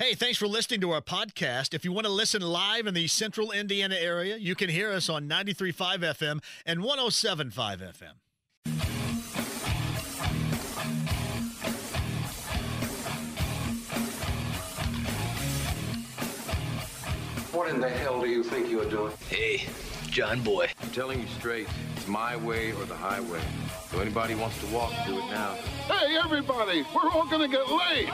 Hey, thanks for listening to our podcast. If you want to listen live in the central Indiana area, you can hear us on 93.5 FM and 107.5 FM. What in the hell do you think you're doing? Hey, John Boy. I'm telling you straight, it's my way or the highway. So anybody wants to walk, do it now. Hey, everybody, we're all gonna get laid.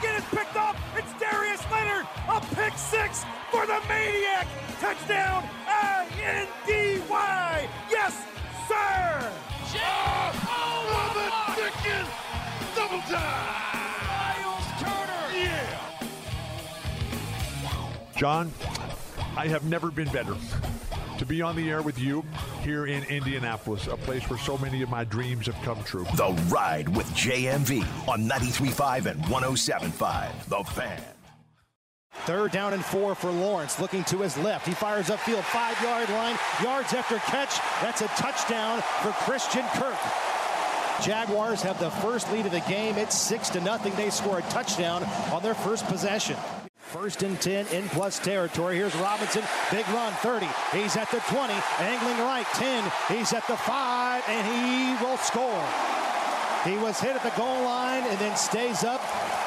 And again, it's picked up. It's Darius Leonard. A pick six for the Maniac. Touchdown, I-N-D-Y. Yes, sir. Oh, oh the Dickens! Double time! Myles Turner. Yeah! John, I have never been better to be on the air with you here in Indianapolis, a place where so many of my dreams have come true. The Ride with JMV on 93.5 and 107.5. The Fan. Third down and four for Lawrence, looking to his left. He fires upfield, five yard line, yards after catch. That's a touchdown for Christian Kirk. Jaguars have the first lead of the game. It's six to nothing. They score a touchdown on their first possession. First and 10 in plus territory. Here's Robinson. Big run, 30. He's at the 20, angling right, 10. He's at the 5, and he will score. He was hit at the goal line and then stays up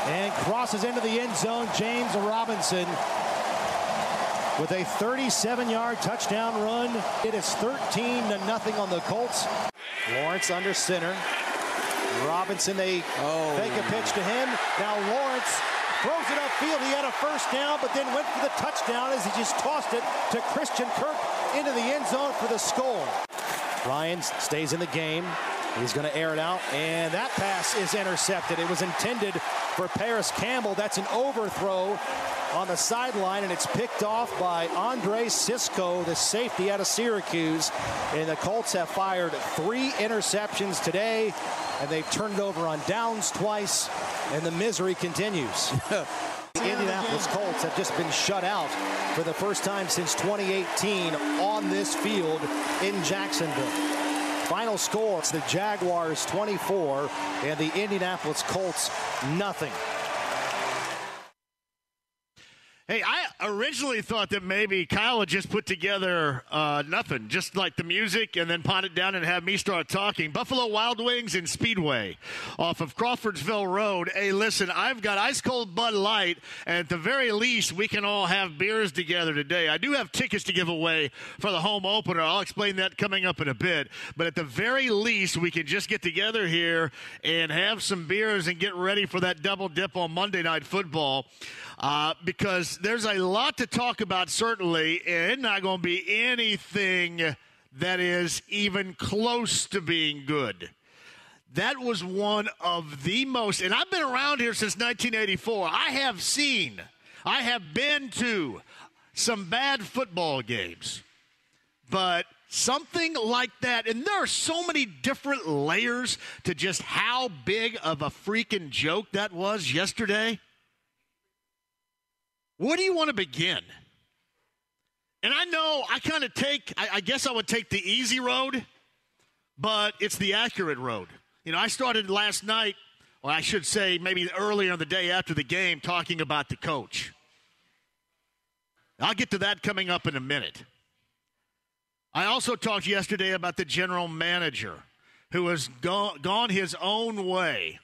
and crosses into the end zone. James Robinson with a 37-yard touchdown run. It is 13 to nothing on the Colts. Lawrence under center. Robinson, they oh. fake a pitch to him. Now Lawrence throws it upfield. He had a first down, but then went for the touchdown as he just tossed it to Christian Kirk into the end zone for the score. Ryan stays in the game. He's going to air it out, and that pass is intercepted. It was intended for Parris Campbell. That's an overthrow on the sideline, and it's picked off by Andre Cisco, the safety out of Syracuse. And the Colts have fired three interceptions today, and they've turned it over on downs twice, and the misery continues. The Indianapolis Colts have just been shut out for the first time since 2018 on this field in Jacksonville. Final score, it's the Jaguars 24 and the Indianapolis Colts nothing. Hey, I originally thought that maybe Kyle would just put together uh, nothing, just like the music, and then pot it down and have me start talking. Buffalo Wild Wings and Speedway off of Crawfordsville Road. Hey, listen, I've got ice cold Bud Light, and at the very least, we can all have beers together today. I do have tickets to give away for the home opener. I'll explain that coming up in a bit. But at the very least, we can just get together here and have some beers and get ready for that double dip on Monday Night Football uh, because there's a lot to talk about, certainly, and it's not going to be anything that is even close to being good. That was one of the most, and I've been around here since 1984. I have seen, I have been to some bad football games, but something like that, and there are so many different layers to just how big of a freaking joke that was yesterday. Where do you want to begin? And I know I kind of take, I, I, guess I would take the easy road, but it's the accurate road. You know, I started last night, or I should say maybe earlier in the day after the game, talking about the coach. I'll get to that coming up in a minute. I also talked yesterday about the general manager who has gone, gone his own way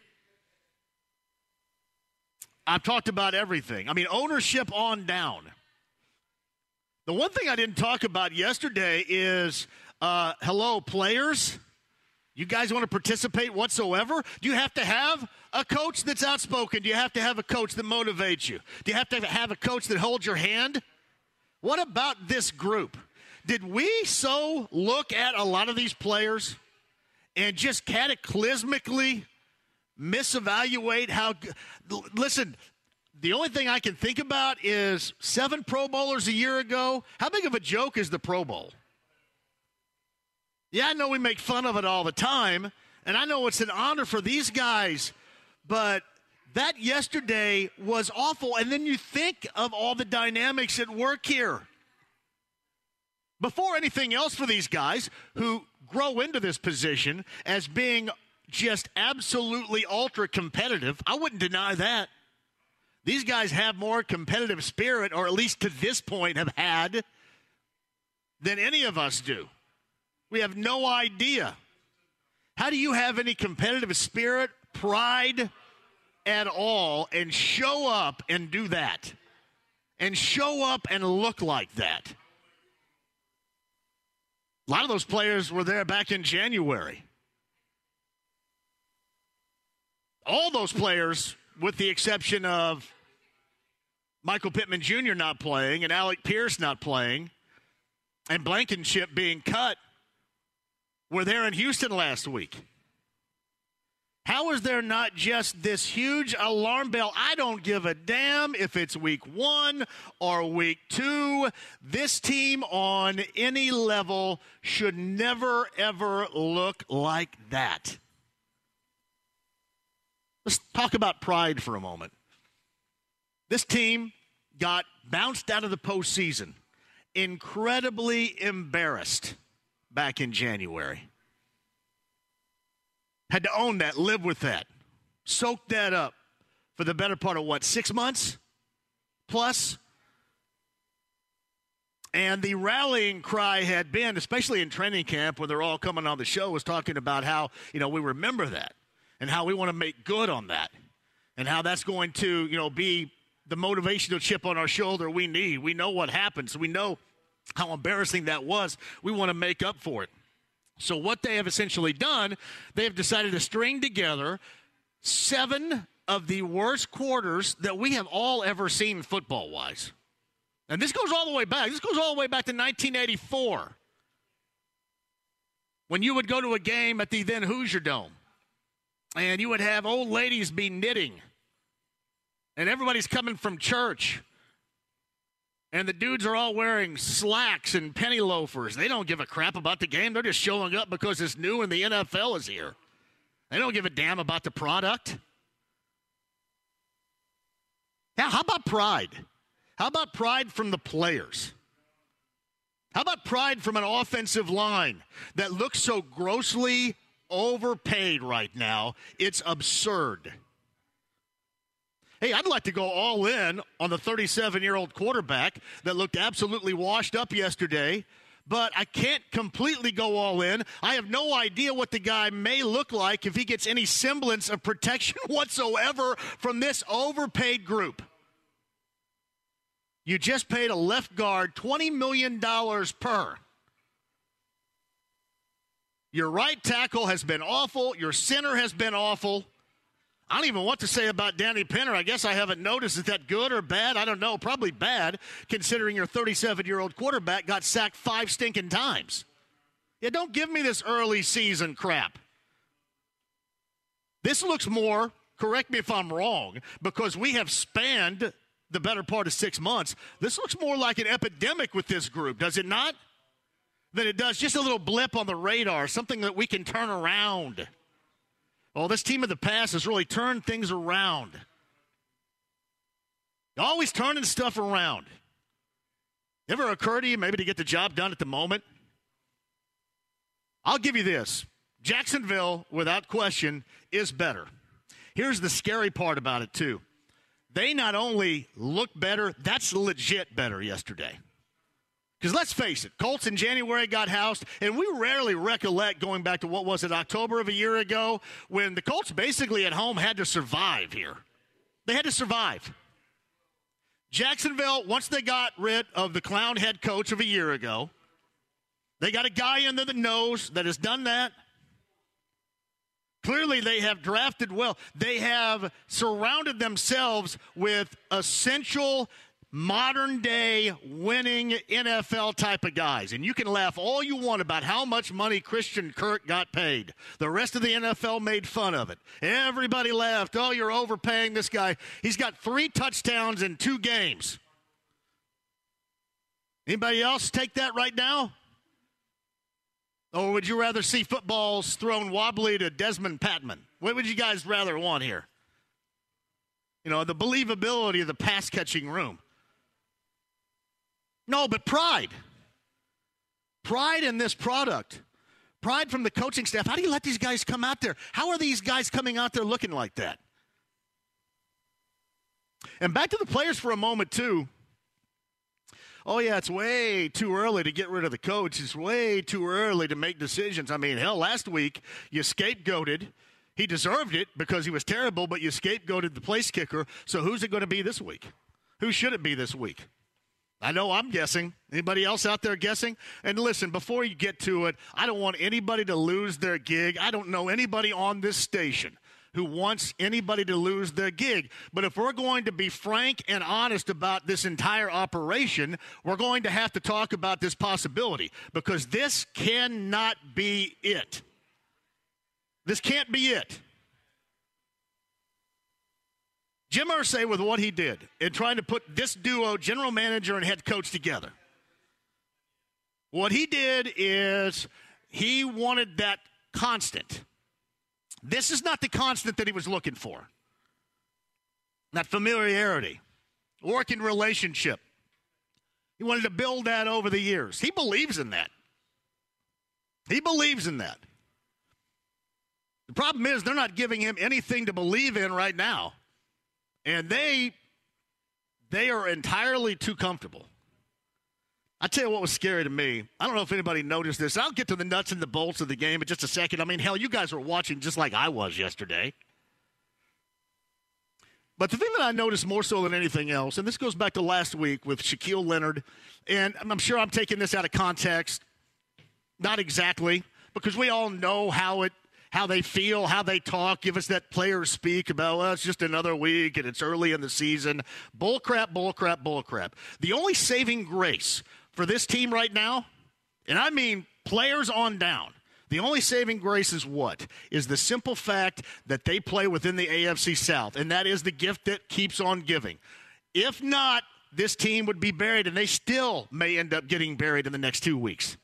I've talked about everything. I mean, ownership on down. The one thing I didn't talk about yesterday is uh, hello, players. You guys want to participate whatsoever? Do you have to have a coach that's outspoken? Do you have to have a coach that motivates you? Do you have to have a coach that holds your hand? What about this group? Did we so look at a lot of these players and just cataclysmically misevaluate how. Listen, the only thing I can think about is seven Pro Bowlers a year ago. How big of a joke is the Pro Bowl? Yeah, I know we make fun of it all the time, and I know it's an honor for these guys, but that yesterday was awful. And then you think of all the dynamics at work here. Before anything else for these guys who grow into this position as being just absolutely ultra competitive. I wouldn't deny that. These guys have more competitive spirit, or at least to this point have had, than any of us do. We have no idea. How do you have any competitive spirit, pride at all, and show up and do that? And show up and look like that? A lot of those players were there back in January. All those players, with the exception of Michael Pittman Jr. not playing and Alec Pierce not playing and Blankenship being cut, were there in Houston last week. How is there not just this huge alarm bell? I don't give a damn if it's week one or week two. This team on any level should never, ever look like that. Let's talk about pride for a moment. This team got bounced out of the postseason, incredibly embarrassed back in January. Had to own that, live with that, soak that up for the better part of what, six months plus? And the rallying cry had been, especially in training camp when they're all coming on the show, was talking about how, you know, we remember that and how we want to make good on that and how that's going to, you know, be the motivational chip on our shoulder we need. We know what happened, so we know how embarrassing that was. We want to make up for it. So, what they have essentially done, they have decided to string together seven of the worst quarters that we have all ever seen football wise. And this goes all the way back. This goes all the way back to 1984 when you would go to a game at the then Hoosier Dome and you would have old ladies be knitting and everybody's coming from church and the dudes are all wearing slacks and penny loafers. They don't give a crap about the game. They're just showing up because it's new and the NFL is here. They don't give a damn about the product. Now, how about pride? How about pride from the players? How about pride from an offensive line that looks so grossly overpaid right now? It's absurd. Hey, I'd like to go all in on the 37 year old quarterback that looked absolutely washed up yesterday, but I can't completely go all in. I have no idea what the guy may look like if he gets any semblance of protection whatsoever from this overpaid group. You just paid a left guard $20 million per. Your right tackle has been awful. Your center has been awful. I don't even want to say about Danny Pinter. I guess I haven't noticed. Is that good or bad? I don't know. Probably bad, considering your 37 year old quarterback got sacked five stinking times. Yeah, don't give me this early season crap. This looks more, correct me if I'm wrong, because we have spanned the better part of six months. This looks more like an epidemic with this group, does it not? Than it does just a little blip on the radar, something that we can turn around. Well, this team of the past has really turned things around. Always turning stuff around. Ever occur to you maybe to get the job done at the moment? I'll give you this Jacksonville, without question, is better. Here's the scary part about it, too. They not only look better, that's legit better yesterday. Because let's face it, Colts in January got housed, and we rarely recollect going back to what was it, October of a year ago, when the Colts basically at home had to survive here. They had to survive. Jacksonville, once they got rid of the clown head coach of a year ago, they got a guy under the nose that has done that. Clearly, they have drafted well. They have surrounded themselves with essential modern day winning NFL type of guys. And you can laugh all you want about how much money Christian Kirk got paid. The rest of the NFL made fun of it. Everybody laughed. Oh, you're overpaying this guy. He's got three touchdowns in two games. Anybody else take that right now? Or would you rather see footballs thrown wobbly to Dezmon Patmon? What would you guys rather want here? You know, the believability of the pass catching room. No, but pride. Pride in this product. Pride from the coaching staff. How do you let these guys come out there? How are these guys coming out there looking like that? And back to the players for a moment, too. Oh, yeah, it's way too early to get rid of the coach. It's way too early to make decisions. I mean, hell, last week you scapegoated. He deserved it because he was terrible, but you scapegoated the place kicker. So who's it going to be this week? Who should it be this week? I know I'm guessing. Anybody else out there guessing? And listen, before you get to it, I don't want anybody to lose their gig. I don't know anybody on this station who wants anybody to lose their gig. But if we're going to be frank and honest about this entire operation, we're going to have to talk about this possibility because this cannot be it. This can't be it. Jim Irsay, with what he did in trying to put this duo, general manager and head coach, together, what he did is he wanted that constant. This is not the constant that he was looking for. That familiarity, working relationship. He wanted to build that over the years. He believes in that. He believes in that. The problem is they're not giving him anything to believe in right now. And they they are entirely too comfortable. I tell you what was scary to me. I don't know if anybody noticed this. I'll get to the nuts and the bolts of the game in just a second. I mean, hell, you guys were watching just like I was yesterday. But the thing that I noticed more so than anything else, and this goes back to last week with Shaquille Leonard, and I'm sure I'm taking this out of context. Not exactly, because we all know how it how they feel, how they talk, give us that player speak about, well, it's just another week and it's early in the season. Bull crap, bull crap, bull crap. The only saving grace for this team right now, and I mean players on down, the only saving grace is what? Is the simple fact that they play within the AFC South, and that is the gift that keeps on giving. If not, this team would be buried, and they still may end up getting buried in the next two weeks.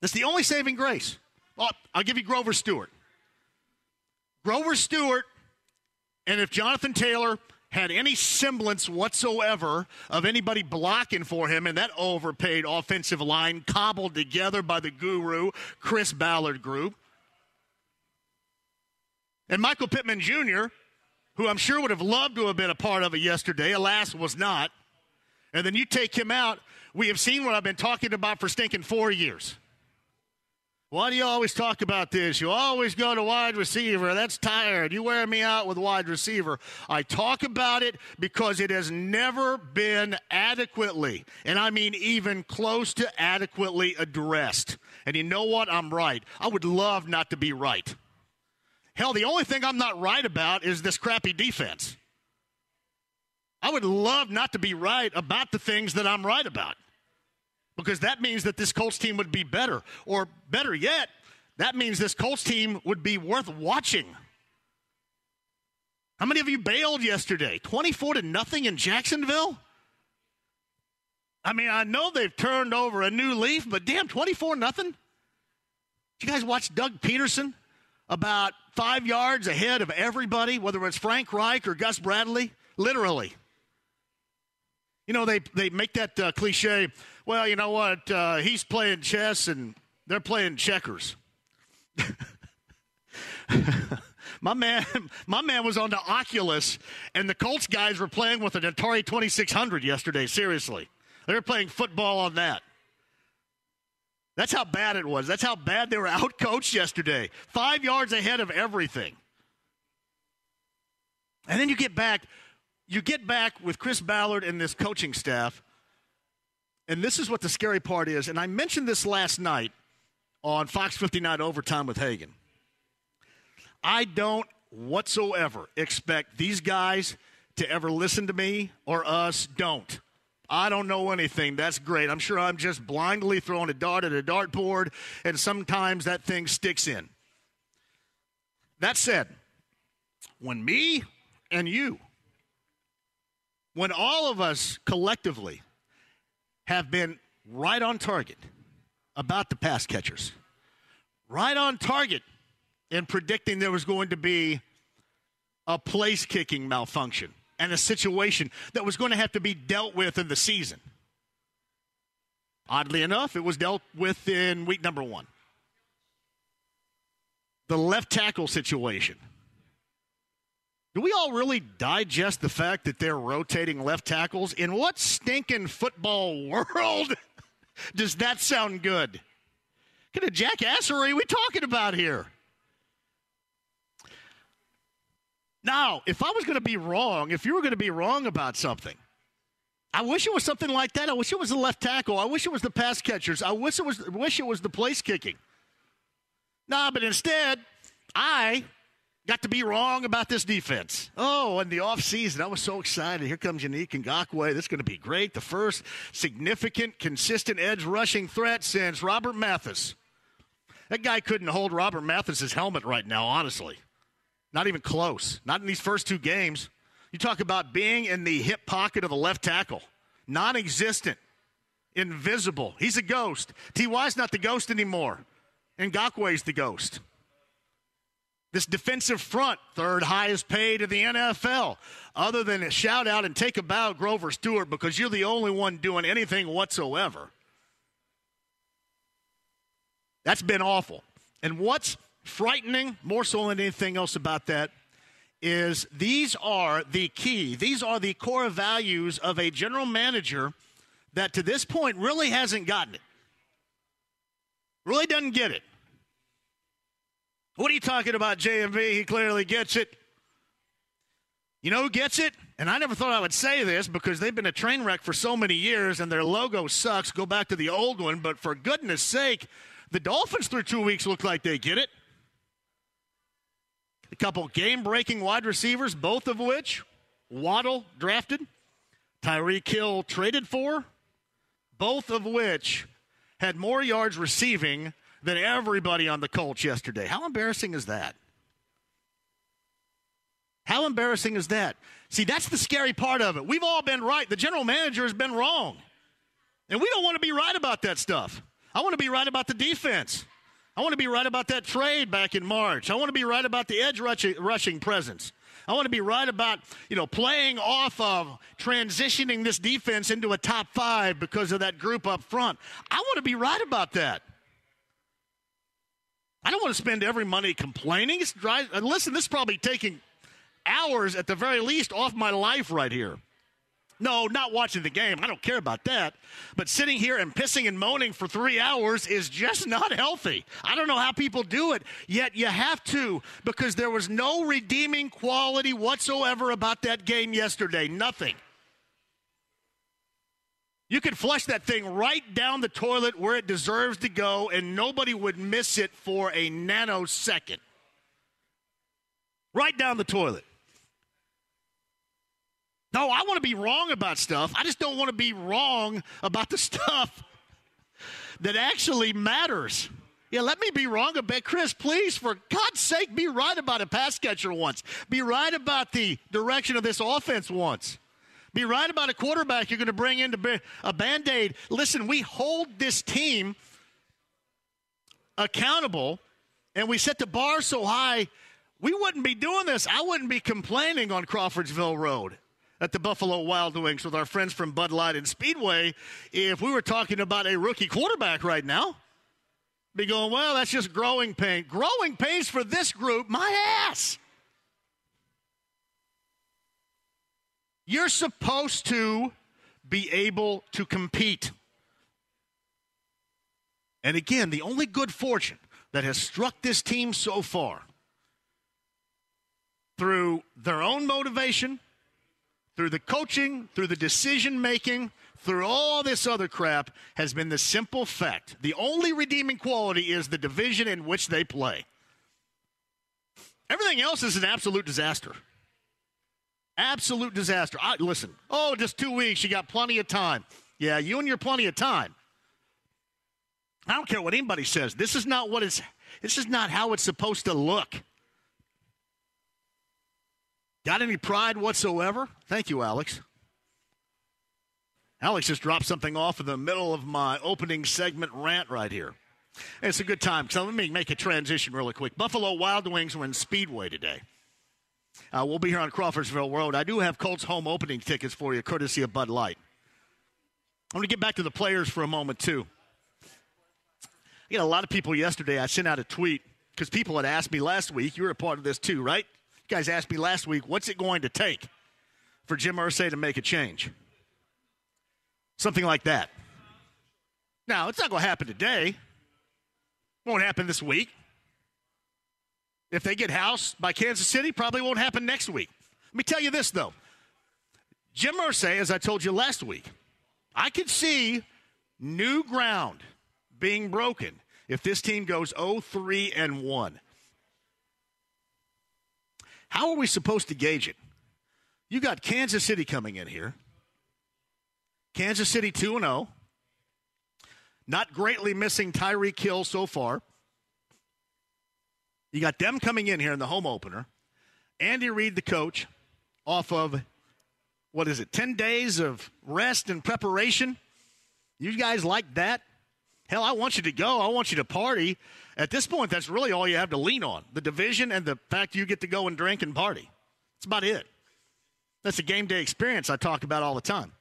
That's the only saving grace. Oh, I'll give you Grover Stewart. Grover Stewart, and if Jonathan Taylor had any semblance whatsoever of anybody blocking for him in that overpaid offensive line cobbled together by the guru, Chris Ballard Group, and Michael Pittman Jr., who I'm sure would have loved to have been a part of it yesterday, alas, was not. And then you take him out. We have seen what I've been talking about for stinking four years. Why do you always talk about this? You always go to wide receiver. That's tired. You wear me out with wide receiver. I talk about it because it has never been adequately, and I mean even close to adequately addressed. And you know what? I'm right. I would love not to be right. Hell, the only thing I'm not right about is this crappy defense. I would love not to be right about the things that I'm right about because that means that this Colts team would be better. Or better yet, that means this Colts team would be worth watching. How many of you bailed yesterday? 24 to nothing in Jacksonville? I mean, I know they've turned over a new leaf, but damn, 24 nothing? You guys watch Doug Pederson about five yards ahead of everybody, whether it's Frank Reich or Gus Bradley? Literally. You know, they, they make that uh, cliche well, you know what? Uh, he's playing chess and they're playing checkers. my man, my man was on the Oculus, and the Colts guys were playing with an Atari 2600 yesterday. Seriously, they were playing football on that. That's how bad it was. That's how bad they were outcoached yesterday. Five yards ahead of everything. And then you get back, you get back with Chris Ballard and this coaching staff and this is what the scary part is. And I mentioned this last night on Fox 59 Overtime with Hagan. I don't whatsoever expect these guys to ever listen to me or us. Don't. I don't know anything. That's great. I'm sure I'm just blindly throwing a dart at a dartboard, and sometimes that thing sticks in. That said, when me and you, when all of us collectively have been right on target about the pass catchers, right on target in predicting there was going to be a place kicking malfunction and a situation that was going to have to be dealt with in the season. Oddly enough, it was dealt with in week number one. The left tackle situation do we all really digest the fact that they're rotating left tackles? In what stinking football world does that sound good? What kind of jackassery are we talking about here? Now, if I was going to be wrong, if you were going to be wrong about something, I wish it was something like that. I wish it was the left tackle. I wish it was the pass catchers. I wish it was wish it was the place kicking. Nah, but instead, I got to be wrong about this defense. Oh, in the offseason, I was so excited. Here comes Yannick Ngakoue. This is going to be great. The first significant, consistent edge rushing threat since Robert Mathis. That guy couldn't hold Robert Mathis's helmet right now, honestly. Not even close. Not in these first two games. You talk about being in the hip pocket of the left tackle, non existent, invisible. He's a ghost. T.Y.'s not the ghost anymore. Ngakoue's the ghost. This defensive front, third highest paid in the NFL, other than a shout out and take a bow, Grover Stewart, because you're the only one doing anything whatsoever. That's been awful. And what's frightening, more so than anything else about that, is these are the key, these are the core values of a general manager that to this point really hasn't gotten it. Really doesn't get it. What are you talking about, JMV? He clearly gets it. You know who gets it? And I never thought I would say this because they've been a train wreck for so many years and their logo sucks. Go back to the old one. But for goodness sake, the Dolphins through two weeks look like they get it. A couple game breaking wide receivers, both of which Waddle drafted, Tyreek Hill traded for, both of which had more yards receiving than everybody on the Colts yesterday. How embarrassing is that? How embarrassing is that? See, that's the scary part of it. We've all been right. The general manager has been wrong. And we don't want to be right about that stuff. I want to be right about the defense. I want to be right about that trade back in March. I want to be right about the edge rushing presence. I want to be right about, you know, playing off of transitioning this defense into a top five because of that group up front. I want to be right about that. I don't want to spend every money complaining. It's dry. Uh, listen, this is probably taking hours at the very least off my life right here. No, not watching the game. I don't care about that. But sitting here and pissing and moaning for three hours is just not healthy. I don't know how people do it, yet you have to because there was no redeeming quality whatsoever about that game yesterday. Nothing. You could flush that thing right down the toilet where it deserves to go, and nobody would miss it for a nanosecond. Right down the toilet. No, I want to be wrong about stuff. I just don't want to be wrong about the stuff that actually matters. Yeah, let me be wrong a bit. Chris, please, for God's sake, be right about a pass catcher once. Be right about the direction of this offense once. Be right about a quarterback you're going to bring into a band aid. Listen, we hold this team accountable and we set the bar so high, we wouldn't be doing this. I wouldn't be complaining on Crawfordsville Road at the Buffalo Wild Wings with our friends from Bud Light and Speedway if we were talking about a rookie quarterback right now. Be going, well, that's just growing pain. Growing pains for this group, my ass. You're supposed to be able to compete. And again, the only good fortune that has struck this team so far through their own motivation, through the coaching, through the decision making, through all this other crap has been the simple fact. The only redeeming quality is the division in which they play. Everything else is an absolute disaster. Absolute disaster. I, listen, oh, just two weeks. You got plenty of time. Yeah, you and your plenty of time. I don't care what anybody says. This is not what it's. This is not how it's supposed to look. Got any pride whatsoever? Thank you, Alex. Alex just dropped something off in the middle of my opening segment rant right here. it's a good time. So let me make a transition really quick. Buffalo Wild Wings were in Speedway today. Uh, we'll be here on Crawfordsville Road. I do have Colts home opening tickets for you, courtesy of Bud Light. I'm going to get back to the players for a moment, too. I got a lot of people yesterday. I sent out a tweet because people had asked me last week, you were a part of this too, right? You guys asked me last week, what's it going to take for Jim Irsay to make a change? Something like that. Now, it's not going to happen today. Won't happen this week. If they get housed by Kansas City, probably won't happen next week. Let me tell you this, though. Jim Irsay, as I told you last week, I could see new ground being broken if this team goes 0-3 and 1. How are we supposed to gauge it? You got Kansas City coming in here. Kansas City 2 0. Not greatly missing Tyreek Hill so far. You got them coming in here in the home opener. Andy Reid, the coach, off of what is it, 10 days of rest and preparation? You guys like that? Hell, I want you to go. I want you to party. At this point, that's really all you have to lean on the division and the fact you get to go and drink and party. That's about it. That's a game day experience I talk about all the time.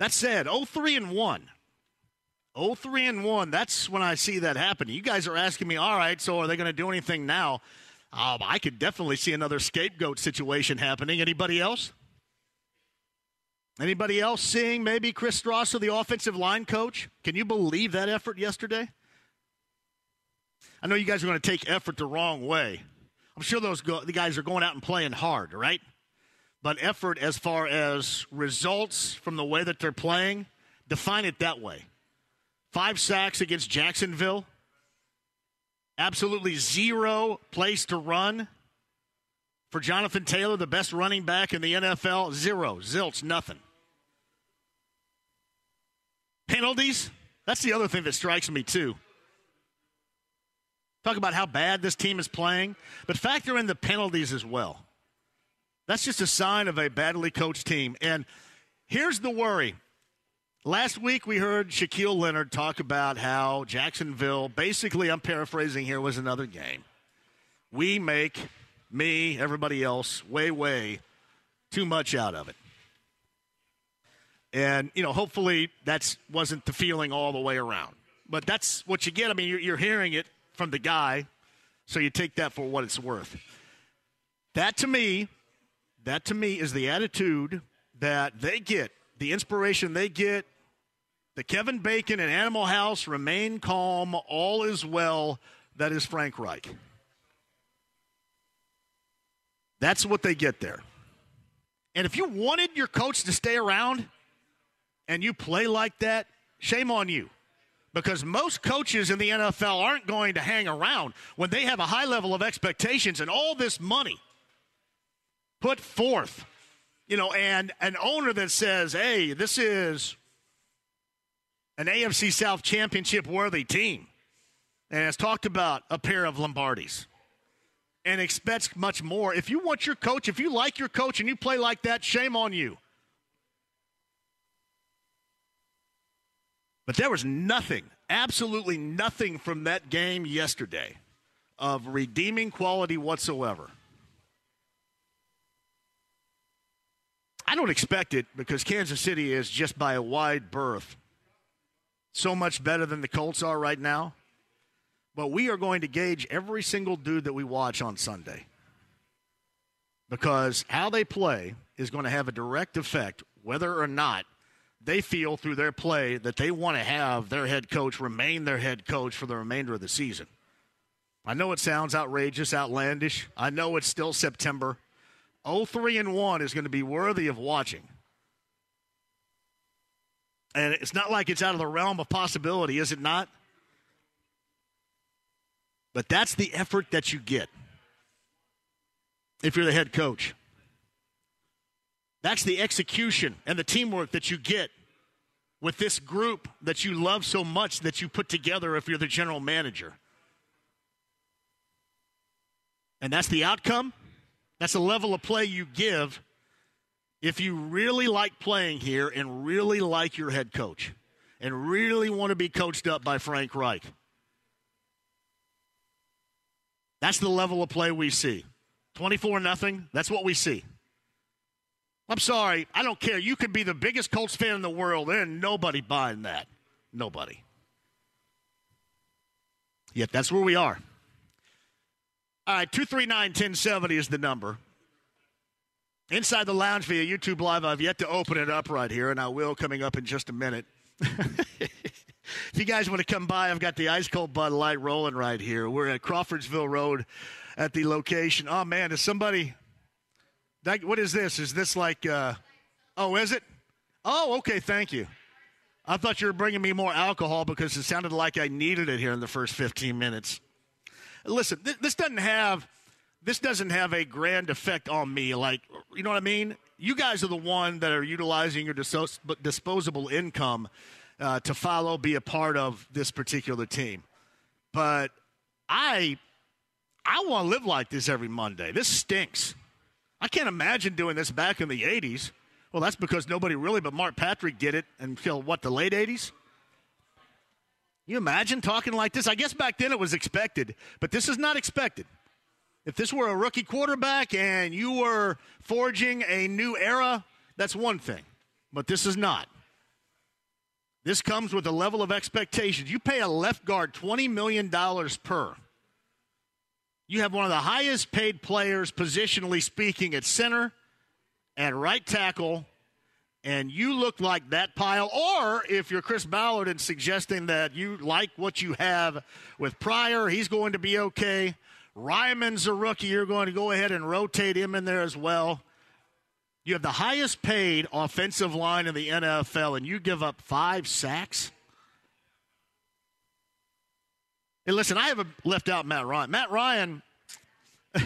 That said, 03 and 1. 03 and 1. That's when I see that happening. You guys are asking me, all right, so are they going to do anything now? Um, I could definitely see another scapegoat situation happening. Anybody else? Anybody else seeing maybe Chris Strausser, the offensive line coach? Can you believe that effort yesterday? I know you guys are going to take effort the wrong way. I'm sure those go- the guys are going out and playing hard, right? But effort as far as results from the way that they're playing, define it that way. Five sacks against Jacksonville. Absolutely zero place to run for Jonathan Taylor, the best running back in the NFL. Zero, zilch, nothing. Penalties. That's the other thing that strikes me, too. Talk about how bad this team is playing, but factor in the penalties as well. That's just a sign of a badly coached team. And here's the worry. Last week we heard Shaquille Leonard talk about how Jacksonville, basically, I'm paraphrasing here, was another game. We make, me, everybody else, way, way too much out of it. And, you know, hopefully that wasn't the feeling all the way around. But that's what you get. I mean, you're, you're hearing it from the guy, so you take that for what it's worth. That to me, that to me is the attitude that they get, the inspiration they get. The Kevin Bacon and Animal House remain calm, all is well. That is Frank Reich. That's what they get there. And if you wanted your coach to stay around and you play like that, shame on you because most coaches in the NFL aren't going to hang around when they have a high level of expectations and all this money put forth. You know, and an owner that says, hey, this is an AFC South championship worthy team and has talked about a pair of Lombardis and expects much more. If you want your coach, if you like your coach and you play like that, shame on you. But there was nothing, absolutely nothing from that game yesterday of redeeming quality whatsoever. I don't expect it because Kansas City is just by a wide berth so much better than the Colts are right now. But we are going to gauge every single dude that we watch on Sunday because how they play is going to have a direct effect whether or not they feel through their play that they want to have their head coach remain their head coach for the remainder of the season. I know it sounds outrageous, outlandish. I know it's still September. 03 and 1 is going to be worthy of watching. And it's not like it's out of the realm of possibility, is it not? But that's the effort that you get if you're the head coach. That's the execution and the teamwork that you get with this group that you love so much that you put together if you're the general manager. And that's the outcome. That's the level of play you give if you really like playing here and really like your head coach and really want to be coached up by Frank Reich. That's the level of play we see. 24 nothing. That's what we see. I'm sorry. I don't care. You could be the biggest Colts fan in the world. There's nobody buying that. Nobody. Yet that's where we are. All right, 239 1070 is the number. Inside the lounge via YouTube Live, I've yet to open it up right here, and I will coming up in just a minute. if you guys want to come by, I've got the ice cold Bud Light rolling right here. We're at Crawfordsville Road at the location. Oh, man, is somebody. That, what is this? Is this like. Uh, oh, is it? Oh, okay, thank you. I thought you were bringing me more alcohol because it sounded like I needed it here in the first 15 minutes. Listen, th- this doesn't have this doesn't have a grand effect on me. Like, you know what I mean? You guys are the one that are utilizing your dis- disposable income uh, to follow, be a part of this particular team. But I, I want to live like this every Monday. This stinks. I can't imagine doing this back in the '80s. Well, that's because nobody really but Mark Patrick did it until what the late '80s. You imagine talking like this? I guess back then it was expected, but this is not expected. If this were a rookie quarterback and you were forging a new era, that's one thing. But this is not. This comes with a level of expectations. You pay a left guard $20 million per. You have one of the highest paid players, positionally speaking, at center and right tackle, and you look like that pile. Or if you're Chris Ballard and suggesting that you like what you have with Pryor, he's going to be okay. Raimann's a rookie. You're going to go ahead and rotate him in there as well. You have the highest paid offensive line in the NFL, and you give up five sacks. Hey, listen, I haven't left out Matt Ryan. Matt Ryan,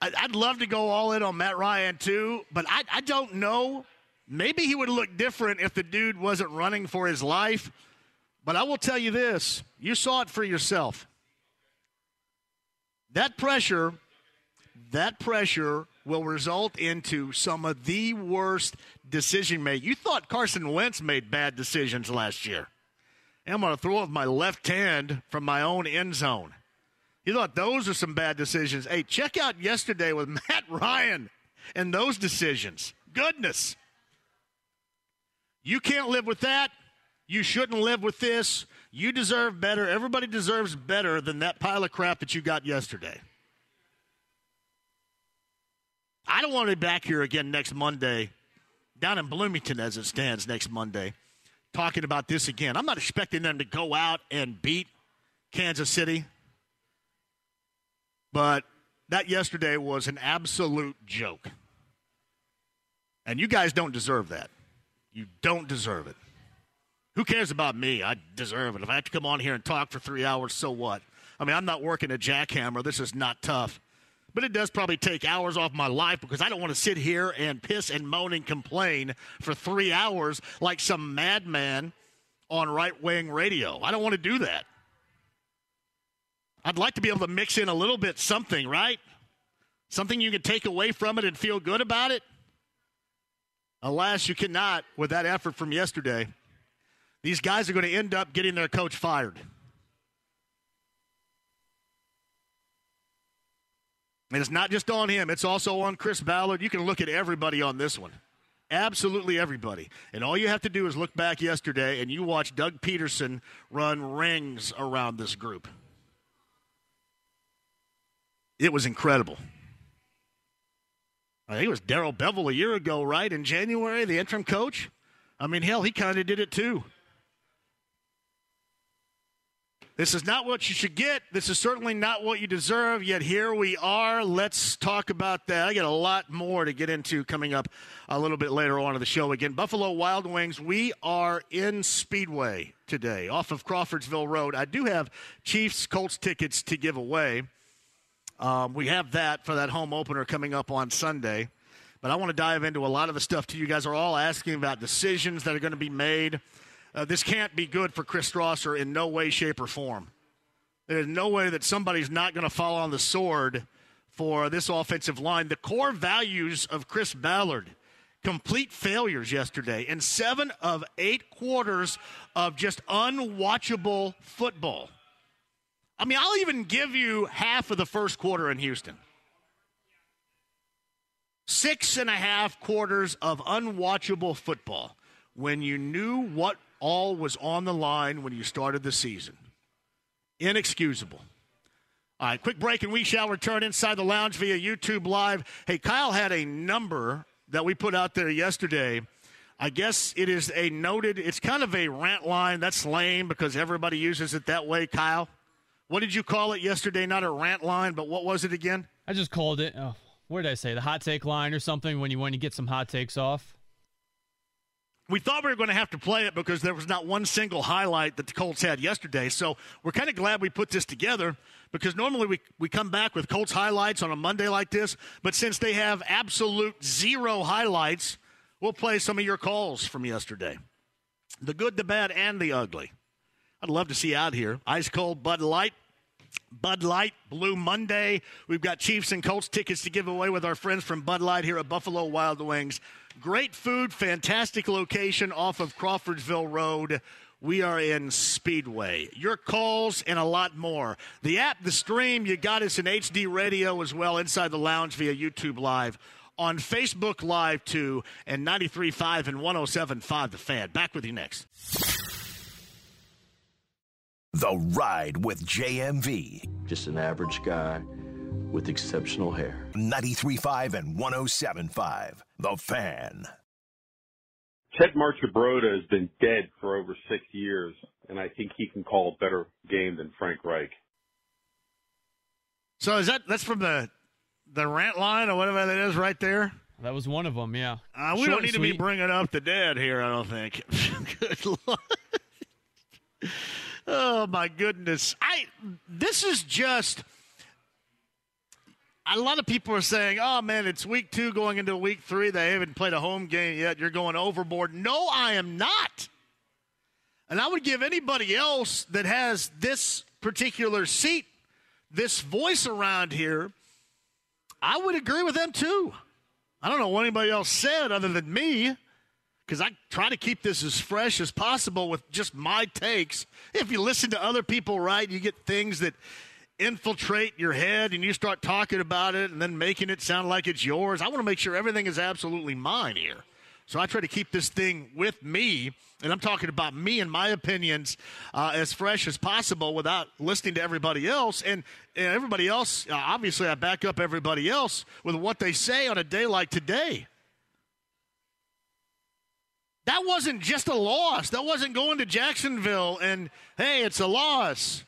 I'd love to go all in on Matt Ryan too, but I, I don't know. Maybe he would look different if the dude wasn't running for his life. But I will tell you this you saw it for yourself. That pressure, that pressure will result into some of the worst decision making. You thought Carson Wentz made bad decisions last year. I'm going to throw with my left hand from my own end zone. You thought those are some bad decisions. Hey, check out yesterday with Matt Ryan and those decisions. Goodness. You can't live with that. You shouldn't live with this. You deserve better. Everybody deserves better than that pile of crap that you got yesterday. I don't want to be back here again next Monday, down in Bloomington as it stands next Monday, talking about this again. I'm not expecting them to go out and beat Kansas City. But that yesterday was an absolute joke. And you guys don't deserve that. You don't deserve it. Who cares about me? I deserve it. If I have to come on here and talk for three hours, so what? I mean, I'm not working a jackhammer. This is not tough. But it does probably take hours off my life because I don't want to sit here and piss and moan and complain for three hours like some madman on right wing radio. I don't want to do that. I'd like to be able to mix in a little bit something, right? Something you can take away from it and feel good about it. Alas, you cannot with that effort from yesterday. These guys are going to end up getting their coach fired. And it's not just on him, it's also on Chris Ballard. You can look at everybody on this one. Absolutely everybody. And all you have to do is look back yesterday and you watch Doug Pederson run rings around this group. It was incredible. I think it was Darrell Bevell a year ago, right? In January, the interim coach. I mean, hell, he kind of did it too. This is not what you should get. This is certainly not what you deserve, yet here we are. Let's talk about that. I got a lot more to get into coming up a little bit later on in the show. Again, Buffalo Wild Wings, we are in Speedway today off of Crawfordsville Road. I do have Chiefs Colts tickets to give away. Um, we have that for that home opener coming up on Sunday. But I want to dive into a lot of the stuff too. You guys are all asking about decisions that are going to be made. Uh, this can't be good for Chris Strausser in no way, shape, or form. There's no way that somebody's not going to fall on the sword for this offensive line. The core values of Chris Ballard, complete failures yesterday, in seven of eight quarters of just unwatchable football. I mean, I'll even give you half of the first quarter in Houston. Six and a half quarters of unwatchable football when you knew what all was on the line when you started the season. Inexcusable. All right, quick break, and we shall return inside the lounge via YouTube Live. Hey, Kyle had a number that we put out there yesterday. I guess it is a noted, it's kind of a rant line. That's lame because everybody uses it that way, Kyle. What did you call it yesterday? Not a rant line, but what was it again? I just called it. Oh, what did I say? The hot take line or something when you want to get some hot takes off. We thought we were going to have to play it because there was not one single highlight that the Colts had yesterday. So we're kind of glad we put this together because normally we, we come back with Colts highlights on a Monday like this. But since they have absolute zero highlights, we'll play some of your calls from yesterday the good, the bad, and the ugly. I'd love to see out here. Ice cold Bud Light. Bud Light Blue Monday. We've got Chiefs and Colts tickets to give away with our friends from Bud Light here at Buffalo Wild Wings. Great food, fantastic location off of Crawfordsville Road. We are in Speedway. Your calls and a lot more. The app, the stream, you got us in HD radio as well inside the lounge via YouTube Live. On Facebook Live too, and 93.5 and 107.5 The Fan. Back with you next. The Ride with JMV. Just an average guy with exceptional hair. 93.5 and 107.5. The Fan. Ted Marchibroda has been dead for over six years, and I think he can call a better game than Frank Reich. So is that that's from the the rant line or whatever that is right there? That was one of them, yeah. Uh, we Short don't need and to be bringing up the dead here. I don't think. Good lord. Oh my goodness! I this is just. A lot of people are saying, "Oh man, it's week two going into week three. They haven't played a home game yet. You're going overboard." No, I am not. And I would give anybody else that has this particular seat, this voice around here, I would agree with them too. I don't know what anybody else said other than me, because I try to keep this as fresh as possible with just my takes. If you listen to other people, right, you get things that infiltrate your head and you start talking about it and then making it sound like it's yours. I want to make sure everything is absolutely mine here. So I try to keep this thing with me, and I'm talking about me and my opinions uh, as fresh as possible without listening to everybody else. And, and everybody else, uh, obviously, I back up everybody else with what they say on a day like today. That wasn't just a loss. That wasn't going to Jacksonville and, hey, it's a loss.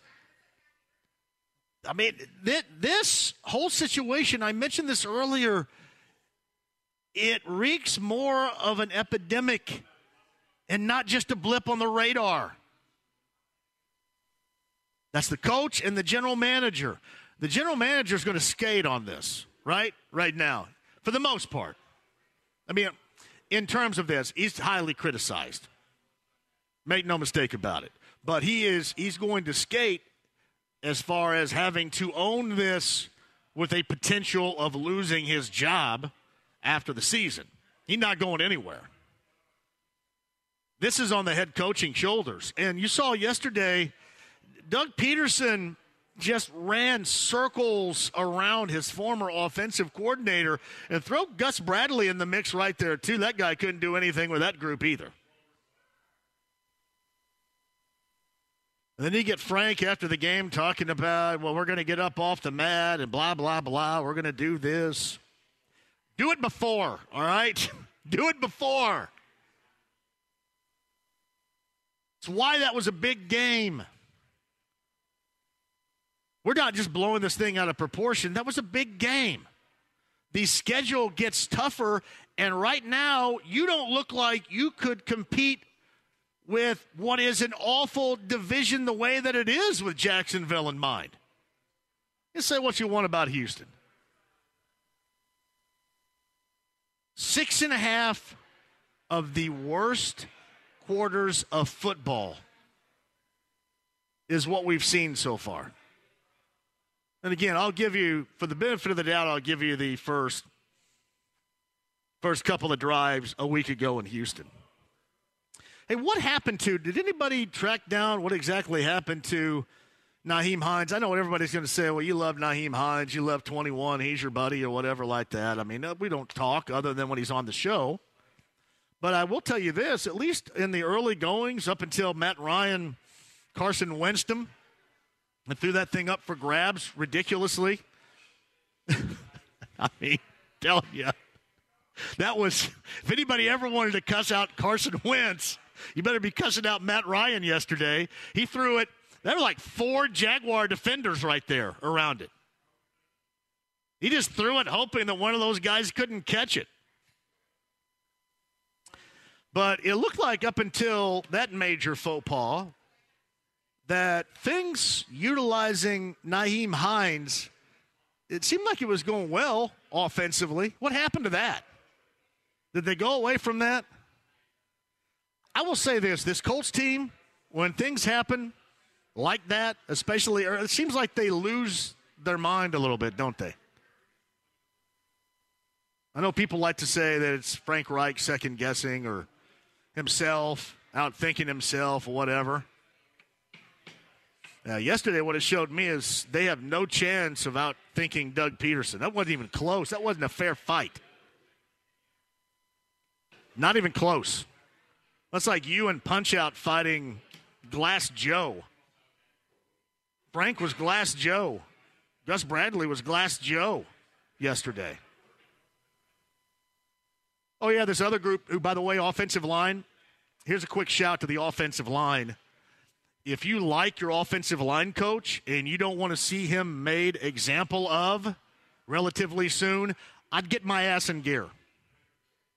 I mean, th- this whole situation, I mentioned this earlier, it reeks more of an epidemic and not just a blip on the radar. That's the coach and the general manager. The general manager is going to skate on this, right? Right now, for the most part. I mean, in terms of this, he's highly criticized. Make no mistake about it. But he is he's going to skate as far as having to own this with a potential of losing his job after the season. He's not going anywhere. This is on the head coaching shoulders. And you saw yesterday, Doug Pederson just ran circles around his former offensive coordinator and throw Gus Bradley in the mix right there, too. That guy couldn't do anything with that group either. And then you get Frank after the game talking about, well, we're going to get up off the mat and blah, blah, blah. We're going to do this. Do it before, all right? do it before. It's why that was a big game. We're not just blowing this thing out of proportion. That was a big game. The schedule gets tougher, and right now, you don't look like you could compete with what is an awful division the way that it is with Jacksonville in mind. You say what you want about Houston. Six and a half of the worst quarters of football is what we've seen so far. And again, I'll give you, for the benefit of the doubt, I'll give you the first first couple of drives a week ago in Houston. Hey, what happened to? Did anybody track down what exactly happened to Nyheim Hines? I know what everybody's going to say. Well, you love Nyheim Hines. You love 21. He's your buddy or whatever like that. I mean, we don't talk other than when he's on the show. But I will tell you this: at least in the early goings, up until Matt Ryan, Carson Winston, and threw that thing up for grabs ridiculously. I mean, telling you, that was. If anybody ever wanted to cuss out Carson Wentz, you better be cussing out Matt Ryan yesterday. He threw it. There were like four Jaguar defenders right there around it. He just threw it hoping that one of those guys couldn't catch it. But it looked like up until that major faux pas that things utilizing Nyheim Hines, it seemed like it was going well offensively. What happened to that? Did they go away from that? I will say this this Colts team, when things happen like that, especially, it seems like they lose their mind a little bit, don't they? I know people like to say that it's Frank Reich second guessing or himself out thinking himself or whatever. Uh, yesterday, what it showed me is they have no chance of out thinking Doug Pederson. That wasn't even close. That wasn't a fair fight. Not even close. That's like you and Punch Out fighting Glass Joe. Frank was Glass Joe. Gus Bradley was Glass Joe yesterday. Oh, yeah, this other group who, by the way, offensive line. Here's a quick shout to the offensive line. If you like your offensive line coach and you don't want to see him made example of relatively soon, I'd get my ass in gear.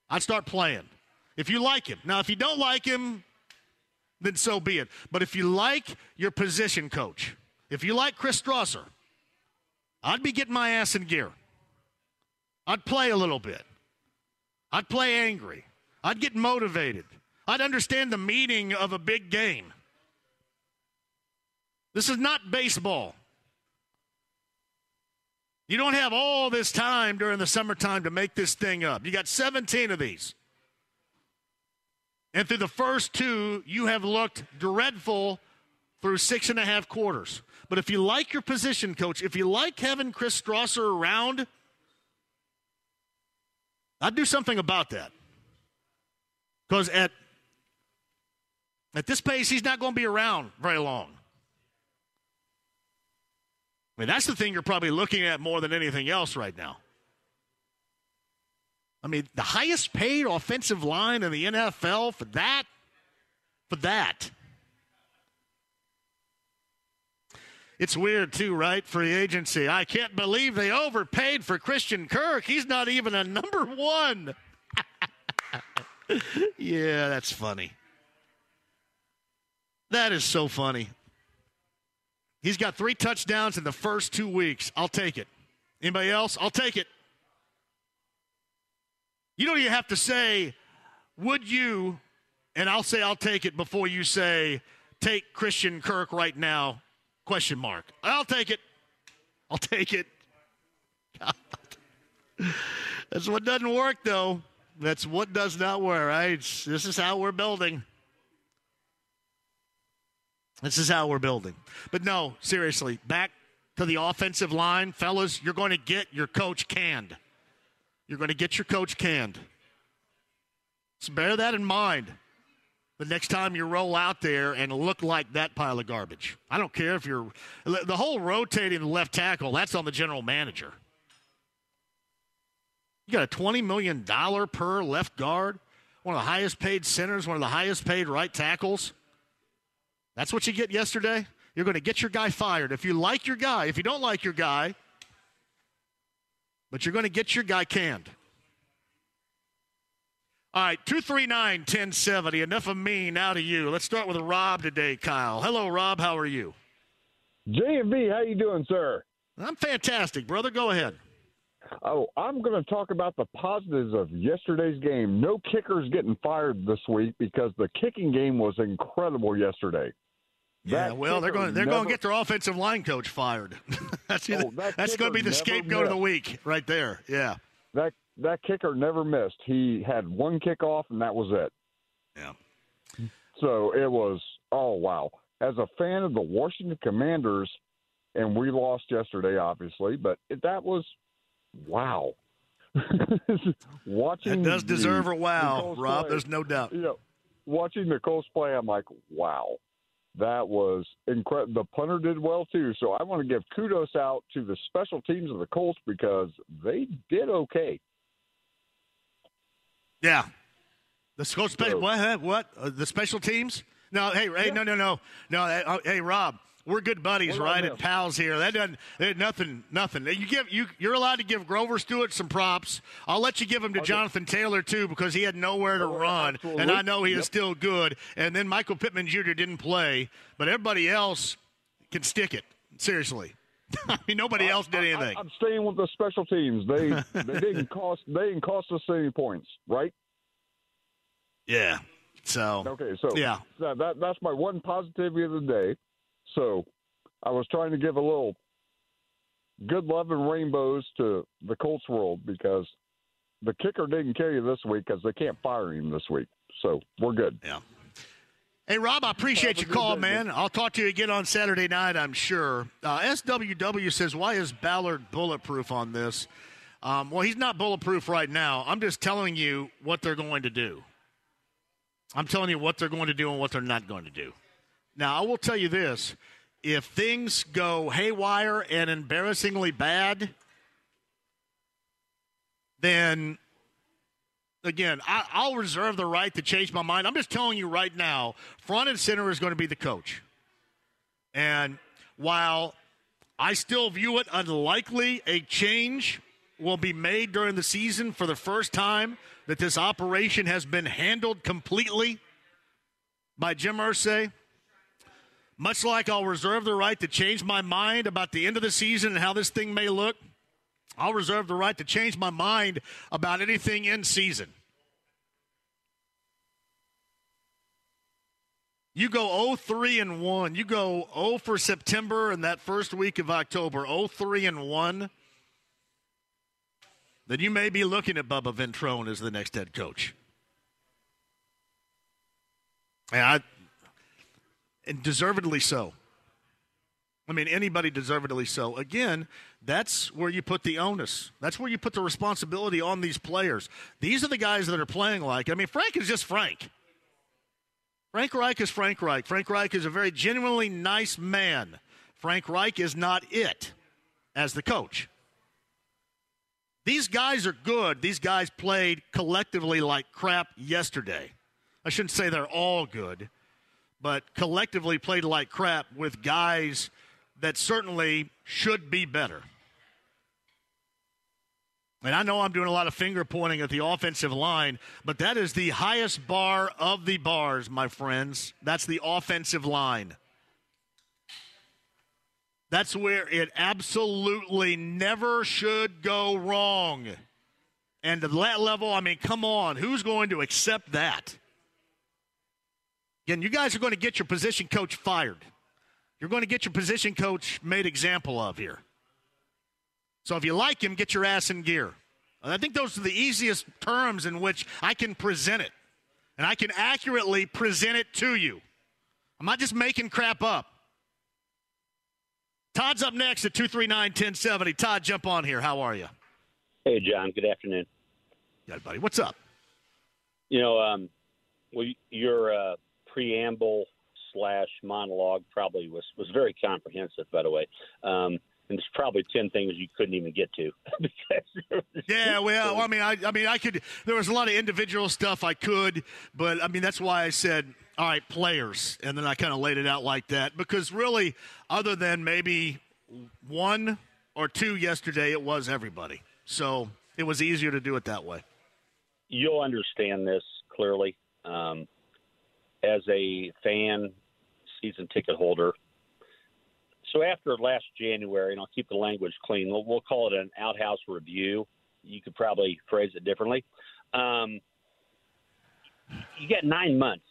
I'd start playing. If you like him. Now, if you don't like him, then so be it. But if you like your position coach, if you like Chris Strausser, I'd be getting my ass in gear. I'd play a little bit. I'd play angry. I'd get motivated. I'd understand the meaning of a big game. This is not baseball. You don't have all this time during the summertime to make this thing up. You got 17 of these. And through the first two, you have looked dreadful through six and a half quarters. But if you like your position coach, if you like having Chris Strausser around, I'd do something about that. Because at, at this pace, he's not going to be around very long. I mean, that's the thing you're probably looking at more than anything else right now. I mean, the highest paid offensive line in the NFL for that, for that. It's weird too, right? Free agency. I can't believe they overpaid for Christian Kirk. He's not even a number one. yeah, that's funny. That is so funny. He's got three touchdowns in the first two weeks. I'll take it. Anybody else? I'll take it. You don't even have to say, would you, and I'll say I'll take it before you say, take Christian Kirk right now Question mark. I'll take it. I'll take it. That's what doesn't work, though. That's what does not work, right? This is how we're building. This is how we're building. But no, seriously, back to the offensive line, fellas, you're going to get your coach canned. You're going to get your coach canned. So bear that in mind the next time you roll out there and look like that pile of garbage. I don't care if you're the whole rotating left tackle, that's on the general manager. You got a $20 million per left guard, one of the highest paid centers, one of the highest paid right tackles. That's what you get yesterday. You're going to get your guy fired. If you like your guy, if you don't like your guy, but you're going to get your guy canned. All right, 239 1070. Enough of me, now to you. Let's start with Rob today, Kyle. Hello, Rob. How are you? JMV, how you doing, sir? I'm fantastic, brother. Go ahead. Oh, I'm going to talk about the positives of yesterday's game. No kickers getting fired this week because the kicking game was incredible yesterday. Yeah, that well, they're going they're never, going to get their offensive line coach fired. that's oh, that that's going to be the scapegoat missed. of the week right there. Yeah. That that kicker never missed. He had one kickoff, and that was it. Yeah. So it was, oh, wow. As a fan of the Washington Commanders, and we lost yesterday, obviously, but that was, wow. watching That does the- deserve a wow, the Rob. play- There's no doubt. You know, watching the Colts play, I'm like, wow, that was incredible. The punter did well too, so I want to give kudos out to the special teams of the Colts because they did okay. Yeah. The school special what? What? Uh, the special teams? No, hey, hey, no, no, no, no. uh, uh, hey, Rob, we're good buddies, We're right? And pals here. That doesn't nothing, nothing. You give you you're allowed to give Grover Stewart some props. I'll let you give them to Jonathan Taylor too because he had nowhere to Oh, run, absolutely. and I know he is still good. And then Michael Pittman Jr. didn't play, but everybody else can stick it. Seriously, I mean nobody else did anything. I, am staying with the special teams. They they didn't cost they didn't cost us any points, right? yeah. So Okay, so yeah. that, that that's my one positivity of the day. So I was trying to give a little good love and rainbows to the Colts world because the kicker didn't kill you this week because they can't fire him this week. So we're good. Yeah. Hey, Rob, I appreciate your call, day, man. man. I'll talk to you again on Saturday night, I'm sure. Uh, SWW says, why is Ballard bulletproof on this? Um, well, he's not bulletproof right now. I'm just telling you what they're going to do. I'm telling you what they're going to do and what they're not going to do. Now, I will tell you this if things go haywire and embarrassingly bad, then again, I, I'll reserve the right to change my mind. I'm just telling you right now, front and center is going to be the coach. And while I still view it unlikely a change will be made during the season for the first time that this operation has been handled completely by Jim Irsay, much like I'll reserve the right to change my mind about the end of the season and how this thing may look, I'll reserve the right to change my mind about anything in season. You go 03 and 1. You go 0 for September and that first week of October, 03 and 1. Then you may be looking at Bubba Ventrone as the next head coach. And, I, and deservedly so. I mean, anybody deservedly so. Again, that's where you put the onus. That's where you put the responsibility on these players. These are the guys that are playing like. I mean, Frank is just Frank. Frank Reich is Frank Reich. Frank Reich is a very genuinely nice man. Frank Reich is not it as the coach. These guys are good. These guys played collectively like crap yesterday. I shouldn't say they're all good, but collectively played like crap with guys that certainly should be better. And I know I'm doing a lot of finger pointing at the offensive line, but that is the highest bar of the bars, my friends. That's the offensive line. That's where it absolutely never should go wrong. And to that level, I mean, come on, who's going to accept that? Again, you guys are going to get your position coach fired. You're going to get your position coach made example of here. So if you like him, get your ass in gear. And I think those are the easiest terms in which I can present it. And I can accurately present it to you. I'm not just making crap up. Todd's up next at 239 1070. Todd, jump on here. How are you? Hey, John. Good afternoon. Yeah, buddy. What's up? You know, um, well, your uh, preamble slash monologue probably was was very comprehensive. By the way, um, and there's probably ten things you couldn't even get to. Yeah, well, I mean, I, I mean, I could. There was a lot of individual stuff I could, but I mean, that's why I said, all right, players, and then I kind of laid it out like that because really, other than maybe one or two yesterday, it was everybody. So it was easier to do it that way. you'll understand this clearly. Um, as a fan, season ticket holder. So after last January, and I'll keep the language clean, we'll, we'll call it an outhouse review. You could probably phrase it differently. Um, you get nine months,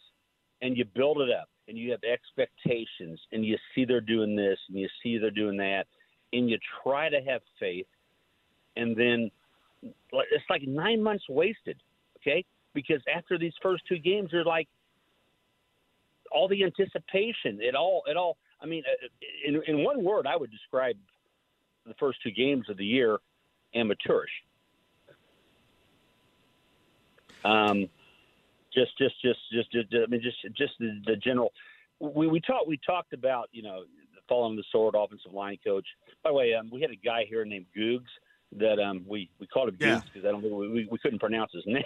and you build it up, and you have expectations, and you see they're doing this, and you see they're doing that, and you try to have faith, and then it's like nine months wasted, okay? Because after these first two games, you're like all the anticipation. It all, it all. I mean, uh, in, in one word, I would describe the first two games of the year amateurish. Um, just, just, just, just, just, I mean, just, just the, the general. We we talked we talked about you know following the sword offensive line coach. By the way, um, we had a guy here named Googs that um, we we called him Yeah. Googs because I don't think we, we, couldn't pronounce his name.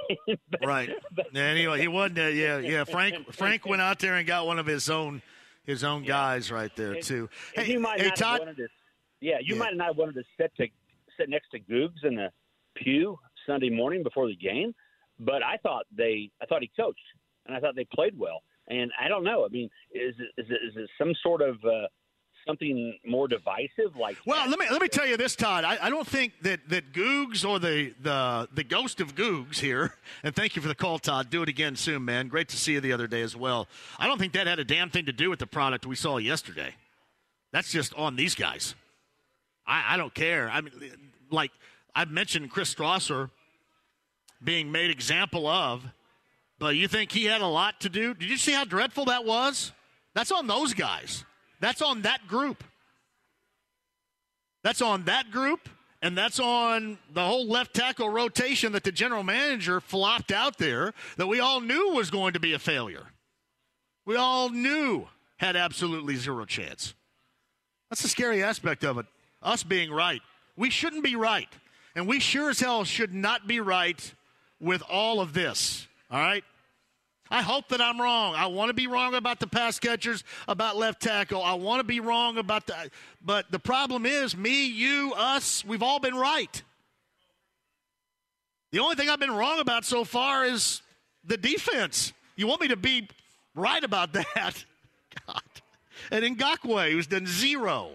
But- Right. Yeah, anyway, he wasn't. Uh, yeah, yeah. Frank Frank went out there and got one of his own his own guys right there And- too. and Hey, you might hey not Todd. have wanted to. Yeah, you Yeah. might not have wanted to sit to sit next to Googs in the pew Sunday morning before the game, but I thought they, I thought he coached, and I thought they played well. And I don't know. I mean, is it, is it, is it some sort of uh, something more divisive? Like, Well, let me let me tell you this, Todd. I, I don't think that that Googs or the the the ghost of Googs here. And thank you for the call, Todd. Do it again soon, man. Great to see you the other day as well. I don't think that had a damn thing to do with the product we saw yesterday. That's just on these guys. I, I don't care. I mean, like I've mentioned Chris Strausser being made example of, but you think he had a lot to do? Did you see how dreadful that was? That's on those guys. That's on that group. That's on that group, and that's on the whole left tackle rotation that the general manager flopped out there that we all knew was going to be a failure. We all knew had absolutely zero chance. That's the scary aspect of it. Us being right. We shouldn't be right. And we sure as hell should not be right with all of this. All right? I hope that I'm wrong. I want to be wrong about the pass catchers, about left tackle. I want to be wrong about the. But the problem is, me, you, us, we've all been right. The only thing I've been wrong about so far is the defense. You want me to be right about that? God. And Ngakoue, who's done zero.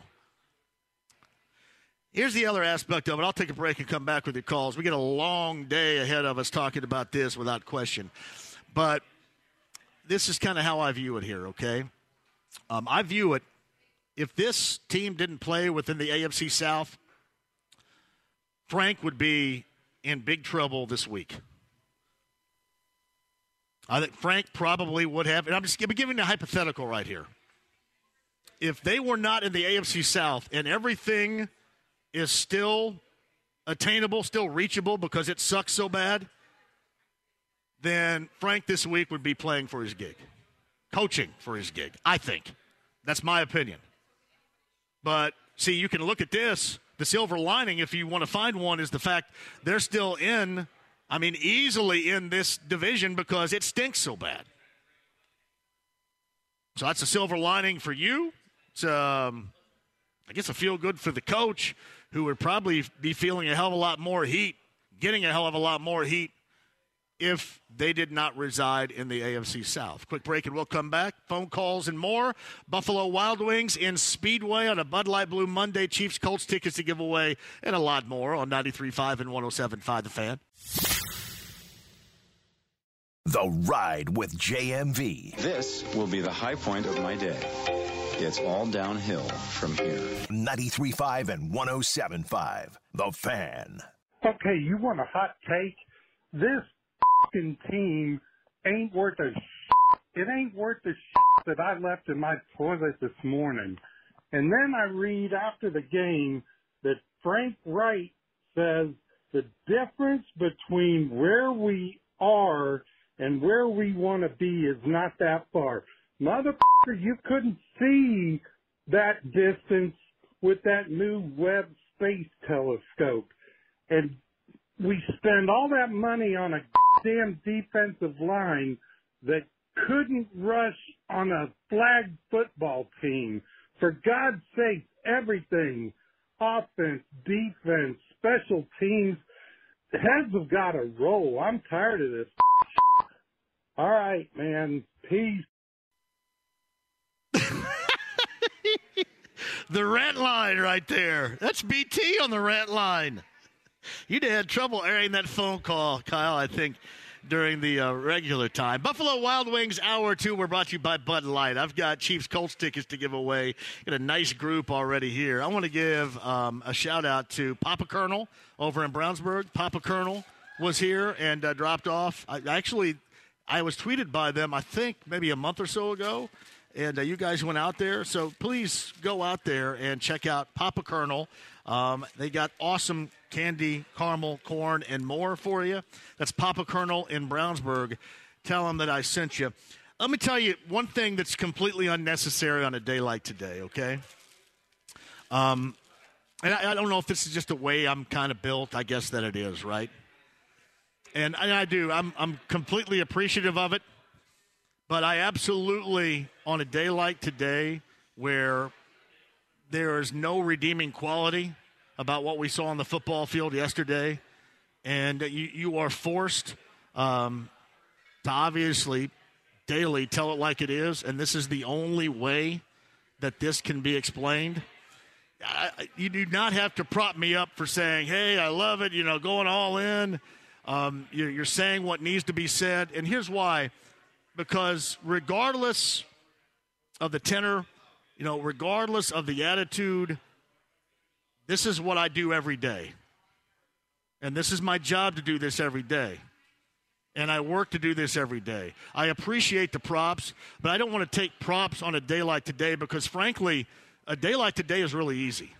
Here's the other aspect of it. I'll take a break and come back with your calls. We get a long day ahead of us talking about this without question. But this is kind of how I view it here, okay? Um, I view it if this team didn't play within the AFC South, Frank would be in big trouble this week. I think Frank probably would have, and I'm just giving a hypothetical right here. If they were not in the AFC South and everything is still attainable, still reachable because it sucks so bad, then Frank this week would be playing for his gig, coaching for his gig. I think. That's my opinion. But see, you can look at this. The silver lining, if you want to find one, is the fact they're still in, I mean, easily in this division because it stinks so bad. So that's a silver lining for you. It's, um, I guess, a feel good for the coach who would probably be feeling a hell of a lot more heat, getting a hell of a lot more heat if they did not reside in the AFC South. Quick break and we'll come back. Phone calls and more. Buffalo Wild Wings in Speedway on a Bud Light Blue Monday. Chiefs Colts tickets to give away and a lot more on 93.5 and 107.5 The Fan. The Ride with JMV. This will be the high point of my day. It's all downhill from here. 93.5 and 107.5 The Fan. Okay, you want a hot take? This fing team ain't worth a it ain't worth the that I left in my toilet this morning. And then I read after the game that Frank Reich says the difference between where we are and where we want to be is not that far. Motherfucker, you couldn't see that distance with that new Webb space telescope. And we spend all that money on a damn defensive line that couldn't rush on a flag football team. For God's sake, everything, offense, defense, special teams, heads have got to roll. I'm tired of this. All right, man. Peace. The rant line right there. That's BT on the rant line. You'd have had trouble airing that phone call, Kyle, I think, during the uh, regular time. Buffalo Wild Wings Hour 2, we're brought to you by Bud Light. I've got Chiefs Colts tickets to give away. Got a nice group already here. I want to give um, a shout out to Papa Kernel over in Brownsburg. Papa Kernel was here and uh, dropped off. I, actually, I was tweeted by them, I think, maybe a month or so ago. and uh, you guys went out there. So please go out there and check out Papa Kernel. Um, they got awesome candy, caramel, corn, and more for you. That's Papa Kernel in Brownsburg. Tell them that I sent you. Let me tell you one thing that's completely unnecessary on a day like today, okay? Um, and I, I don't know if this is just the way I'm kind of built. I guess that it is, right? And, and I do. I'm, I'm completely appreciative of it. But I absolutely, on a day like today, where there is no redeeming quality about what we saw on the football field yesterday, and you, you are forced um, to obviously daily tell it like it is, and this is the only way that this can be explained. I, you do not have to prop me up for saying, "Hey, I love it," you know, going all in. Um, you're, you're saying what needs to be said, and here's why: because regardless of the tenor, you know, regardless of the attitude, this is what I do every day, and this is my job to do this every day and I work to do this every day. I appreciate the props, but I don't want to take props on a day like today because, frankly, a day like today is really easy.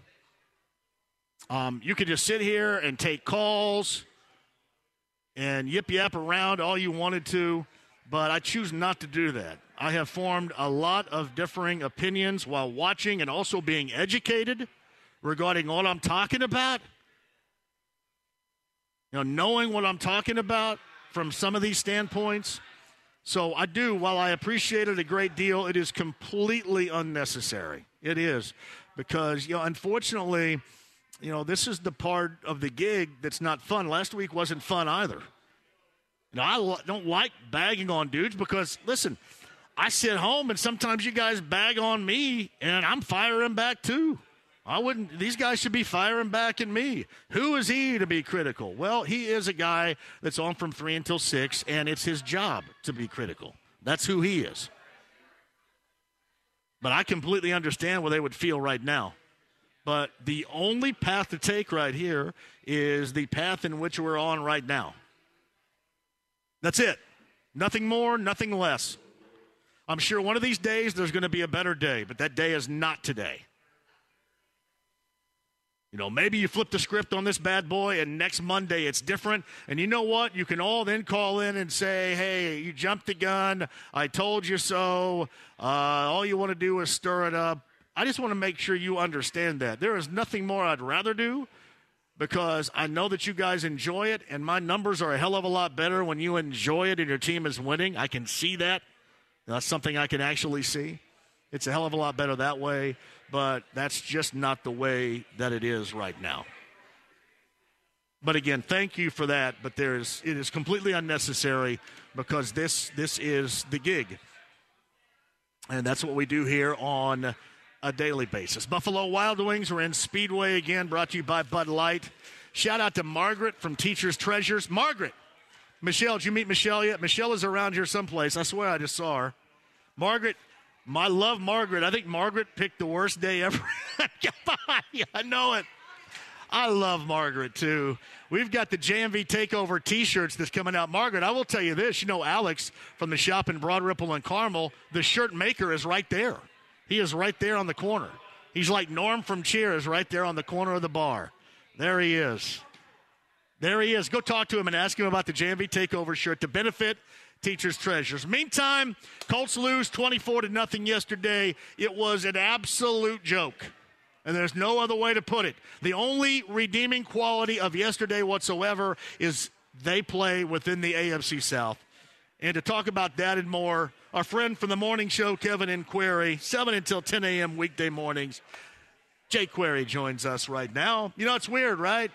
Um, you could just sit here and take calls and yip yap around all you wanted to, but I choose not to do that. I have formed a lot of differing opinions while watching and also being educated regarding what I'm talking about. You know, knowing what I'm talking about from some of these standpoints. So I do, while I appreciate it a great deal, it is completely unnecessary. It is. Because, you know, unfortunately, you know, this is the part of the gig that's not fun. Last week wasn't fun either. You know, I don't like bagging on dudes because, listen, I sit home and sometimes you guys bag on me and I'm firing back too. I wouldn't. These guys should be firing back at me. Who is he to be critical? Well, he is a guy that's on from three until six, and it's his job to be critical. That's who he is. But I completely understand what they would feel right now. But the only path to take right here is the path in which we're on right now. That's it. Nothing more, nothing less. I'm sure one of these days there's going to be a better day, but that day is not today. You know, maybe you flip the script on this bad boy and next Monday it's different. And you know what? You can all then call in and say, hey, you jumped the gun. I told you so. Uh, all you want to do is stir it up. I just want to make sure you understand that. There is nothing more I'd rather do because I know that you guys enjoy it, and my numbers are a hell of a lot better when you enjoy it and your team is winning. I can see that. That's something I can actually see. It's a hell of a lot better that way but that's just not the way that it is right now. But again, thank you for that. But there's it is completely unnecessary because this this is the gig, and that's what we do here on a daily basis. Buffalo Wild Wings we're in Speedway again, brought to you by Bud Light. Shout out to Margaret from Teachers Treasures. Margaret, Michelle, did you meet Michelle yet? Michelle is around here someplace. I swear I just saw her. Margaret, my love, Margaret. I think Margaret picked the worst day ever. I know it. I love Margaret too. We've got the JMV Takeover T-shirts that's coming out. Margaret, I will tell you this. You know, Alex from the shop in Broad Ripple and Carmel. The shirt maker is right there. He is right there on the corner. He's like Norm from Cheers, right there on the corner of the bar. There he is. There he is. Go talk to him and ask him about the JMV Takeover shirt to benefit teachers' treasures. Meantime, Colts lose 24 to nothing yesterday. It was an absolute joke. And there's no other way to put it. The only redeeming quality of yesterday whatsoever is they play within the AFC South. And to talk about that and more, our friend from the morning show, Kevin and Query, 7 until 10 a.m. weekday mornings. Jake Query joins us right now. You know, it's weird, right?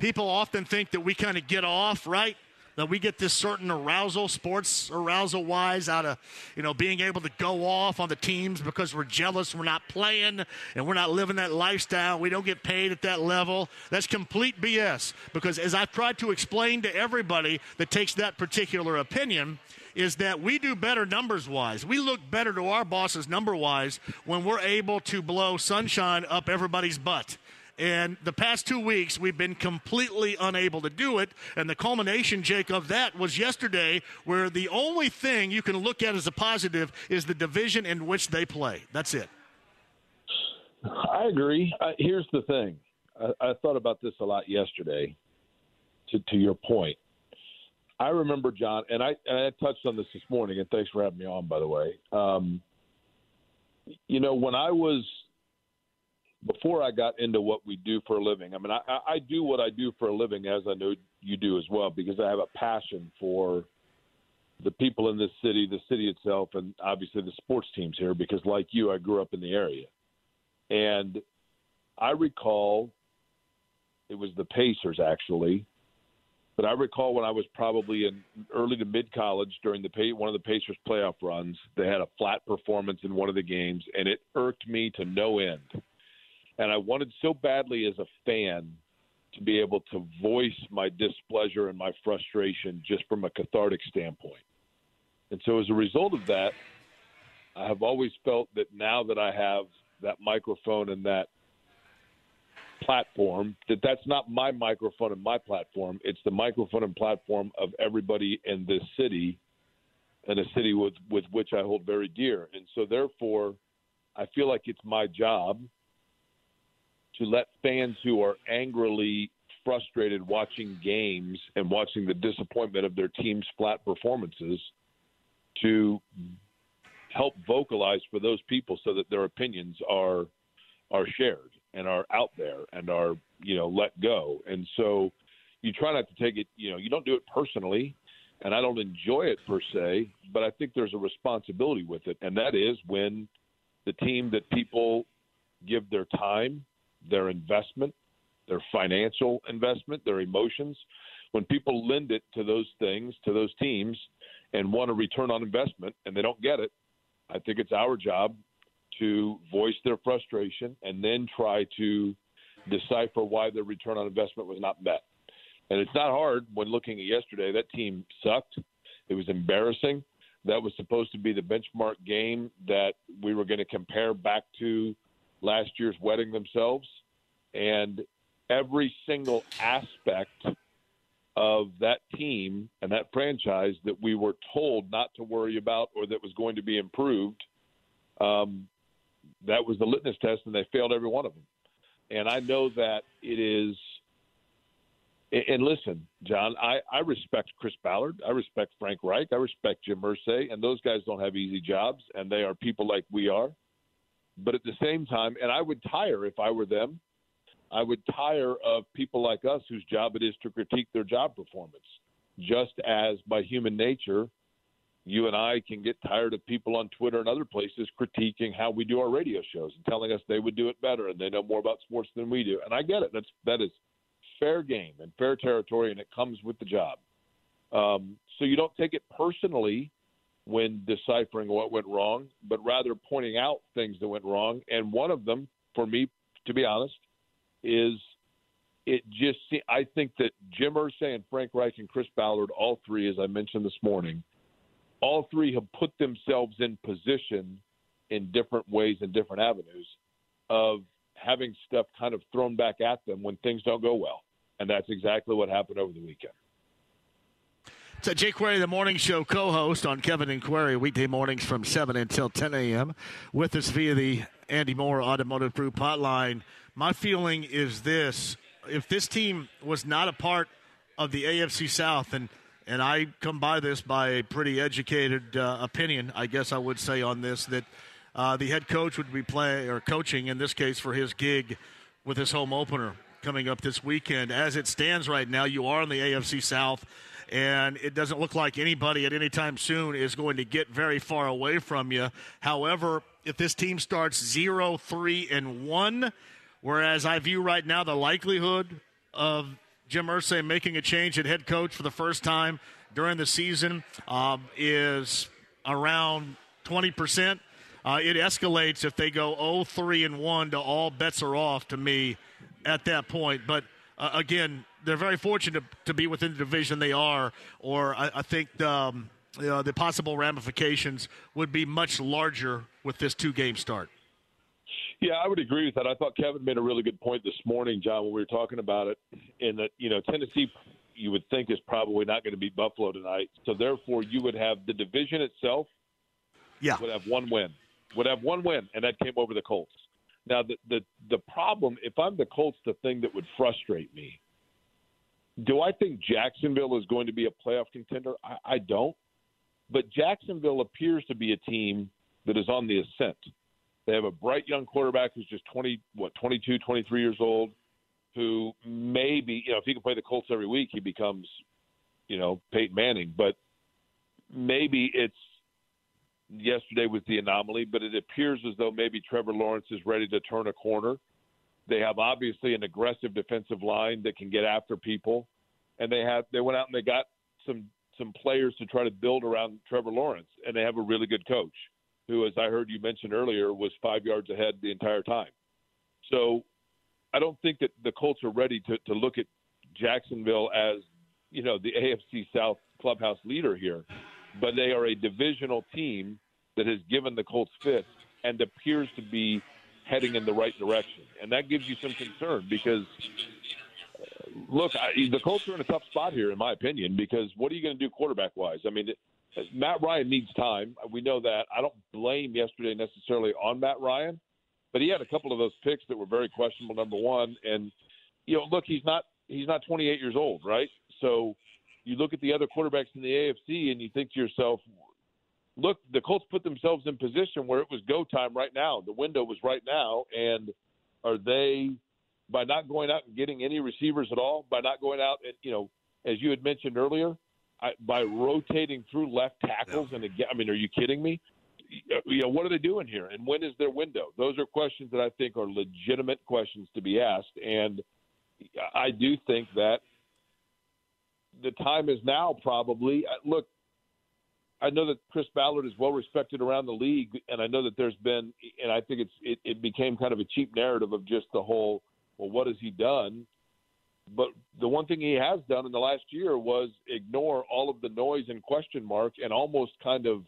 People often think that we kind of get off, right? that we get this certain arousal, sports arousal wise, out of you know being able to go off on the teams because we're jealous, we're not playing, and we're not living that lifestyle. We don't get paid at that level. That's complete BS. Because as I've tried to explain to everybody that takes that particular opinion, is that we do better numbers wise. We look better to our bosses number wise when we're able to blow sunshine up everybody's butt And the past two weeks, we've been completely unable to do it. And the culmination, Jake, of that was yesterday, where the only thing you can look at as a positive is the division in which they play. That's it. I agree. Uh, here's the thing I, I thought about this a lot yesterday, to, to your point. I remember, John, and I, and I touched on this this morning, and thanks for having me on, by the way. Um, you know, when I was before I got into what we do for a living, I mean, I, I do what I do for a living, as I know you do as well, because I have a passion for the people in this city, the city itself, and obviously the sports teams here, because like you, I grew up in the area. And I recall it was the Pacers, actually. But I recall when I was probably in early to mid college during the one of the Pacers playoff runs, they had a flat performance in one of the games, and it irked me to no end and I wanted so badly as a fan to be able to voice my displeasure and my frustration just from a cathartic standpoint. And so, as a result of that, I have always felt that now that I have that microphone and that platform, that that's not my microphone and my platform. It's the microphone and platform of everybody in this city, and a city with with which I hold very dear. And so, therefore, I feel like it's my job to let fans who are angrily frustrated watching games and watching the disappointment of their team's flat performances to help vocalize for those people so that their opinions are are shared and are out there and are you know let go. And so you try not to take it you know you don't do it personally and I don't enjoy it per se but I think there's a responsibility with it. And that is when the team that people give their time their investment, their financial investment, their emotions. When people lend it to those things, to those teams, and want a return on investment and they don't get it, I think it's our job to voice their frustration and then try to decipher why their return on investment was not met. And it's not hard when looking at yesterday. That team sucked. It was embarrassing. That was supposed to be the benchmark game that we were going to compare back to last year's wedding themselves, and every single aspect of that team and that franchise that we were told not to worry about or that was going to be improved, um, that was the litmus test, and they failed every one of them. And I know that it is. And listen, John, I, I respect Chris Ballard. I respect Frank Reich. I respect Jim Irsay. And those guys don't have easy jobs, and they are people like we are. But at the same time, and I would tire if I were them, I would tire of people like us whose job it is to critique their job performance. Just as by human nature, you and I can get tired of people on Twitter and other places critiquing how we do our radio shows and telling us they would do it better and they know more about sports than we do. And I get it. That's that is fair game and fair territory, and it comes with the job. Um, so you don't take it personally when deciphering what went wrong, but rather pointing out things that went wrong. And one of them, for me, to be honest, is it just. I think that Jim Irsay and Frank Reich and Chris Ballard, all three, as I mentioned this morning, all three have put themselves in position in different ways and different avenues of having stuff kind of thrown back at them when things don't go well. And that's exactly what happened over the weekend. So Jake Query, the morning show co-host on Kevin and Query, weekday mornings from 7 until 10 a.m. With us via the Andy Moore Automotive Group hotline. My feeling is this: if this team was not a part of the AFC South, and and I come by this by a pretty educated uh, opinion, I guess I would say on this that uh, the head coach would be playing or coaching in this case for his gig with his home opener coming up this weekend. As it stands right now, you are in the AFC South and it doesn't look like anybody at any time soon is going to get very far away from you. However, if this team starts 0 3 and 1, whereas I view right now the likelihood of Jim Irsay making a change at head coach for the first time during the season um, is around 20%. Uh, it escalates if they go 0 3 and 1 to all bets are off to me at that point. But uh, again, they're very fortunate to be within the division they are, or I, I think um, you know, the possible ramifications would be much larger with this two game start. Yeah, I would agree with that. I thought Kevin made a really good point this morning, John, when we were talking about it. In that, you know, Tennessee, you would think is probably not going to beat Buffalo tonight. So therefore, you would have the division itself. Yeah. Would have one win. Would have one win, and that came over the Colts. Now, the the the problem, if I'm the Colts, the thing that would frustrate me. Do I think Jacksonville is going to be a playoff contender? I, I don't. But Jacksonville appears to be a team that is on the ascent. They have a bright young quarterback who's just 20, what, 22, 23 years old, who maybe, you know, if he can play the Colts every week, he becomes, you know, Peyton Manning. But maybe it's yesterday was the anomaly, but it appears as though maybe Trevor Lawrence is ready to turn a corner. They have obviously an aggressive defensive line that can get after people, and they have they went out and they got some some players to try to build around Trevor Lawrence, and they have a really good coach who, as I heard you mention earlier, was five yards ahead the entire time. So I don't think that the Colts are ready to, to look at Jacksonville as, you know, the AFC South clubhouse leader here, but they are a divisional team that has given the Colts fits and appears to be heading in the right direction. And that gives you some concern because, uh, look, I, the Colts are in a tough spot here, in my opinion, because what are you going to do quarterback wise? I mean, Matt Ryan needs time. We know that. I don't blame yesterday necessarily on Matt Ryan, but he had a couple of those picks that were very questionable. Number one, and you know, look, he's not he's not 28 years old, right? So you look at the other quarterbacks in the AFC and you think to yourself, look, the Colts put themselves in position where it was go time right now. The window was right now, and are they by not going out and getting any receivers at all, by not going out and you know, as you had mentioned earlier, I, by rotating through left tackles and again, I mean, are you kidding me? You know, what are they doing here, and when is their window? Those are questions that I think are legitimate questions to be asked, and I do think that the time is now. Probably, uh, look, I know that Chris Ballard is well respected around the league, and I know that there's been, and I think it's it, it became kind of a cheap narrative of just the whole, well, what has he done? But the one thing he has done in the last year was ignore all of the noise and question mark and almost kind of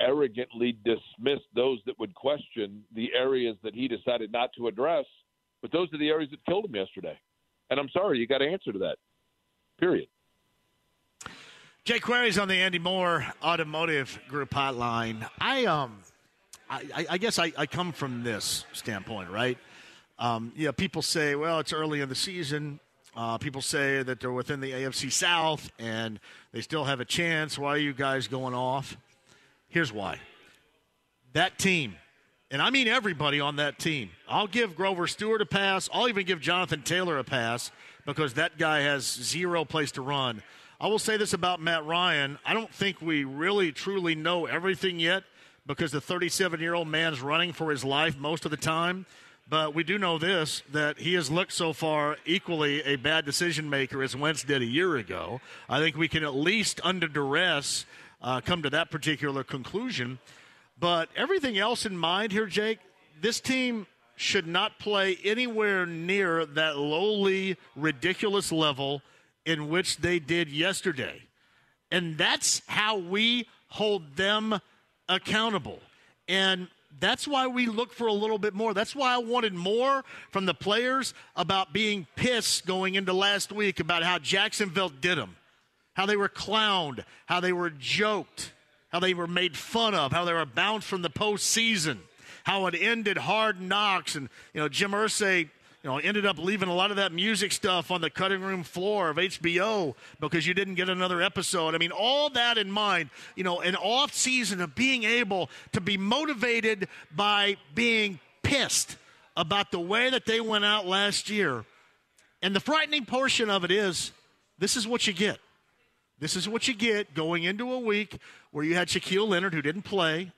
arrogantly dismiss those that would question the areas that he decided not to address. But those are the areas that killed him yesterday. And I'm sorry, you got to answer to that. Period. Jake Query's on the Andy Moore Automotive Group hotline. I um, I, I guess I, I come from this standpoint, right? Um, yeah, people say, well, it's early in the season. Uh, people say that they're within the AFC South and they still have a chance. Why are you guys going off? Here's why. That team, and I mean everybody on that team, I'll give Grover Stewart a pass. I'll even give Jonathan Taylor a pass because that guy has zero place to run. I will say this about Matt Ryan. I don't think we really truly know everything yet because the 37 year old man's running for his life most of the time. But we do know this that he has looked so far equally a bad decision maker as Wentz did a year ago. I think we can at least, under duress, uh, come to that particular conclusion. But everything else in mind here, Jake, this team should not play anywhere near that lowly, ridiculous level in which they did yesterday. And that's how we hold them accountable. And that's why we look for a little bit more. That's why I wanted more from the players about being pissed going into last week about how Jacksonville did them, how they were clowned, how they were joked, how they were made fun of, how they were bounced from the postseason, how it ended hard knocks. And, you know, Jim Irsay you know, ended up leaving a lot of that music stuff on the cutting room floor of HBO because you didn't get another episode. I mean, all that in mind, you know, an off season of being able to be motivated by being pissed about the way that they went out last year. And the frightening portion of it is this is what you get. This is what you get going into a week where you had Shaquille Leonard, who didn't play,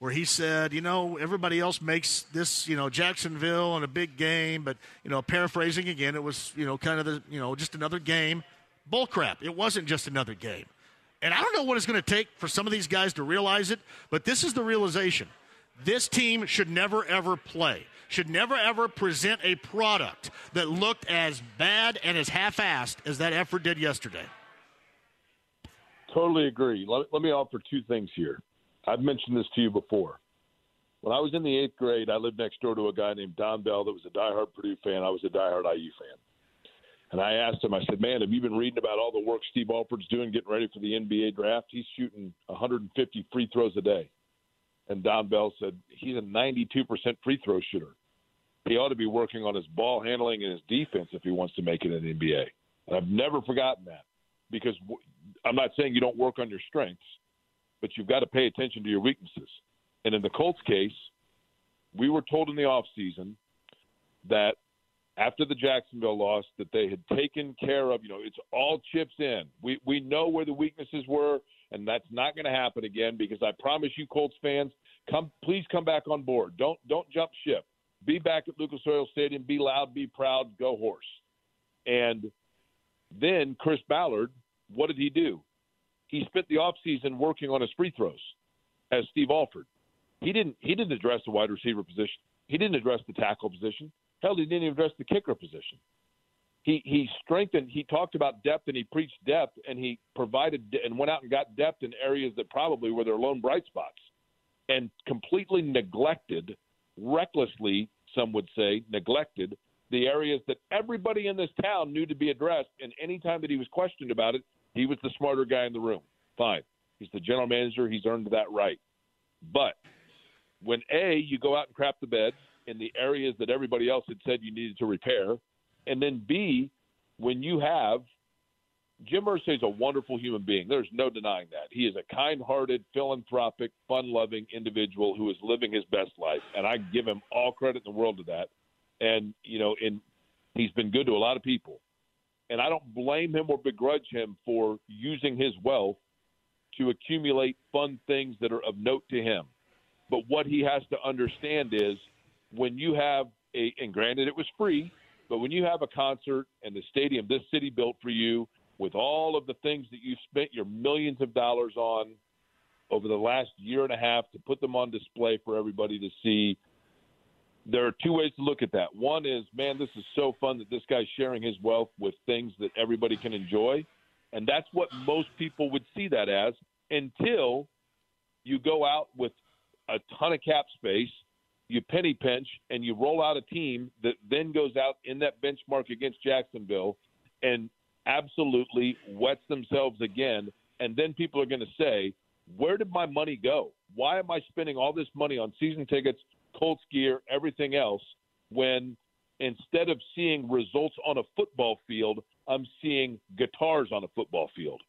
where he said, you know, everybody else makes this, you know, Jacksonville and a big game, but, you know, paraphrasing again, it was, you know, kind of the, you know, just another game. Bull crap. It wasn't just another game. And I don't know what it's going to take for some of these guys to realize it, but this is the realization. This team should never, ever play, should never, ever present a product that looked as bad and as half assed as that effort did yesterday. Totally agree. Let, let me offer two things here. I've mentioned this to you before. When I was in the eighth grade, I lived next door to a guy named Don Bell that was a diehard Purdue fan. I was a diehard IU fan. And I asked him, I said, man, have you been reading about all the work Steve Alford's doing getting ready for the NBA draft? He's shooting 150 free throws a day. And Don Bell said, he's a 92% free throw shooter. He ought to be working on his ball handling and his defense if he wants to make it in the NBA. And I've never forgotten that because I'm not saying you don't work on your strengths, but you've got to pay attention to your weaknesses. And in the Colts case, we were told in the offseason that after the Jacksonville loss that they had taken care of, you know, it's all chips in. We we know where the weaknesses were and that's not going to happen again because I promise you Colts fans, come please come back on board. Don't don't jump ship. Be back at Lucas Oil Stadium, be loud, be proud, go horse. And then Chris Ballard, what did he do? He spent the offseason working on his free throws as Steve Alford. He didn't he didn't address the wide receiver position. He didn't address the tackle position. Hell, he didn't even address the kicker position. He he strengthened. He talked about depth and he preached depth and he provided and went out and got depth in areas that probably were their lone bright spots, and completely neglected, recklessly, some would say, neglected the areas that everybody in this town knew to be addressed. And any time that he was questioned about it, he was the smarter guy in the room. Fine, he's the general manager. He's earned that right. But when a you go out and crap the bed in the areas that everybody else had said you needed to repair, and then b when you have Jim Irsay is a wonderful human being. There's no denying that. He is a kind-hearted, philanthropic, fun-loving individual who is living his best life, and I give him all credit in the world to that. And you know, and he's been good to a lot of people, and I don't blame him or begrudge him for using his wealth to accumulate fun things that are of note to him. But what he has to understand is when you have a, and granted it was free, but when you have a concert and the stadium this city built for you with all of the things that you spent your millions of dollars on over the last year and a half to put them on display for everybody to see, there are two ways to look at that. One is, man, this is so fun that this guy's sharing his wealth with things that everybody can enjoy. And that's what most people would see that as until you go out with a ton of cap space, you penny pinch, and you roll out a team that then goes out in that benchmark against Jacksonville and absolutely wets themselves again. And then people are going to say, where did my money go? Why am I spending all this money on season tickets, Colts gear, everything else, when instead of seeing results on a football field, I'm seeing guitars on a football field?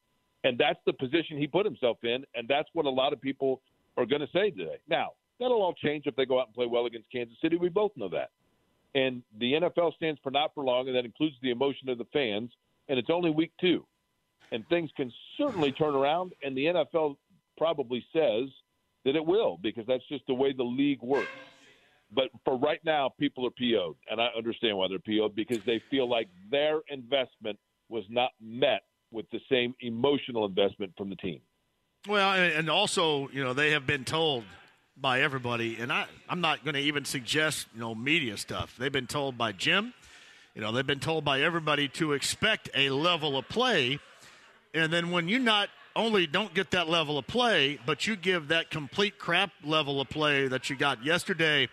And that's the position he put himself in. And that's what a lot of people are going to say today. Now, that'll all change if they go out and play well against Kansas City. We both know that. And the NFL stands for not for long, and that includes the emotion of the fans. And it's only week two. And things can certainly turn around. And the NFL probably says that it will because that's just the way the league works. But for right now, people are PO'd. And I understand why they're PO'd because they feel like their investment was not met with the same emotional investment from the team. Well, and also, you know, they have been told by everybody, and I, I'm not going to even suggest, you know, media stuff. They've been told by Jim, you know, they've been told by everybody to expect a level of play. And then when you not only don't get that level of play, but you give that complete crap level of play that you got yesterday,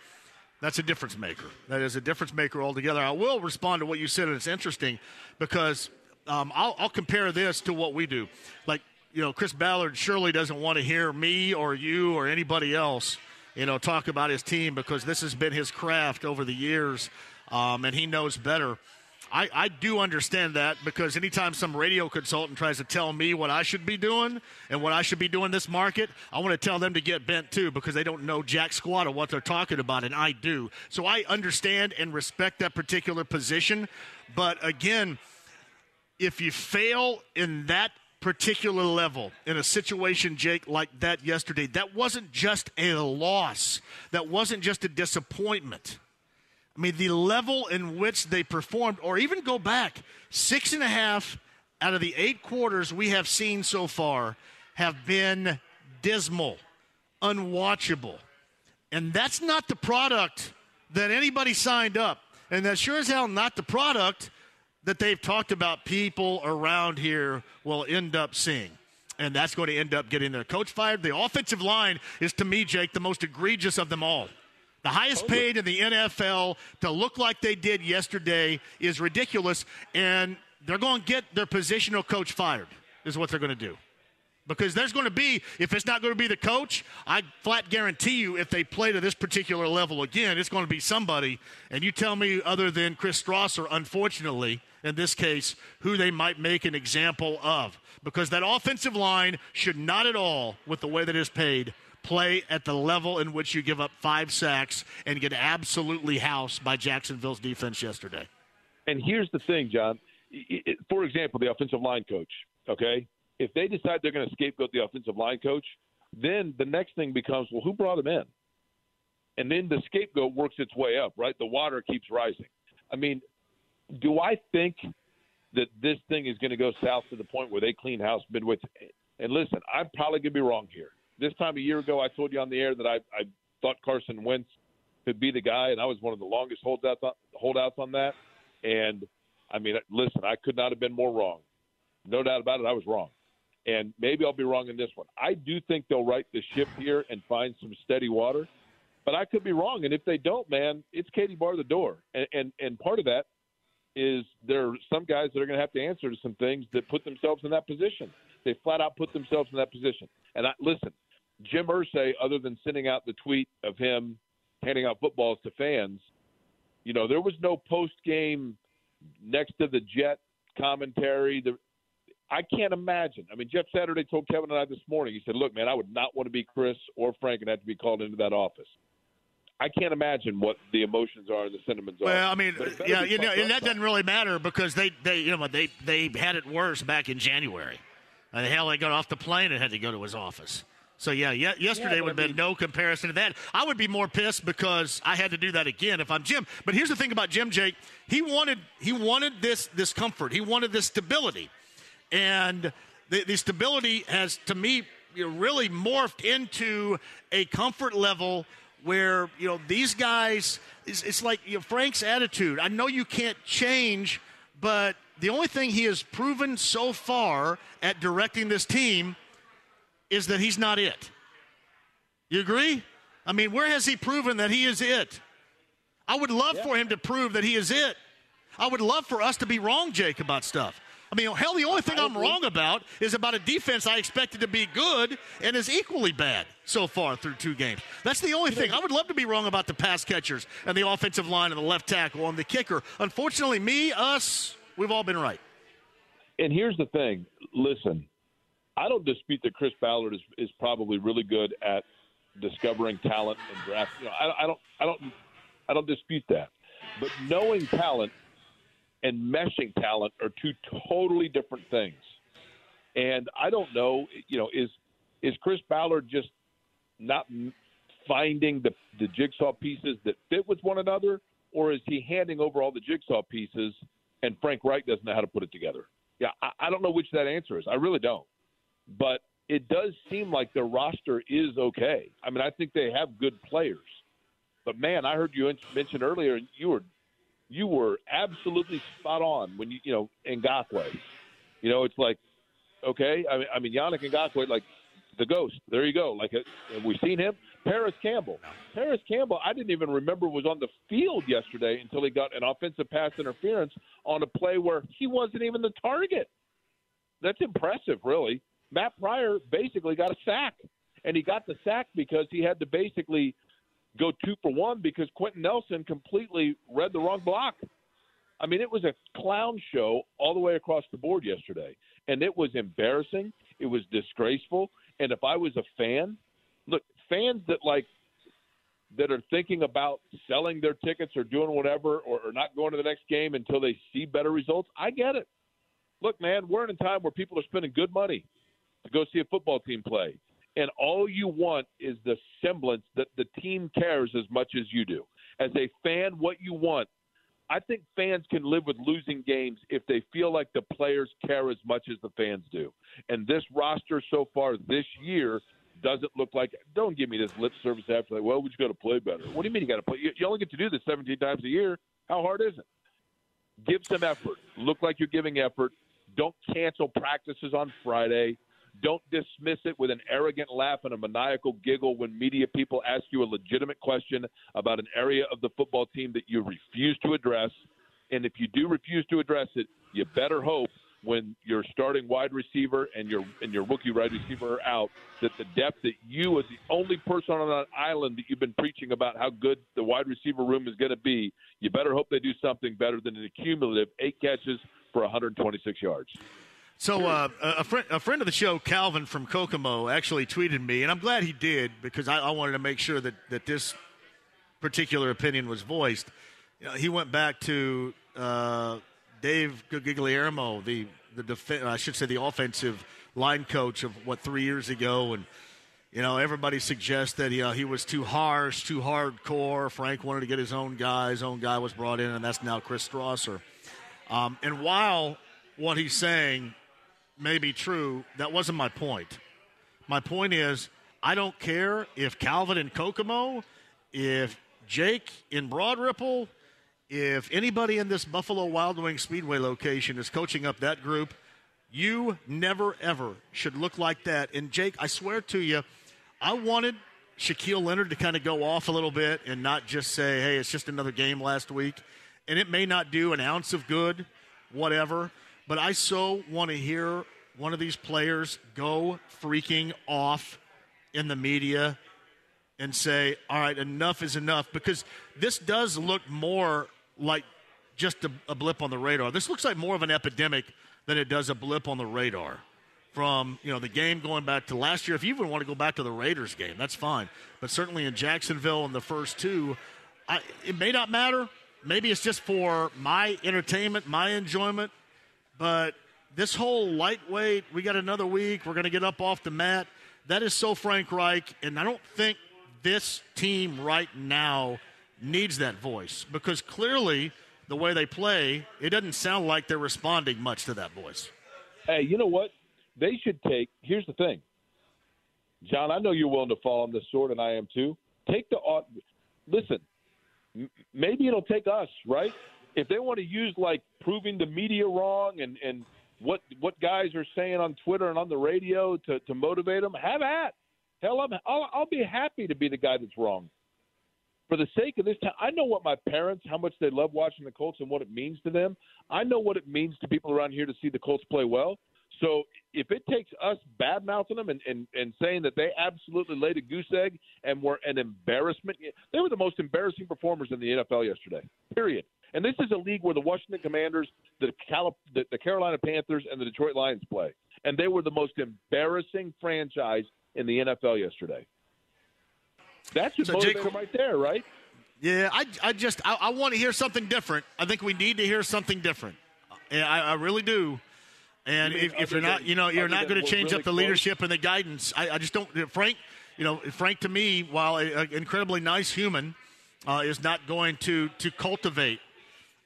that's a difference maker. That is a difference maker altogether. I will respond to what you said, and it's interesting because um, I'll, I'll compare this to what we do. Like, you know, Chris Ballard surely doesn't want to hear me or you or anybody else, you know, talk about his team because this has been his craft over the years, um, and he knows better. I, I do understand that because anytime some radio consultant tries to tell me what I should be doing and what I should be doing this market, I want to tell them to get bent too because they don't know jack squat of what they're talking about, and I do. So I understand and respect that particular position. But again, if you fail in that particular level in a situation, Jake, like that yesterday, that wasn't just a loss. That wasn't just a disappointment. I mean, the level in which they performed, or even go back, six and a half out of the eight quarters we have seen so far have been dismal, unwatchable. And that's not the product that anybody signed up. And that sure as hell not the product that they've talked about people around here will end up seeing. and that's going to end up getting their coach fired. The offensive line is, to me, Jake, the most egregious of them all. The highest paid in the NFL to look like they did yesterday is ridiculous, and they're going to get their positional coach fired, is what they're going to do. Because there's going to be, if it's not going to be the coach, I flat guarantee you, if they play to this particular level again, it's going to be somebody. And you tell me, other than Chris Strausser, unfortunately, in this case, who they might make an example of. Because that offensive line should not at all, with the way that it's paid, play at the level in which you give up five sacks and get absolutely housed by Jacksonville's defense yesterday. And here's the thing, John. For example, the offensive line coach, okay? If they decide they're going to scapegoat the offensive line coach, then the next thing becomes, well, who brought him in? And then the scapegoat works its way up, right? The water keeps rising. I mean, do I think that this thing is going to go south to the point where they clean house midway? And listen, I'm probably going to be wrong here. This time a year ago, I told you on the air that I, I thought Carson Wentz could be the guy, and I was one of the longest holdouts on, holdouts on that. And I mean, listen, I could not have been more wrong. No doubt about it, I was wrong. And maybe I'll be wrong in this one. I do think they'll right the ship here and find some steady water, but I could be wrong. And if they don't, man, it's Katie bar the door. And and, and part of that is there are some guys that are going to have to answer to some things that put themselves in that position. They flat out put themselves in that position. And I, listen, Jim Irsay, other than sending out the tweet of him handing out footballs to fans, you know, there was no post game next to the Jet commentary. The, I can't imagine. I mean, Jeff Saturday told Kevin and I this morning. He said, "Look, man, I would not want to be Chris or Frank and have to be called into that office." I can't imagine what the emotions are and the sentiments well, are. Well, I mean, yeah, you know, and that doesn't really matter because they, they, you know, they they had it worse back in January. And the hell, they got off the plane and had to go to his office. So yeah, yeah yesterday yeah, would have been no comparison to that. I would be more pissed because I had to do that again if I'm Jim. But here's the thing about Jim Jake. He wanted he wanted this this comfort. He wanted this stability. And the, the stability has to me you know, really morphed into a comfort level where you know these guys it's, it's like you know, Frank's attitude. I know you can't change, but the only thing he has proven so far at directing this team is that he's not it. You agree? I mean, where has he proven that he is it? I would love yeah. for him to prove that he is it. I would love for us to be wrong, Jake, about stuff. I mean, hell, the only thing I'm wrong about is about a defense I expected to be good and is equally bad so far through two games. That's the only thing. I would love to be wrong about the pass catchers and the offensive line and the left tackle and the kicker. Unfortunately, me, us, we've all been right. And here's the thing listen, I don't dispute that Chris Ballard is, is probably really good at discovering talent and draft. You know, I, I don't, I don't, I don't dispute that. But knowing talent and meshing talent are two totally different things. And I don't know, you know, is is Chris Ballard just not finding the the jigsaw pieces that fit with one another, or is he handing over all the jigsaw pieces and Frank Reich doesn't know how to put it together? Yeah, I, I don't know which that answer is. I really don't. But it does seem like their roster is okay. I mean, I think they have good players. But man, I heard you mention earlier, you were you were absolutely spot on when you you know Ngakoue. You know, it's like okay. I mean, I mean Yannick Ngakoue, like the ghost. There you go. Like uh, we've seen him. Parris Campbell. Parris Campbell. I didn't even remember was on the field yesterday until he got an offensive pass interference on a play where he wasn't even the target. That's impressive, really. Matt Pryor basically got a sack, and he got the sack because he had to basically go two for one because Quenton Nelson completely read the wrong block. I mean, it was a clown show all the way across the board yesterday, and it was embarrassing. It was disgraceful. And if I was a fan, look, fans that like that are thinking about selling their tickets or doing whatever or, or not going to the next game until they see better results, I get it. Look, man, we're in a time where people are spending good money to go see a football team play and all you want is the semblance that the team cares as much as you do. As a fan, what you want, I think fans can live with losing games if they feel like the players care as much as the fans do. And this roster so far this year doesn't look like. Don't give me this lip service after like, well, we just got to play better. What do you mean you got to play? You only get to do this 17 times a year. How hard is it? Give some effort. Look like you're giving effort. Don't cancel practices on Friday Don't dismiss it with an arrogant laugh and a maniacal giggle when media people ask you a legitimate question about an area of the football team that you refuse to address. And if you do refuse to address it, you better hope when your starting wide receiver and your and your rookie wide receiver are out that the depth that you as the only person on that island that you've been preaching about how good the wide receiver room is going to be, you better hope they do something better than an cumulative eight catches for 126 yards. So uh, a, friend, a friend of the show, Calvin from Kokomo, actually tweeted me, and I'm glad he did because I, I wanted to make sure that, that this particular opinion was voiced. You know, he went back to uh, Dave Guglielmo, the the def- I should say the offensive line coach of what three years ago, and you know everybody suggests that you know he was too harsh, too hardcore. Frank wanted to get his own guy. His own guy was brought in, and that's now Chris Strausser. Um, and while what he's saying may be true, that wasn't my point. My point is, I don't care if Calvin in Kokomo, if Jake in Broad Ripple, if anybody in this Buffalo Wild Wing Speedway location is coaching up that group, you never ever should look like that. And Jake, I swear to you, I wanted Shaquille Leonard to kind of go off a little bit and not just say, hey, it's just another game last week. And it may not do an ounce of good, whatever. But I so want to hear one of these players go freaking off in the media and say, all right, enough is enough. Because this does look more like just a, a, blip on the radar. This looks like more of an epidemic than it does a blip on the radar. From you know the game going back to last year, if you even want to go back to the Raiders game, that's fine. But certainly in Jacksonville in the first two, I, it may not matter. Maybe it's just for my entertainment, my enjoyment. But this whole lightweight, we got another week, we're going to get up off the mat. That is so Frank Reich, and I don't think this team right now needs that voice because clearly the way they play, it doesn't sound like they're responding much to that voice. Hey, you know what? They should take. Here's the thing, John. I know you're willing to fall on this sword, and I am too. Take the uh, listen. Maybe it'll take us, right? If they want to use like proving the media wrong and and what what guys are saying on Twitter and on the radio to to motivate them, have at. Hell, I'm, I'll, I'll be happy to be the guy that's wrong for the sake of this time, I know what my parents, how much they love watching the Colts and what it means to them. I know what it means to people around here to see the Colts play well. So if it takes us bad mouthing them and, and, and saying that they absolutely laid a goose egg and were an embarrassment, they were the most embarrassing performers in the NFL yesterday. Period. And this is a league where the Washington Commanders, the, Cal- the, the Carolina Panthers, and the Detroit Lions play, and they were the most embarrassing franchise in the NFL yesterday. That's your so motivator Jake, right there, right? Yeah, I, I just I, I, want to hear something different. I think we need to hear something different. I, I really do. And if, if you're not, you know, you're not going to change really up the close. leadership and the guidance. I, I, just don't. Frank, you know, Frank to me, while an incredibly nice human, uh, is not going to to cultivate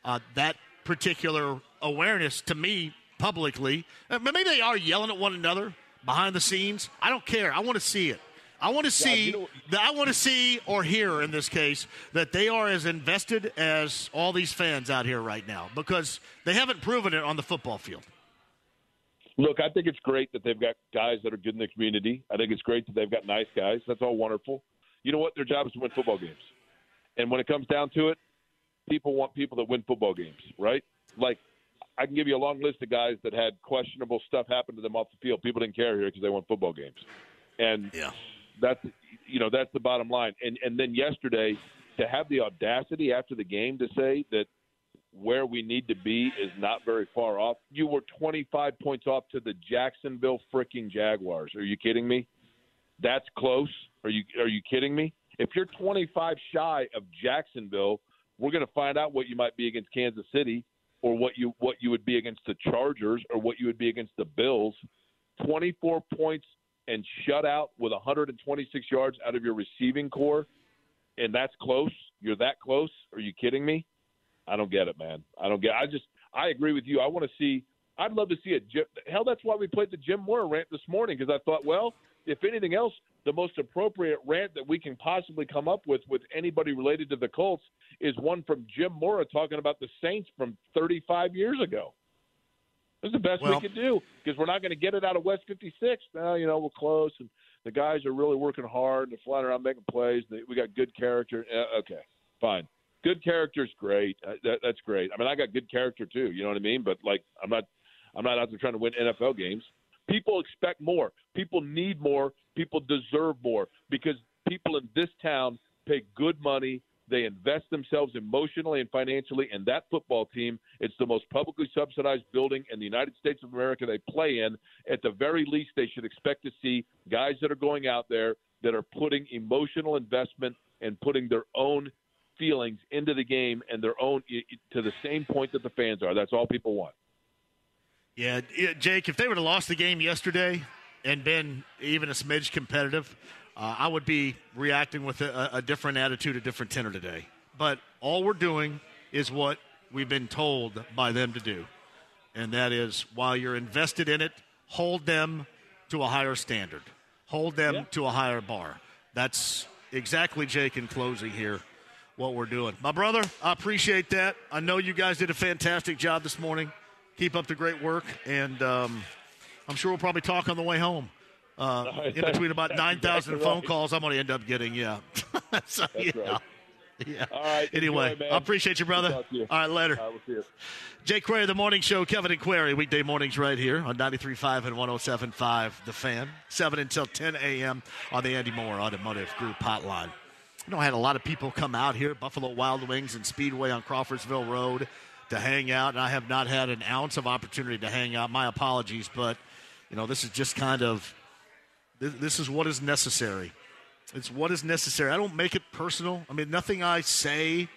uh, that particular awareness to me publicly. Uh, maybe they are yelling at one another behind the scenes. I don't care. I want to see it. I want to see you know, I want to see or hear in this case that they are as invested as all these fans out here right now because they haven't proven it on the football field. Look, I think it's great that they've got guys that are good in the community. I think it's great that they've got nice guys. That's all wonderful. You know what? Their job is to win football games. And when it comes down to it, people want people that win football games, right? Like I can give you a long list of guys that had questionable stuff happen to them off the field. People didn't care here because they won football games. And yeah that's you know that's the bottom line. And and then yesterday to have the audacity after the game to say that where we need to be is not very far off. You were 25 points off to the Jacksonville freaking Jaguars. Are you kidding me? That's close. Are you are you kidding me? If you're 25 shy of Jacksonville, we're going to find out what you might be against Kansas City or what you what you would be against the Chargers or what you would be against the Bills. 24 points and shut out with 126 yards out of your receiving core, and that's close. You're that close? Are you kidding me? I don't get it, man. I don't get. I just I agree with you. I want to see. I'd love to see it. Hell, that's why we played the Jim Mora rant this morning because I thought, well, if anything else, the most appropriate rant that we can possibly come up with with anybody related to the Colts is one from Jim Mora talking about the Saints from 35 years ago. It's the best Well- we can do because we're not going to get it out of West 56. Now, you know, we're close and the guys are really working hard. They're flying around making plays. We got good character. Uh, okay, fine. Good character's great. Uh, that, that's great. I mean, I got good character too. You know what I mean? But like, I'm not, I'm not out there trying to win NFL games. People expect more. People need more. People deserve more because people in this town pay good money. They invest themselves emotionally and financially in that football team. It's the most publicly subsidized building in the United States of America they play in. At the very least, they should expect to see guys that are going out there that are putting emotional investment and putting their own feelings into the game and their own to the same point that the fans are. That's all people want. Yeah, Jake, if they would have lost the game yesterday and been even a smidge competitive, uh, I would be reacting with a, a different attitude, a different tenor today. But all we're doing is what we've been told by them to do. And that is while you're invested in it, hold them to a higher standard, hold them Yeah. to a higher bar. That's exactly, Jake, in closing here, what we're doing. My brother, I appreciate that. I know you guys did a fantastic job this morning. Keep up the great work. And um, I'm sure we'll probably talk on the way home. Uh, in between about 9,000 exactly phone right. calls, I'm going to end up getting, yeah. so, yeah. right. Yeah. All right. Anyway, enjoy. I appreciate you, brother. Good talk to you. All right, later. All right, we'll see you. Jake Query, The Morning Show, Kevin and Query, weekday mornings right here on 93.5 and 107.5 The Fan. 7 until 10 a.m. on the Andy Moore Automotive Group hotline. You know, I had a lot of people come out here, Buffalo Wild Wings and Speedway on Crawfordsville Road, to hang out, and I have not had an ounce of opportunity to hang out. My apologies, but, you know, this is just kind of, this, is what is necessary. It's what is necessary. I don't make it personal. I mean, nothing I say,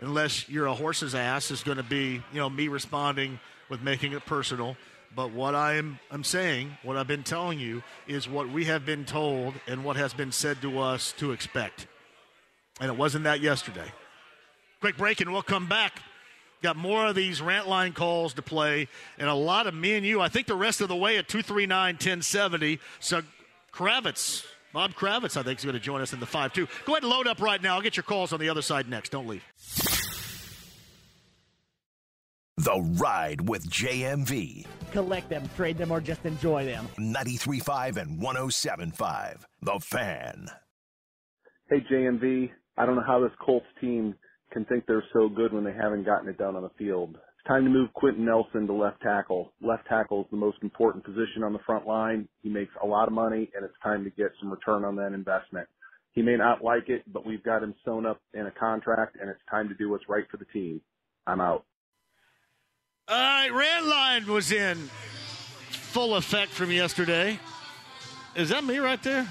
unless you're a horse's ass, is going to be, you know, me responding with making it personal. But what I am I'm saying, what I've been telling you, is what we have been told and what has been said to us to expect. And it wasn't that yesterday. Quick break, and we'll come back. Got more of these rant line calls to play, and a lot of me and you. I think the rest of the way at 239 1070. So, Kravitz, Bob Kravitz, I think, is going to join us in the 5 2. Go ahead and load up right now. I'll get your calls on the other side next. Don't leave. The Ride with JMV. Collect them, trade them, or just enjoy them. 93.5 and 107.5. The Fan. Hey, JMV. I don't know how this Colts team can think they're so good when they haven't gotten it done on the field. It's time to move Quenton Nelson to left tackle. Left tackle is the most important position on the front line. He makes a lot of money, and it's time to get some return on that investment. He may not like it, but we've got him sewn up in a contract, and it's time to do what's right for the team. I'm out. All right, rant line was in full effect from yesterday. Is that me right there?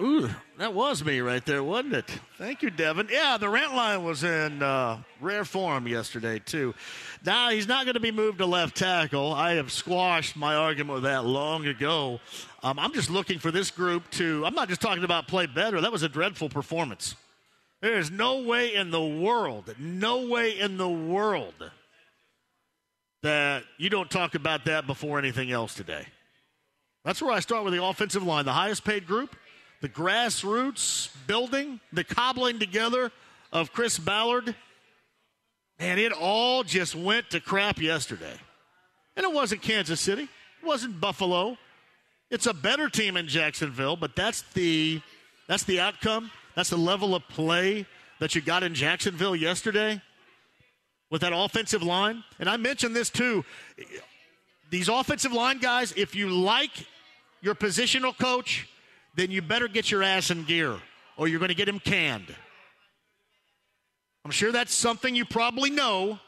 Ooh, that was me right there, wasn't it? Thank you, Devin. Yeah, the rant line was in uh, rare form yesterday, too. Now, he's not going to be moved to left tackle. I have squashed my argument with that long ago. Um, I'm just looking for this group to, I'm not just talking about play better. That was a dreadful performance. There is no way in the world, no way in the world that you don't talk about that before anything else today. That's where I start with the offensive line, the highest paid group, the grassroots building, the cobbling together of Chris Ballard. Man, it all just went to crap yesterday. And it wasn't Kansas City, it wasn't Buffalo. It's a better team in Jacksonville, but that's the that's the outcome. That's the level of play that you got in Jacksonville yesterday with that offensive line. And I mentioned this too. These offensive line guys, if you like your positional coach, then you better get your ass in gear or you're going to get him canned. I'm sure that's something you probably know.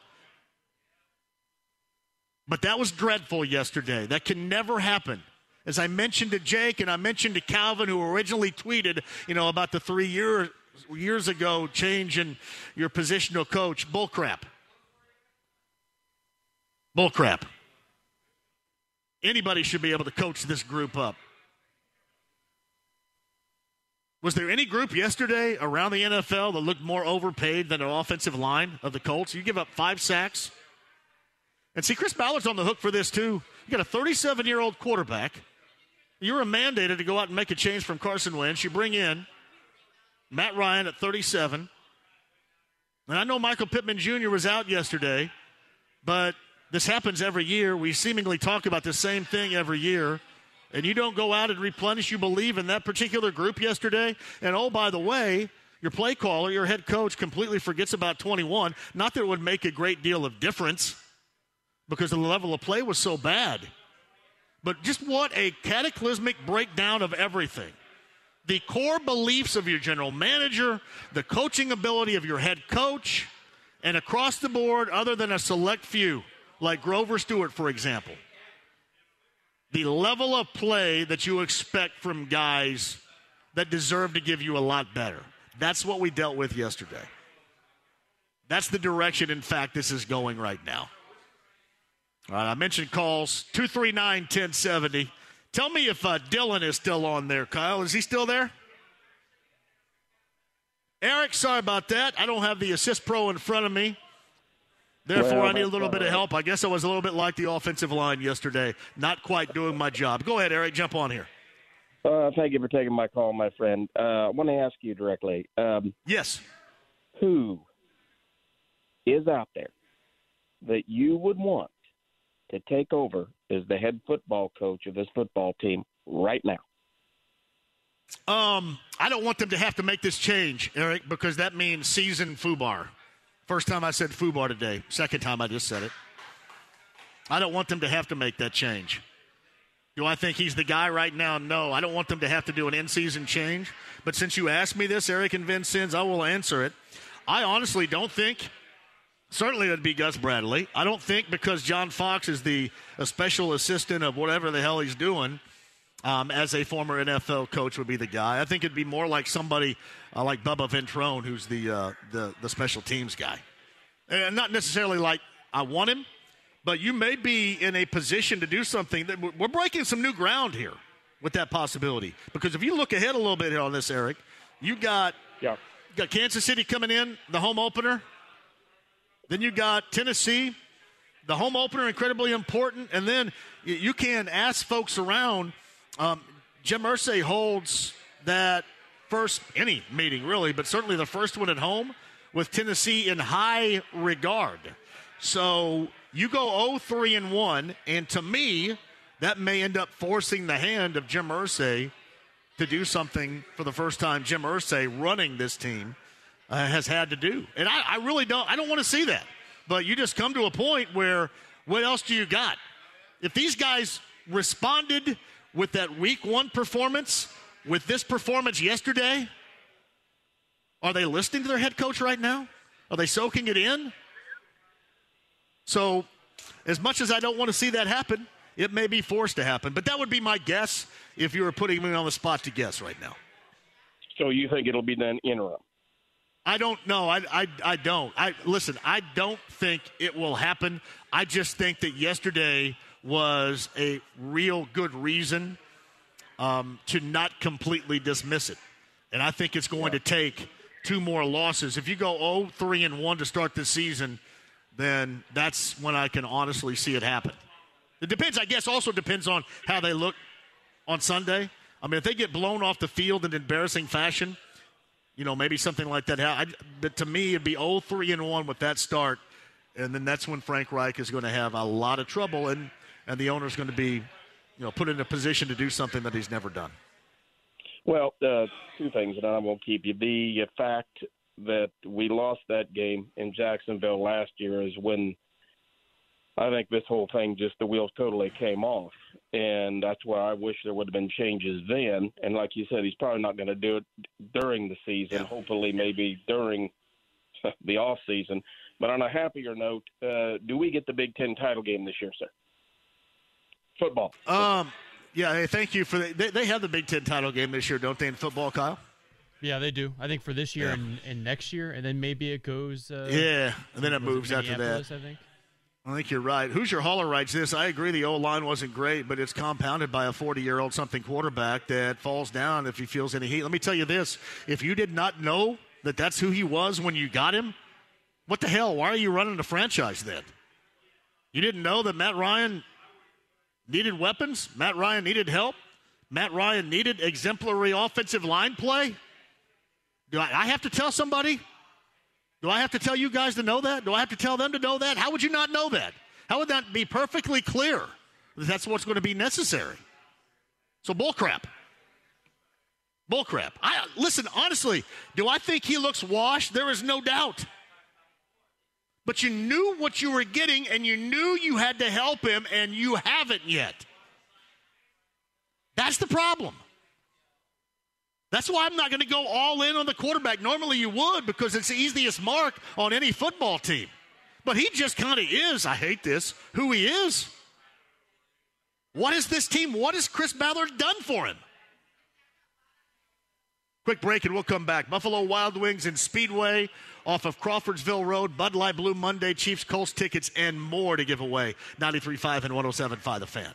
But that was dreadful yesterday. That can never happen. As I mentioned to Jake and I mentioned to Calvin, who originally tweeted, you know, about the three year, years ago change in your positional coach. Bullcrap. Bullcrap. Anybody should be able to coach this group up. Was there any group yesterday around the NFL that looked more overpaid than an offensive line of the Colts? You give up five sacks. And see, Chris Ballard's on the hook for this too. You got a 37 year old quarterback. You're mandated to go out and make a change from Carson Wentz. You bring in Matt Ryan at 37. And I know Michael Pittman Jr. was out yesterday, but This happens every year. We seemingly talk about the same thing every year. And you don't go out and replenish. You believe in that particular group yesterday. And oh, by the way, your play caller, your head coach, completely forgets about 21. Not that it would make a great deal of difference because the level of play was so bad. But just what a cataclysmic breakdown of everything. The core beliefs of your general manager, the coaching ability of your head coach, and across the board, other than a select few, like Grover Stewart, for example. The level of play that you expect from guys that deserve to give you a lot better. That's what we dealt with yesterday. That's the direction, in fact, this is going right now. All right, I mentioned calls 239 1070. Tell me if uh, Dylan is still on there, Kyle. Is he still there? Eric, sorry about that. I don't have the Assist Pro in front of me. Therefore, Well, I need a little bit of help. I guess I was a little bit like the offensive line yesterday, not quite doing my job. Go ahead, Eric. Jump on here. Uh, thank you for taking my call, my friend. Uh, I want to ask you directly. Um, yes. Who is out there that you would want to take over as the head football coach of this football team right now? Um, I don't want them to have to make this change, Eric, because that means season Fubar. First time I said Fubar today. Second time I just said it. I don't want them to have to make that change. Do I think he's the guy right now? No. I don't want them to have to do an in season change. But since you asked me this, Eric and Vincennes, I will answer it. I honestly don't think, certainly it would be Gus Bradley. I don't think because John Fox is the special assistant of whatever the hell he's doing um, as a former NFL coach would be the guy. I think it'd be more like somebody uh, like Bubba Ventrone, who's the, uh, the the special teams guy, and not necessarily like I want him, but you may be in a position to do something that we're- breaking some new ground here with that possibility. Because if you look ahead a little bit here on this, Eric, you got yeah. you got Kansas City coming in the home opener. Then you got Tennessee, the home opener incredibly important, and then you can ask folks around. Um, Jim Irsay holds that first any meeting really, but certainly the first one at home with Tennessee in high regard. So you go 0-3 and 1, and to me, that may end up forcing the hand of Jim Irsay to do something for the first time Jim Irsay running this team uh, has had to do. And I, I really don't I don't want to see that. But you just come to a point where what else do you got? If these guys responded with that week one performance, with this performance yesterday, are they listening to their head coach right now? Are they soaking it in? So, as much as I don't want to see that happen, it may be forced to happen. But that would be my guess if you were putting me on the spot to guess right now. So you think it'll be then interim? I don't know. I, I, I don't. I listen. I don't think it will happen. I just think that yesterday was a real good reason um, to not completely dismiss it, and I think it's going to take two more losses. If you go 0 3 and one to start this season, then that's when I can honestly see it happen. It depends. I guess also depends on how they look on Sunday. I mean, if they get blown off the field in an embarrassing fashion, you know, maybe something like that. I, but to me, it'd be 0 3 and 1 with that start. And then that's when Frank Reich is going to have a lot of trouble, and, and the owner's going to be, you know, put in a position to do something that he's never done. Well, uh, two things, and I won't keep you. The fact that we lost that game in Jacksonville last year is when I think this whole thing just the wheels totally came off, and that's why I wish there would have been changes then. And like you said, he's probably not going to do it during the season. Hopefully, maybe during the off season. But on a happier note, uh, do we get the Big Ten title game this year, sir? Football. Um, yeah, hey, thank you for the, they, they have the Big Ten title game this year, don't they, in football, Kyle? Yeah, they do. I think for this year Yeah. and, and next year, and then maybe it goes. Uh, Yeah, and then it was moves after that. I think. I think you're right. Hoosier Holler writes this. I agree the O line wasn't great, but it's compounded by a 40 year old something quarterback that falls down if he feels any heat. Let me tell you this if you did not know that that's who he was when you got him, what the hell? Why are you running the franchise then? You didn't know that Matt Ryan needed weapons? Matt Ryan needed help? Matt Ryan needed exemplary offensive line play? Do I, I have to tell somebody? Do I have to tell you guys to know that? Do I have to tell them to know that? How would you not know that? How would that be perfectly clear that that's what's going to be necessary? So bullcrap. Bullcrap. I listen honestly. Do I think he looks washed? There is no doubt. But you knew what you were getting, and you knew you had to help him, and you haven't yet. That's the problem. That's why I'm not going to go all in on the quarterback. Normally you would because it's the easiest mark on any football team. But he just kind of is, I hate this, who he is. What is this team? What has Chris Ballard done for him? Quick break and we'll come back. Buffalo Wild Wings and Speedway off of Crawfordsville Road, Bud Light Blue Monday, Chiefs, Colts tickets, and more to give away. 93.5 and 107.5 The Fan.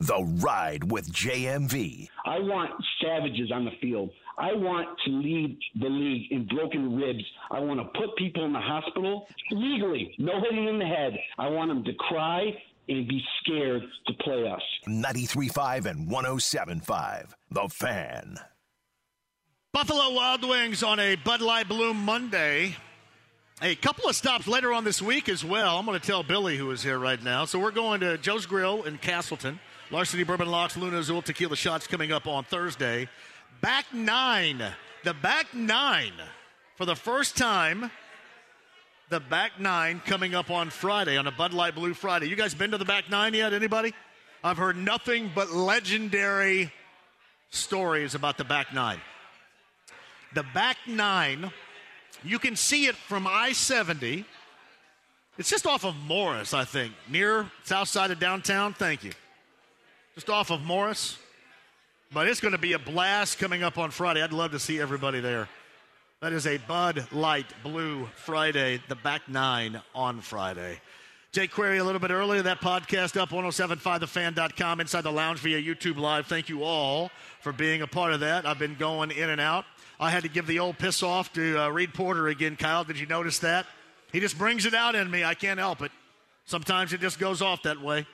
The Ride with JMV. I want savages on the field. I want to lead the league in broken ribs. I want to put people in the hospital legally, no hitting in the head. I want them to cry and be scared to play us. 93.5 and 107.5. The Fan. Buffalo Wild Wings on a Bud Light Blue Monday. A couple of stops later on this week as well. I'm going to tell Billy who is here right now. So we're going to Joe's Grill in Castleton. Larceny Bourbon Locks, Luna Azul Tequila Shots coming up on Thursday. Back nine. The back nine for the first time. The back nine coming up on Friday on a Bud Light Blue Friday. You guys been to the back nine yet? Anybody? I've heard nothing but legendary stories about the back nine. The back nine, you can see it from I 70. It's just off of Morris, I think, near south side of downtown. Thank you just off of Morris. But it's going to be a blast coming up on Friday. I'd love to see everybody there. That is a Bud Light Blue Friday, the back nine on Friday. Jake Query a little bit earlier. That podcast up 1075thefan.com inside the lounge via YouTube Live. Thank you all for being a part of that. I've been going in and out. I had to give the old piss off to uh, Reed Porter again. Kyle, did you notice that? He just brings it out in me. I can't help it. Sometimes it just goes off that way.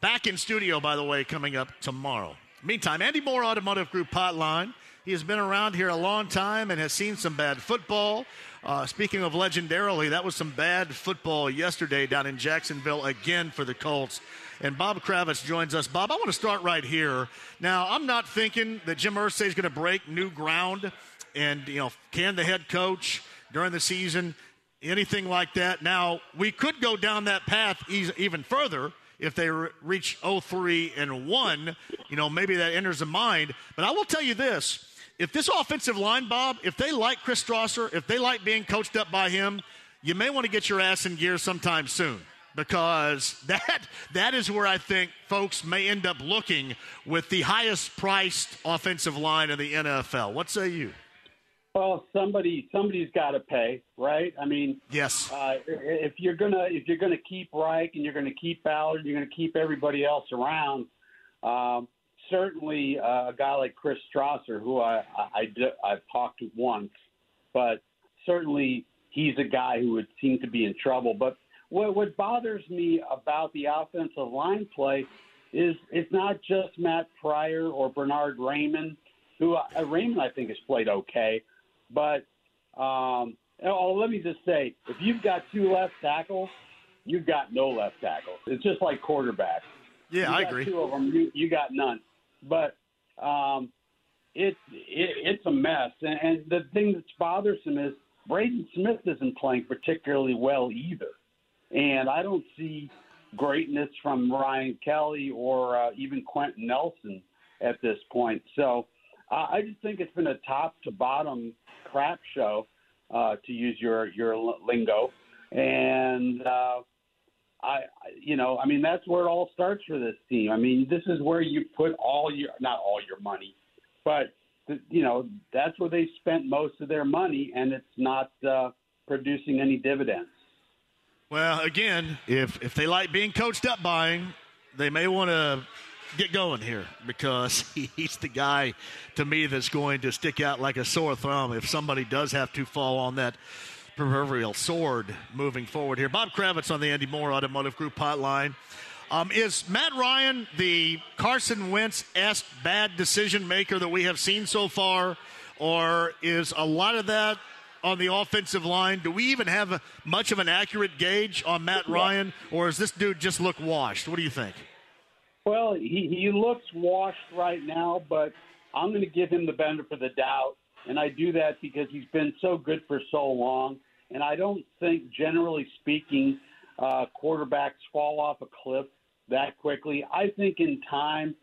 Back in studio, by the way, coming up tomorrow. Meantime, Andy Moore Automotive Group Hotline. He has been around here a long time and has seen some bad football. Uh, speaking of legendarily, that was some bad football yesterday down in Jacksonville again for the Colts. And Bob Kravitz joins us. Bob, I want to start right here. Now, I'm not thinking that Jim Irsay is going to break new ground and, you know, can the head coach during the season, anything like that. Now, we could go down that path even further if they re- reach 03 and 1, you know, maybe that enters the mind. But I will tell you this if this offensive line, Bob, if they like Chris Strausser, if they like being coached up by him, you may want to get your ass in gear sometime soon because that that is where I think folks may end up looking with the highest priced offensive line in the NFL. What say you? Well, somebody somebody's got to pay, right? I mean, yes. Uh, if you're gonna if you're gonna keep Reich and you're gonna keep Ballard, you're gonna keep everybody else around. Um, certainly, uh, a guy like Chris Strausser, who I, I, I I've talked to once, but certainly he's a guy who would seem to be in trouble. But what what bothers me about the offensive line play is it's not just Matt Pryor or Bernard Raimann, who uh, Raimann I think has played okay but um, oh, let me just say, if you've got two left tackles, you've got no left tackles. It's just like quarterback. Yeah, you I agree. Two of them, you, you got none. But um, it, it it's a mess. And, and the thing that's bothersome is Braden Smith isn't playing particularly well either. And I don't see greatness from Ryan Kelly or uh, even Quenton Nelson at this point. So uh, I just think it's been a top to bottom crap show, uh, to use your your lingo, and uh, I, you know, I mean that's where it all starts for this team. I mean, this is where you put all your not all your money, but you know that's where they spent most of their money, and it's not uh, producing any dividends. Well, again, if if they like being coached up by him, they may want to get going here because he's the guy to me that's going to stick out like a sore thumb if somebody does have to fall on that proverbial sword moving forward here. Bob Kravitz on the Andy Moore Automotive Group hotline. Um, is Matt Ryan the Carson Wentz esque bad decision maker that we have seen so far, or is a lot of that on the offensive line? Do we even have a, much of an accurate gauge on Matt Ryan, or does this dude just look washed? What do you think? Well, he, he looks washed right now, but I'm going to give him the benefit of the doubt. And I do that because he's been so good for so long. And I don't think, generally speaking, uh, quarterbacks fall off a cliff that quickly. I think in time,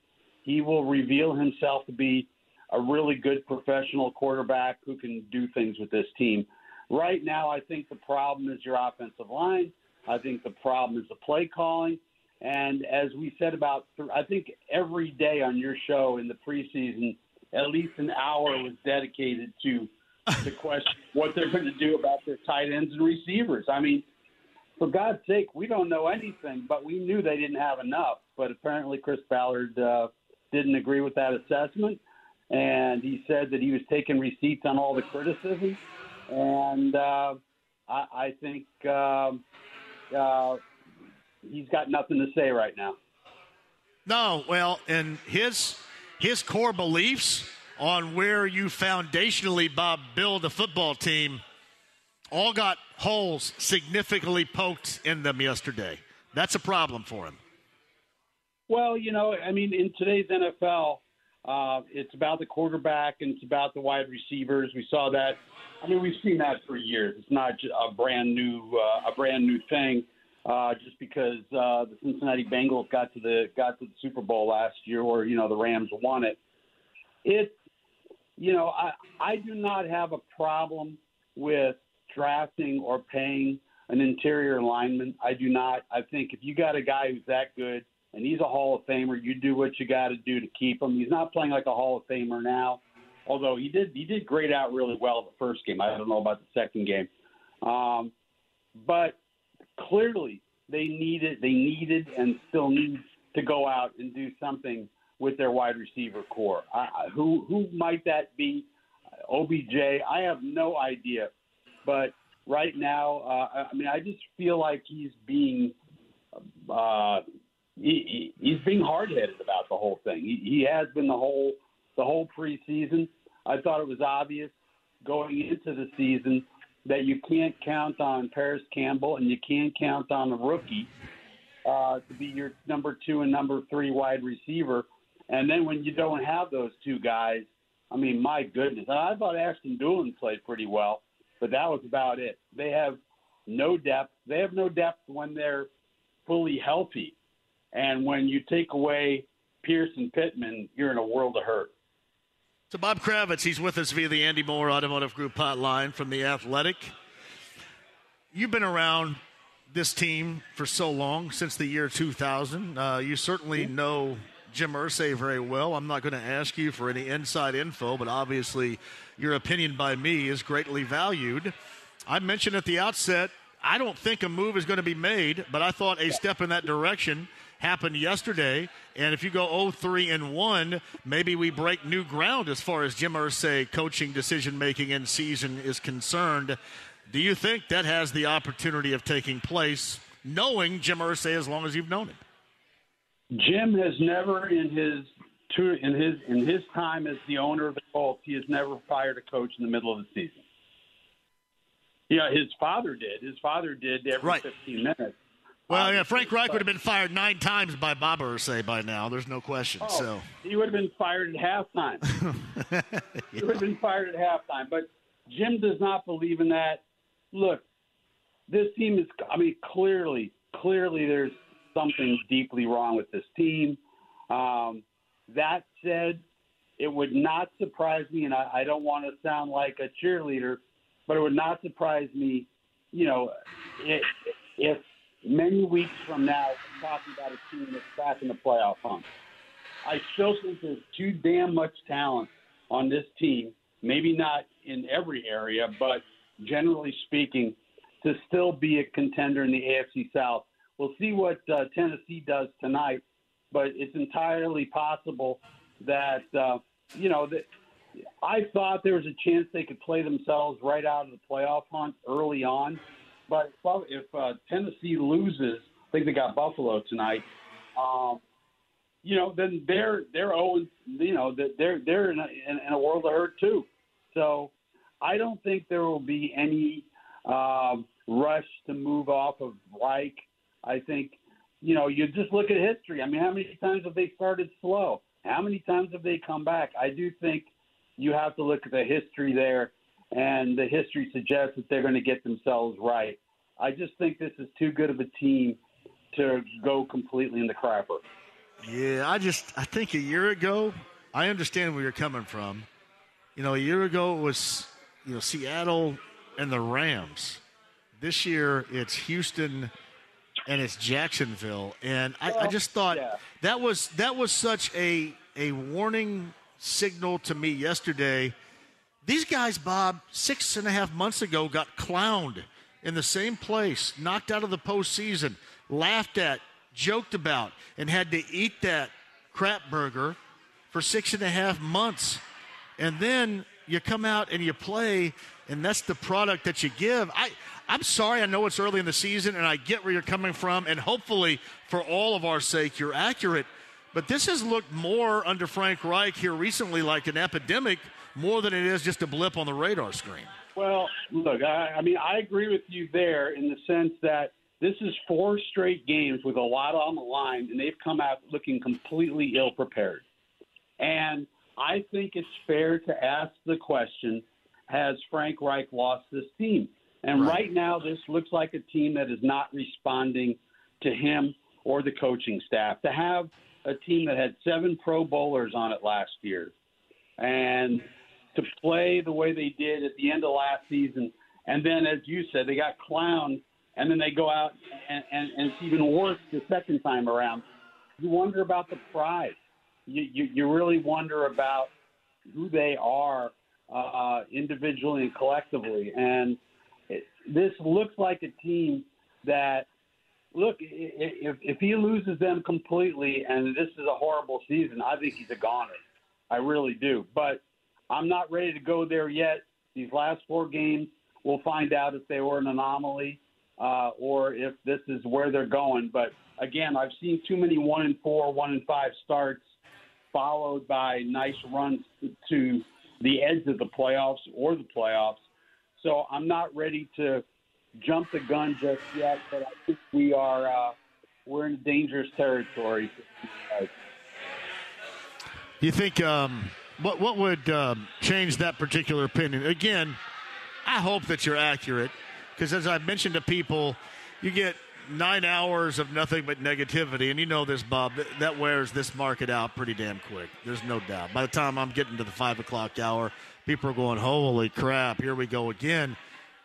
he will reveal himself to be a really good professional quarterback who can do things with this team. Right now, I think the problem is your offensive line. I think the problem is the play calling. And as we said about, I think every day on your show in the preseason, at least an hour was dedicated to the question what they're going to do about their tight ends and receivers. I mean, for God's sake, we don't know anything, but we knew they didn't have enough. But apparently, Chris Ballard uh, didn't agree with that assessment, and he said that he was taking receipts on all the criticism. And uh, I, I think um, uh, he's got nothing to say right now. No, well, and his his core beliefs on where you foundationally, Bob, build a football team all got holes significantly poked in them yesterday. That's a problem for him. Well, you know, I mean, in today's NFL, uh, it's about the quarterback and it's about the wide receivers. We saw that. I mean, we've seen that for years. It's not a brand new uh, a brand new thing. Uh, just because uh, the Cincinnati Bengals got to the got to the Super Bowl last year, or you know the Rams won it. It, you know, I I do not have a problem with drafting or paying an interior lineman. I do not. I think if you got a guy who's that good and he's a Hall of Famer, you do what you got to do to keep him. He's not playing like a Hall of Famer now, although he did he did grade out really well the first game. I don't know about the second game, um, but clearly they needed they needed and still need to go out and do something with their wide receiver corps. I, who who might that be? OBJ. I have no idea. But right now, uh, I mean, I just feel like he's being uh, he, he's being hard headed about the whole thing. He, he has been the whole the whole preseason. I thought it was obvious going into the season that you can't count on Parris Campbell and you can't count on a rookie uh, to be your number two and number three wide receiver. And then when you don't have those two guys, I mean, my goodness. I thought Ashton Dulin played pretty well but that was about it. They have no depth. They have no depth when they're fully healthy. And when you take away Pierce and Pittman, you're in a world of hurt. So Bob Kravitz, he's with us via the Andy Moore Automotive Group hotline from the Athletic. You've been around this team for so long since the year 2000. Uh, you certainly know Jim Irsay very well. I'm not going to ask you for any inside info, but obviously your opinion by me is greatly valued. I mentioned at the outset, I don't think a move is going to be made, but I thought a step in that direction happened yesterday. And if you go 0-3 and 1, maybe we break new ground as far as Jim Irsay coaching decision making in season is concerned. Do you think that has the opportunity of taking place, knowing Jim Irsay as long as you've known him? Jim has never in his in his in his time as the owner of the Colts, he has never fired a coach in the middle of the season. Yeah, his father did. His father did every right. 15 minutes. Well, yeah, Frank Reich would have been fired nine times by Bob Irsay by now. There's no question. Oh, so he would have been fired at halftime. yeah. He would have been fired at halftime. But Jim does not believe in that. Look, this team is. I mean, clearly, clearly, there's something deeply wrong with this team. Um, that said, it would not surprise me, and I, I don't want to sound like a cheerleader, but it would not surprise me, you know, if many weeks from now talking about a team that's back in the playoff hunt. I still think there's too damn much talent on this team. Maybe not in every area, but generally speaking, to still be a contender in the AFC South. We'll see what uh, Tennessee does tonight, but it's entirely possible that uh, you know that. I thought there was a chance they could play themselves right out of the playoff hunt early on, but if uh, Tennessee loses, I think they got Buffalo tonight. Um, you know, then they're they're owing. You know, they're they're in a, in, in a world of hurt too. So I don't think there will be any um, rush to move off of Reich. I think, you know, you just look at history. I mean, how many times have they started slow? How many times have they come back? I do think you have to look at the history there, and the history suggests that they're going to get themselves right. I just think this is too good of a team to go completely in the crapper. Yeah, I just I think a year ago, I understand where you're coming from. You know, a year ago it was you know Seattle and the Rams. This year it's Houston and it's Jacksonville, and I, I oh, just thought yeah. that was that was such a a warning signal to me yesterday. These guys, Bob, six and a half months ago got clowned in the same place, knocked out of the postseason, laughed at, joked about, and had to eat that crap burger for six and a half months. And then you come out and you play, and that's the product that you give. I, I'm sorry, I know it's early in the season, and I get where you're coming from, and hopefully, for all of our sake, you're accurate. But this has looked more under Frank Reich here recently like an epidemic more than it is just a blip on the radar screen. Well, look, I, I mean, I agree with you there in the sense that this is four straight games with a lot on the line, and they've come out looking completely ill prepared. And I think it's fair to ask the question Has Frank Reich lost this team? And right. right now, this looks like a team that is not responding to him or the coaching staff. To have a team that had seven Pro Bowlers on it last year and to play the way they did at the end of last season, and then, as you said, they got clowned, and then they go out and, and, and it's even worse the second time around. You wonder about the pride. You, you, you really wonder about who they are uh, individually and collectively. And it, this looks like a team that, look, if, if he loses them completely and this is a horrible season, I think he's a goner. I really do. But I'm not ready to go there yet. These last four games, we'll find out if they were an anomaly uh, or if this is where they're going. But again, I've seen too many one and four, one and five starts, followed by nice runs to the edge of the playoffs or the playoffs. So I'm not ready to jump the gun just yet, but I think we are uh, we're in dangerous territory. You think um, what what would um, change that particular opinion? Again, I hope that you're accurate because as I've mentioned to people, you get nine hours of nothing but negativity, and you know this, Bob. That, that wears this market out pretty damn quick. There's no doubt. By the time I'm getting to the five o'clock hour, people are going, "Holy crap! Here we go again."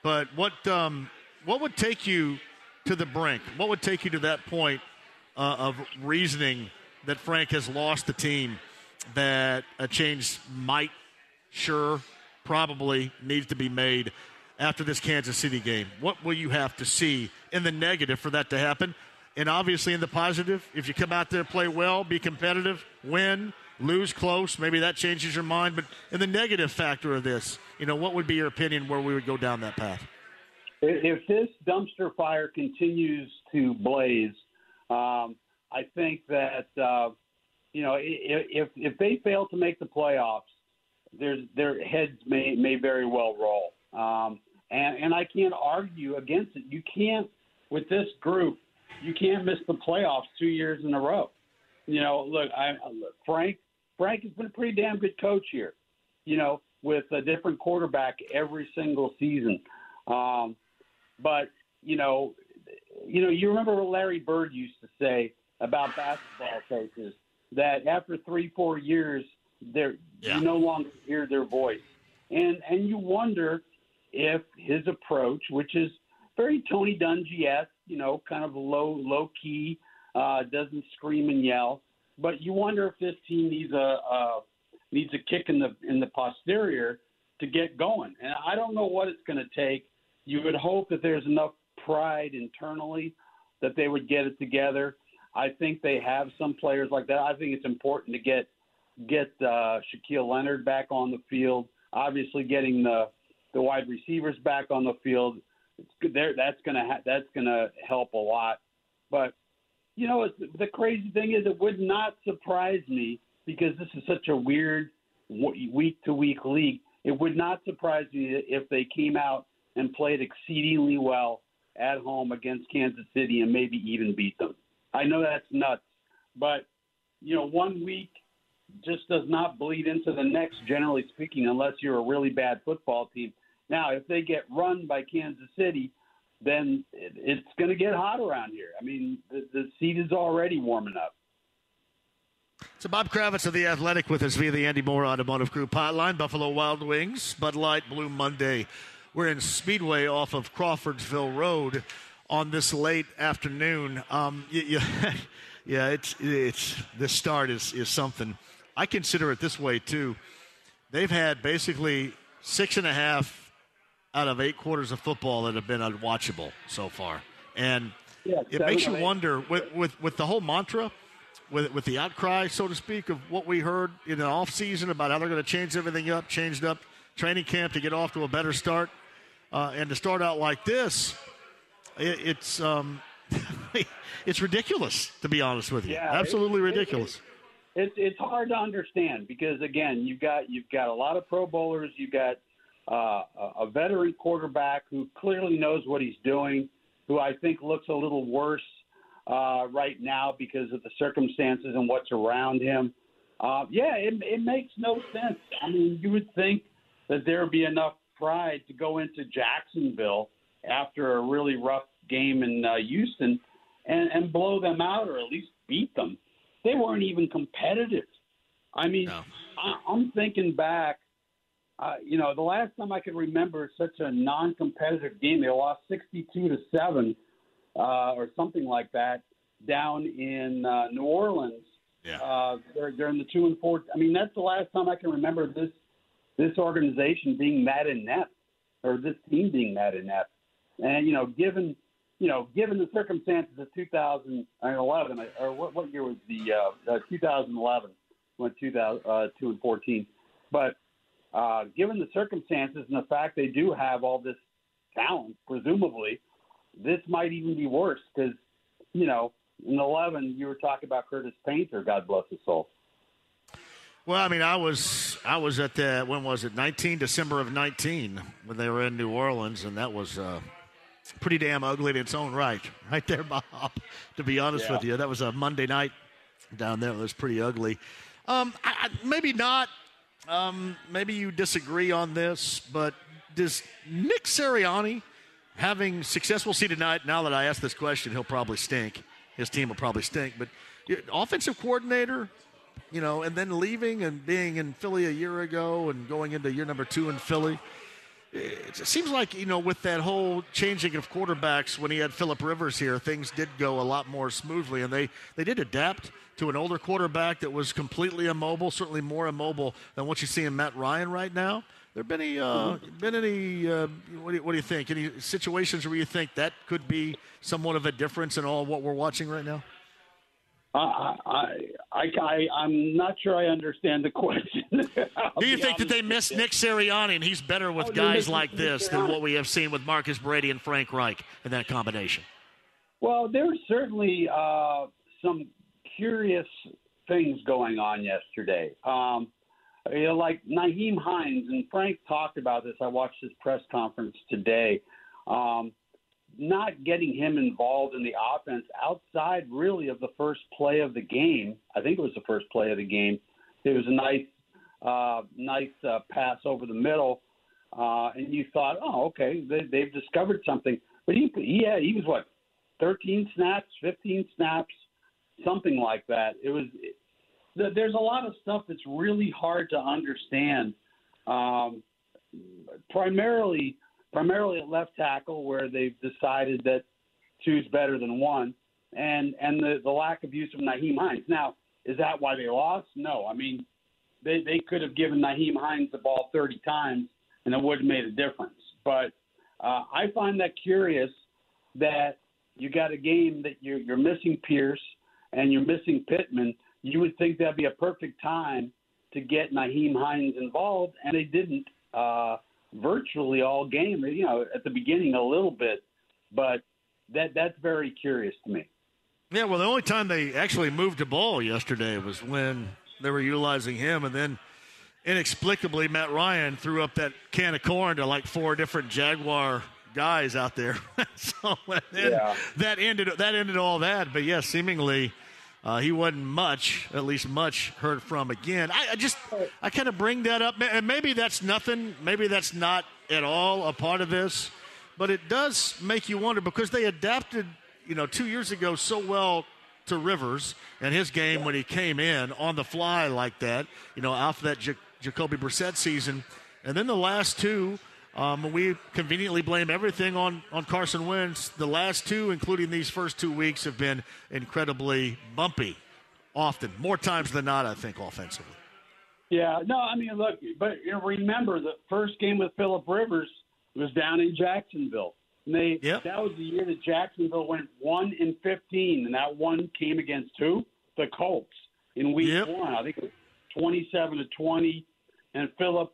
But what um, what would take you to the brink? What would take you to that point uh, of reasoning that Frank has lost the team? That a change might, sure, probably needs to be made after this Kansas City game? What will you have to see in the negative for that to happen? And obviously in the positive, if you come out there, play well, be competitive, win, lose close, maybe that changes your mind. But in the negative factor of this, you know, what would be your opinion where we would go down that path? If this dumpster fire continues to blaze, um, I think that uh, you know if if they fail to make the playoffs, there's their heads may may very well roll. Um, and and I can't argue against it. You can't with this group. You can't miss the playoffs two years in a row. You know, look, I Frank Frank has been a pretty damn good coach here. You know, with a different quarterback every single season. Um, but you know, you know, you remember what Larry Bird used to say about basketball coaches that after three, four years, they're yeah. you no longer hear their voice, and and you wonder if his approach, which is very Tony Dungy esque, you know, kind of low low key, uh, doesn't scream and yell. But you wonder if this team needs a, a needs a kick in the in the posterior to get going. And I don't know what it's going to take. You would hope that there's enough pride internally that they would get it together. I think they have some players like that. I think it's important to get get uh, Shaquille Leonard back on the field. Obviously, getting the the wide receivers back on the field. It's there. That's gonna ha- that's gonna help a lot. But you know, it's, the crazy thing is, it would not surprise me because this is such a weird week to week league it would not surprise me if they came out and played exceedingly well at home against Kansas City and maybe even beat them. I know that's nuts, but you know, one week just does not bleed into the next, generally speaking, unless you're a really bad football team. Now, if they get run by Kansas City, then it, it's going to get hot around here. I mean, the, the seat is already warming up. So Bob Kravitz of The Athletic with us via the Andy Moore Automotive Group hotline. Buffalo Wild Wings, Bud Light, Blue Monday. We're in Speedway off of Crawfordsville Road on this late afternoon. Um, you, yeah, it's it's the start is is something. I consider it this way too. They've had basically six and a half out of eight quarters of football that have been unwatchable so far, and yeah, it makes you wonder with, with with the whole mantra. With, with the outcry, so to speak, of what we heard in the offseason about how they're going to change everything up, changed up training camp to get off to a better start, uh, and to start out like this, it, it's um, it's ridiculous to be honest with you. Yeah, Absolutely it- ridiculous. It's it's hard to understand because again, you've got you've got a lot of Pro Bowlers, you've got uh, a- a veteran quarterback who clearly knows what he's doing, who I think looks a little worse uh, right now because of the circumstances and what's around him. Uh, yeah, it, it makes no sense. I mean, you would think that there would be enough pride to go into Jacksonville after a really rough game in uh, Houston and, and blow them out or at least beat them. They weren't even competitive. I mean, I, I'm thinking back. Uh, you know, the last time I can remember such a non-competitive game, they lost 62 to seven uh, or something like that down in uh, New Orleans yeah. uh, the two and four. I mean, that's the last time I can remember this this organization being that inept or this team being mad in that inept. And you know, given you know, given the circumstances of 2011, or what, what year was the uh, uh, 2011 went 2000, uh, two and 14, but uh, given the circumstances and the fact they do have all this talent, presumably, this might even be worse because you know in 11 you were talking about Curtis Painter, God bless his soul. Well, I mean, I was I was at the when was it? 19 December of 19 when they were in New Orleans, and that was uh, pretty damn ugly in its own right, right there, Bob. To be honest Yeah. with you, that was a Monday night down there. It was pretty ugly. Um, I, I, maybe not. Um, maybe you disagree on this, but does Nick Sirianni having success? We'll see tonight. Now that I ask this question, he'll probably stink. His team will probably stink. But offensive coordinator, you know, and then leaving and being in Philly a year ago and going into year number two in Philly. It seems like, you know, with that whole changing of quarterbacks when he had Philip Rivers here, things did go a lot more smoothly. And they, they did adapt to an older quarterback that was completely immobile, certainly more immobile than what you see in Matt Ryan right now. There been any, uh, been any uh, what, do you, what do you think? Any situations where you think that could be somewhat of a difference in all what we're watching right now? I, I, I, I'm not sure I understand the question. Do you think that they miss Nick Sirianni and he's better with Oh, guys like this than what we have seen with Marcus Brady and Frank Reich in that combination? Well, there's certainly uh, some curious things going on yesterday. Um, you know, like Nyheim Hines and Frank talked about this. I watched his press conference today. Um, not getting him involved in the offense outside really of the first play of the game. I think it was the first play of the game. It was a nice, uh, nice uh, pass over the middle, uh, and you thought, oh, okay, they, they've discovered something. But he, he, had, he was what, 13 snaps, 15 snaps, something like that. It was. th- There's a lot of stuff that's really hard to understand. Um, primarily, primarily at left tackle, where they've decided that two's better than one, and and the the lack of use of Nyheim Hines. Now, is that why they lost? No. I mean, they they could have given Nyheim Hines the ball 30 times, and it would have made a difference. But uh, I find that curious that you got a game that you're, you're missing Pierce and you're missing Pittman. You would think that'd be a perfect time to get Nyheim Hines involved, and they didn't uh, virtually all game. You know, at the beginning a little bit, but that that's very curious to me. Yeah, well, the only time they actually moved the ball yesterday was when they were utilizing him, and then inexplicably, Matt Ryan threw up that can of corn to like four different Jaguar guys out there. so Yeah. that ended that ended all that. But yeah, seemingly uh, he wasn't much, at least much heard from again. I, I just I kind of bring that up, and maybe that's nothing. Maybe that's not at all a part of this, but it does make you wonder because they adapted, you know, two years ago so well to Rivers and his game when he came in on the fly like that, you know, after that J- Jacoby Brissett season, and then the last two. Um, we conveniently blame everything on, on Carson Wentz. The last two, including these first two weeks, have been incredibly bumpy, often, more times than not, I think, offensively. Yeah, no, I mean, look, but you know, remember the first game with Philip Rivers was down in Jacksonville. And they that was the year that Jacksonville went one in fifteen, and that one came against who? The Colts in week one. I think it was twenty-seven to twenty, and Philip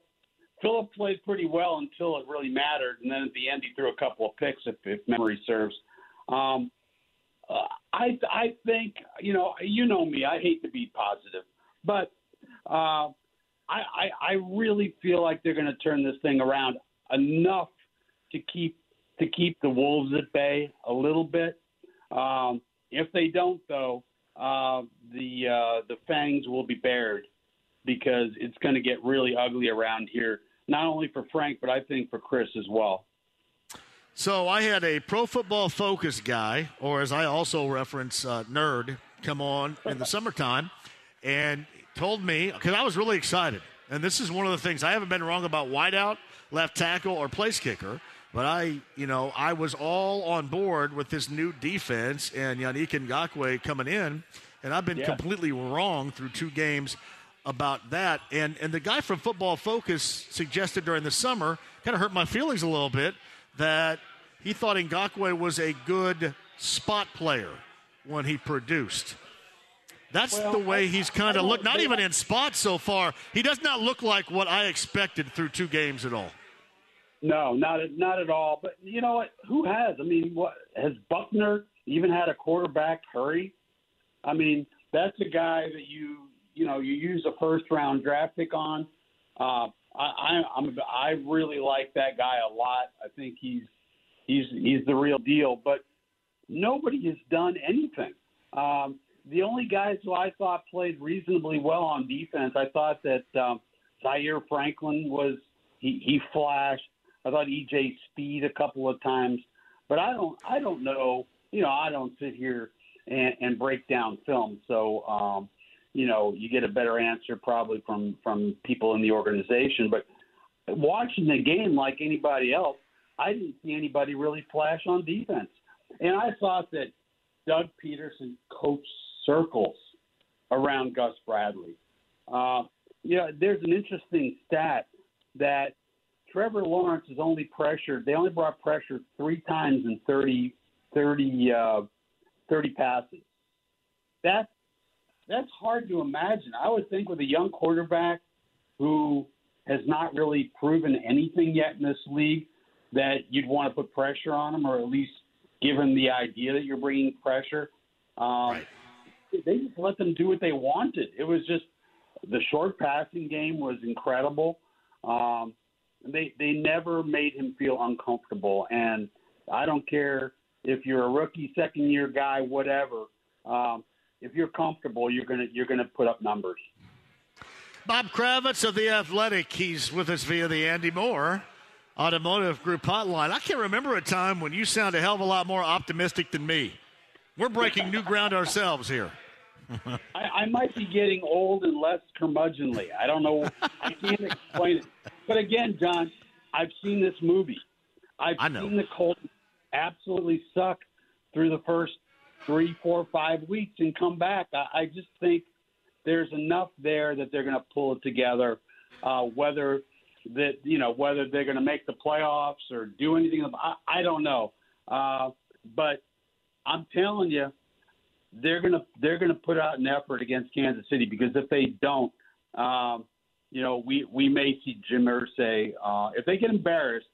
Philip played pretty well until it really mattered, and then at the end he threw a couple of picks, if, if memory serves. Um, uh, I I think you know you know me. I hate to be positive, but uh, I, I I really feel like they're going to turn this thing around enough to keep to keep the wolves at bay a little bit. Um, if they don't, though, uh, the uh, the fangs will be bared because it's going to get really ugly around here. Not only for Frank, but I think for Chris as well. So I had a pro football focus guy, or as I also reference, uh, nerd, come on in the summertime and told me, because I was really excited. And this is one of the things I haven't been wrong about wideout, left tackle, or place kicker. But I, you know, I was all on board with this new defense and Yannick Ngakoue coming in, and I've been Yeah. completely wrong through two games about that. And and the guy from Football Focus suggested during the summer, kind of hurt my feelings a little bit, that he thought Ngakoue was a good spot player when he produced. That's Well, the way I- he's kind of looked. Not even in spots so far. He does not look like what I expected through two games at all. No, not at, not at all. But you know what? Who has? I mean, what has Buckner even had a quarterback hurry? I mean, that's a guy that you you know you use a first round draft pick on. Uh, I, I I'm I really like that guy a lot. I think he's he's he's the real deal. But nobody has done anything. Um, the only guys who I thought played reasonably well on defense, I thought that um, Zaire Franklin was he, he flashed. I thought EJ Speed a couple of times, but I don't I don't know. You know, I don't sit here and, and break down film. So, um, you know, you get a better answer probably from from people in the organization. But watching the game like anybody else, I didn't see anybody really flash on defense, and I thought that Doug Pederson coached circles around Gus Bradley. Uh, you know, there's an interesting stat that Trevor Lawrence is only pressured. They only brought pressure three times in 30, 30, uh, 30 passes. That's that's hard to imagine. I would think with a young quarterback who has not really proven anything yet in this league, that you'd want to put pressure on him, or at least give him the idea that you're bringing pressure. Um, They just let them do what they wanted. It was just the short passing game was incredible. Um, they they never made him feel uncomfortable, and I don't care if you're a rookie, second year guy, whatever. Um, if you're comfortable, you're gonna you're gonna put up numbers. Bob Kravitz of The Athletic. He's with us via the Andy Moore Automotive Group hotline. I can't remember a time when you sound a hell of a lot more optimistic than me. We're breaking new ground ourselves here. I, I might be getting old and less curmudgeonly. I don't know. I can't explain it. But again, John, I've seen this movie. I've seen the Colts absolutely suck through the first three, four, five weeks and come back. I, I just think there's enough there that they're going to pull it together. Uh, whether that you know whether they're going to make the playoffs or do anything, I, I don't know. Uh, but I'm telling you, they're gonna they're gonna put out an effort against Kansas City because if they don't, um, you know, we we may see Jim Irsay. Uh, if they get embarrassed,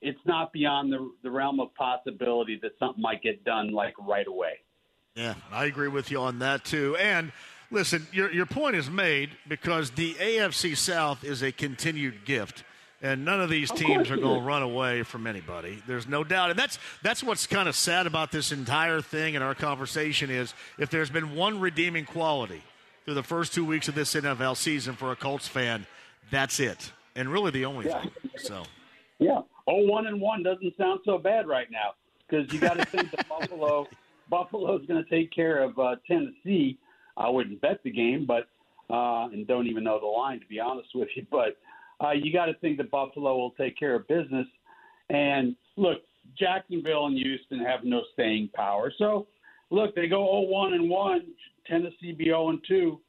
it's not beyond the the realm of possibility that something might get done like right away. Yeah, I agree with you on that too. And Listen, your your point is made because the AFC South is a continued gift. And none of these teams course are going to run away from anybody. There's no doubt, and that's that's what's kind of sad about this entire thing and our conversation is if there's been one redeeming quality through the first two weeks of this NFL season for a Colts fan, that's it, and really the only Yeah. thing. So Yeah. Oh, one and one doesn't sound so bad right now because you got to think that Buffalo, Buffalo's going to take care of uh, Tennessee. I wouldn't bet the game, but uh, and don't even know the line to be honest with you. But uh, you got to think that Buffalo will take care of business. And look, Jacksonville and Houston have no staying power. So look, they go 0-1 and one. Tennessee be 0 and two.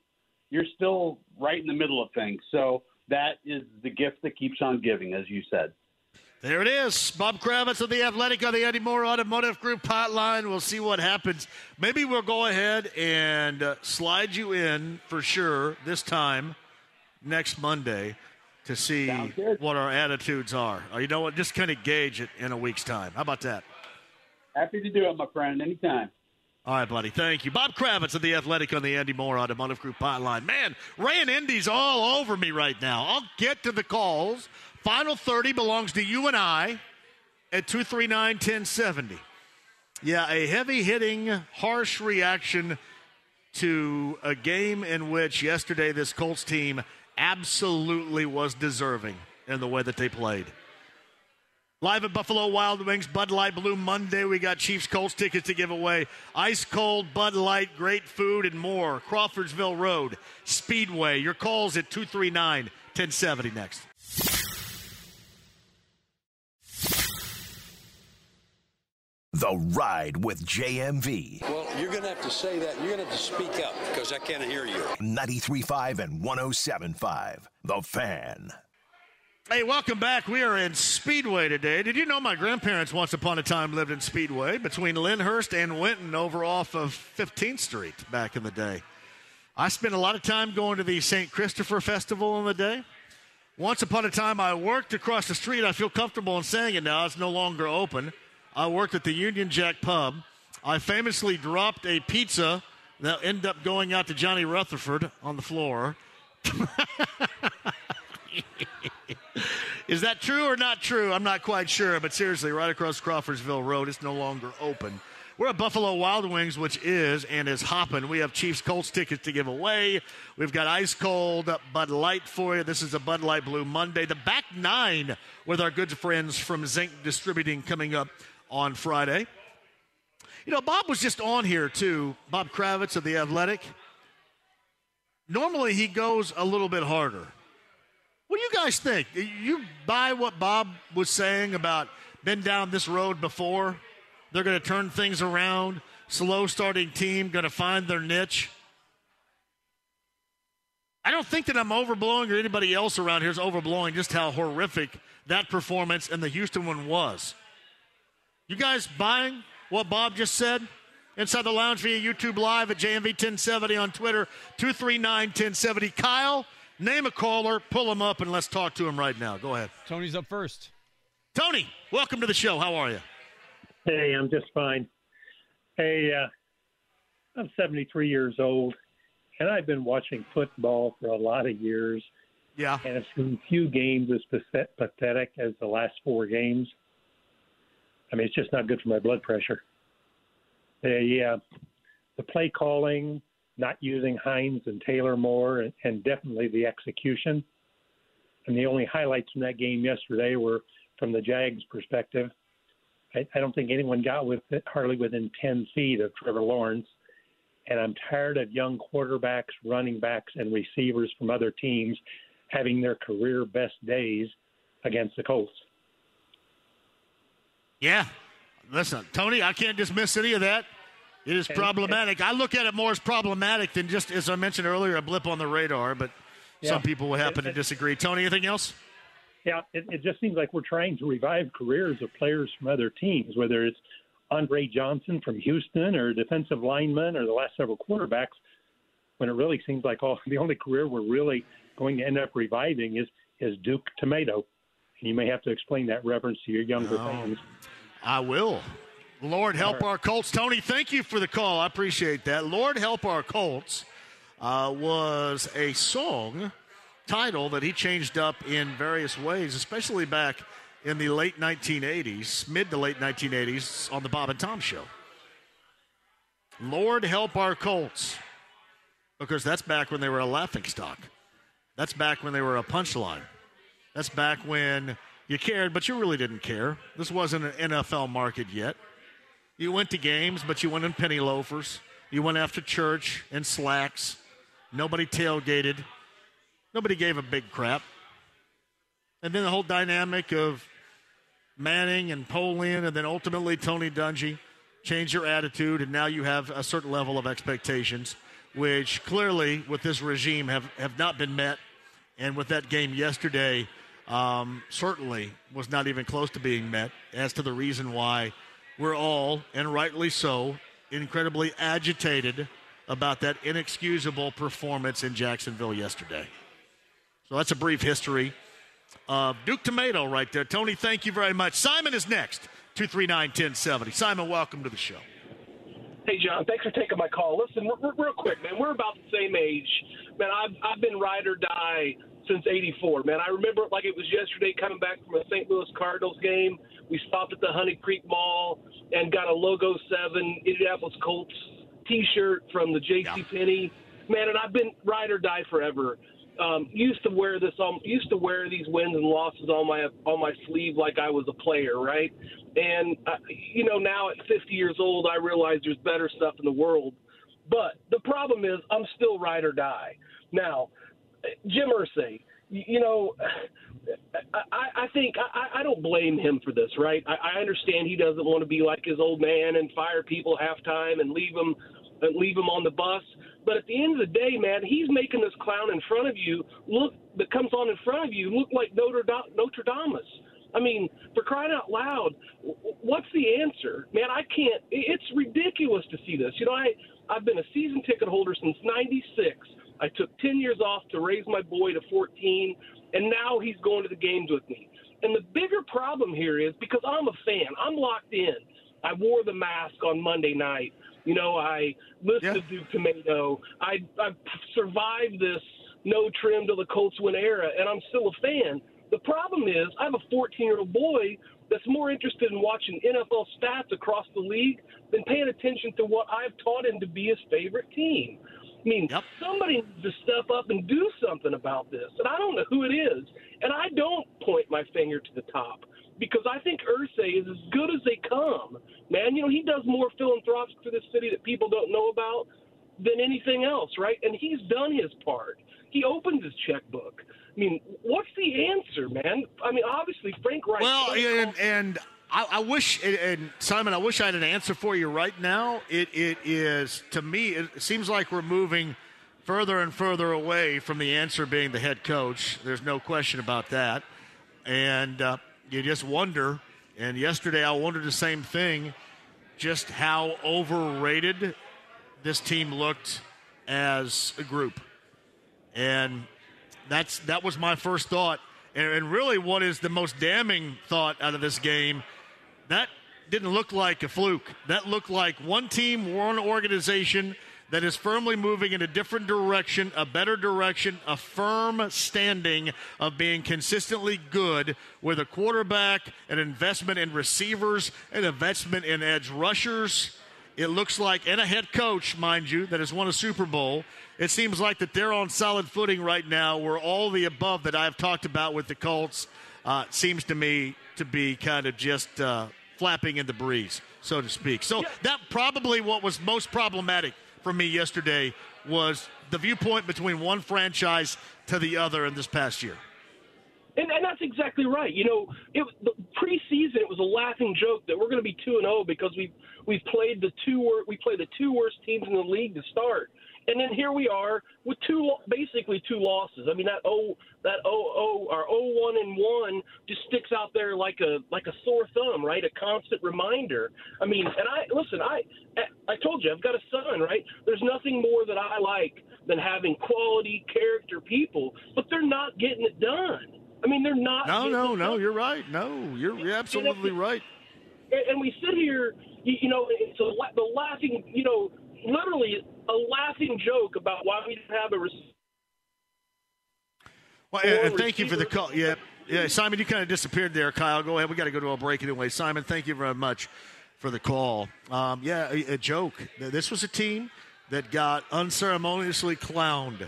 You're still right in the middle of things. So that is the gift that keeps on giving, as you said. There it is. Bob Kravitz of the Athletic on the Andy Moore Automotive Group hotline. We'll see what happens. Maybe we'll go ahead and uh, slide you in for sure this time next Monday to see what our attitudes are. Or you know what? Just kind of gauge it in a week's time. How about that? Happy to do it, my friend. Anytime. All right, buddy. Thank you. Bob Kravitz of the Athletic on the Andy Moore Automotive Group hotline. Man, Ray and Indy's all over me right now. I'll get to the calls. Final 30 belongs to you and I at 239 1070. Yeah, a heavy hitting, harsh reaction to a game in which yesterday this Colts team absolutely was deserving in the way that they played. Live at Buffalo Wild Wings, Bud Light Blue Monday. We got Chiefs Colts tickets to give away. Ice cold Bud Light, great food, and more. Crawfordsville Road, Speedway. Your calls at 239 1070 next. The Ride with JMV. Well, you're going to have to say that. You're going to have to speak up because I can't hear you. 93.5 and 107.5. The Fan. Hey, welcome back. We are in Speedway today. Did you know my grandparents once upon a time lived in Speedway between Lyndhurst and Winton over off of 15th Street back in the day? I spent a lot of time going to the St. Christopher Festival in the day. Once upon a time, I worked across the street. I feel comfortable in saying it now. It's no longer open. I worked at the Union Jack Pub. I famously dropped a pizza that ended up going out to Johnny Rutherford on the floor. Is that true or not true? I'm not quite sure, but seriously, right across Crawfordsville Road, it's no longer open. We're at Buffalo Wild Wings, which is and is hopping. We have Chiefs Colts tickets to give away. We've got ice cold Bud Light for you. This is a Bud Light Blue Monday. The back nine with our good friends from Zink Distributing coming up on Friday. You know, Bob was just on here too. Bob Kravitz of the Athletic. Normally, he goes a little bit harder. What do you guys think? You buy what Bob was saying about been down this road before? They're going to turn things around. Slow starting team, going to find their niche. I don't think that I'm overblowing or anybody else around here is overblowing just how horrific that performance and the Houston one was. You guys buying what Bob just said? Inside the lounge via YouTube Live at JMV 1070 on Twitter, 239 1070. Kyle, name a caller, pull him up, and let's talk to him right now. Go ahead. Tony's up first. Tony, welcome to the show. How are you? Hey, I'm just fine. Hey, uh, I'm 73 years old, and I've been watching football for a lot of years. Yeah. And I've seen few games as pathetic as the last four games. I mean, it's just not good for my blood pressure. The, uh, the play calling, not using Hines and Taylor more, and, and definitely the execution. And the only highlights from that game yesterday were from the Jags' perspective. I, I don't think anyone got with it, hardly within 10 feet of Trevor Lawrence. And I'm tired of young quarterbacks, running backs, and receivers from other teams having their career best days against the Colts. Yeah. Listen, Tony, I can't dismiss any of that. It is problematic. I look at it more as problematic than just, as I mentioned earlier, a blip on the radar, but Yeah. some people will happen to disagree. Tony, anything else? Yeah, it, it just seems like we're trying to revive careers of players from other teams, whether it's Andre Johnson from Houston or defensive lineman or the last several quarterbacks, when it really seems like all the only career we're really going to end up reviving is is Duke Tomato. And you may have to explain that reference to your younger No. fans. I will. Lord help our Colts. Tony, thank you for the call. I appreciate that. Lord help our Colts. uh, was a song title that he changed up in various ways, especially back in the late 1980s, mid to late 1980s, on the Bob and Tom Show. Lord help our Colts, because that's back when they were a laughing stock. That's back when they were a punchline. That's back when you cared, but you really didn't care. This wasn't an NFL market yet. You went to games, but you went in penny loafers. You went after church in slacks. Nobody tailgated. Nobody gave a big crap. And then the whole dynamic of Manning and Polian, and then ultimately Tony Dungy changed your attitude, and now you have a certain level of expectations, which clearly with this regime have, have not been met. And with that game yesterday, um, certainly was not even close to being met as to the reason why we're all, and rightly so, incredibly agitated about that inexcusable performance in Jacksonville yesterday. So that's a brief history of Duke Tomato right there. Tony, thank you very much. Simon is next, 239 1070. Simon, welcome to the show. Hey, John, thanks for taking my call. Listen, real, real quick, man, we're about the same age. Man, I've, I've been ride or die since 84. Man, I remember it like it was yesterday coming back from a St. Louis Cardinals game. We stopped at the Honey Creek Mall and got a Logo 7 Indianapolis Colts T-shirt from the J.C. Penney. Man, and I've been ride or die forever um, used to wear this on used to wear these wins and losses on my on my sleeve like I was a player, right? And uh, you know, now at 50 years old, I realize there's better stuff in the world. But the problem is, I'm still ride or die. Now, Jim Irsay, you know, I, I think I, I don't blame him for this, right? I, I understand he doesn't want to be like his old man and fire people halftime and leave them and leave them on the bus. But at the end of the day, man, he's making this clown in front of you look that comes on in front of you look like Notre Notre Dame. I mean, for crying out loud, what's the answer, man? I can't. It's ridiculous to see this. You know, I I've been a season ticket holder since '96. I took 10 years off to raise my boy to 14, and now he's going to the games with me. And the bigger problem here is because I'm a fan, I'm locked in. I wore the mask on Monday night. You know, I listened yeah. to Duke Tomato. I I survived this no trim to the Colts win era, and I'm still a fan. The problem is, I have a 14 year old boy that's more interested in watching NFL stats across the league than paying attention to what I've taught him to be his favorite team. I mean, yep. somebody needs to step up and do something about this. And I don't know who it is. And I don't point my finger to the top because I think Irsay is as good as they come. Man, you know, he does more philanthropic for this city that people don't know about than anything else, right? And he's done his part. He opened his checkbook. I mean, what's the answer, man? I mean, obviously, Frank Reich. Well, and, and I, I, wish, and Simon, I wish I had an answer for you right now. It, it is, to me, it seems like we're moving further and further away from the answer being the head coach. There's no question about that. And uh, you just wonder. And yesterday I wondered the same thing just how overrated this team looked as a group. And that's that was my first thought. And, and really what is the most damning thought out of this game, that didn't look like a fluke. That looked like one team, one organization – that is firmly moving in a different direction, a better direction, a firm standing of being consistently good with a quarterback, an investment in receivers, an investment in edge rushers. It looks like, and a head coach, mind you, that has won a Super Bowl. It seems like that they're on solid footing right now, where all the above that I've talked about with the Colts uh, seems to me to be kind of just uh, flapping in the breeze, so to speak. So that probably what was most problematic for me yesterday was the viewpoint between one franchise to the other in this past year. And, and that's exactly right. You know, it, the preseason it was a laughing joke that we're going to be two and zero oh because we we've played the two we played the two worst teams in the league to start. And then here we are with two, basically two losses. I mean that oh that oh oh our oh one and one just sticks out there like a like a sore thumb, right? A constant reminder. I mean, and I listen. I I told you I've got a son, right? There's nothing more that I like than having quality character people, but they're not getting it done. I mean, they're not. No, no, no. You're right. No, you're, you're absolutely right. And, and we sit here, you, you know, it's a, the laughing, you know literally a laughing joke about why we didn't have a. Res- Well, and thank you for the call. Yeah, yeah, Simon, you kind of disappeared there. Kyle, go ahead. We got to go to a break anyway. Simon, thank you very much for the call. Um, yeah, a, a joke. This was a team that got unceremoniously clowned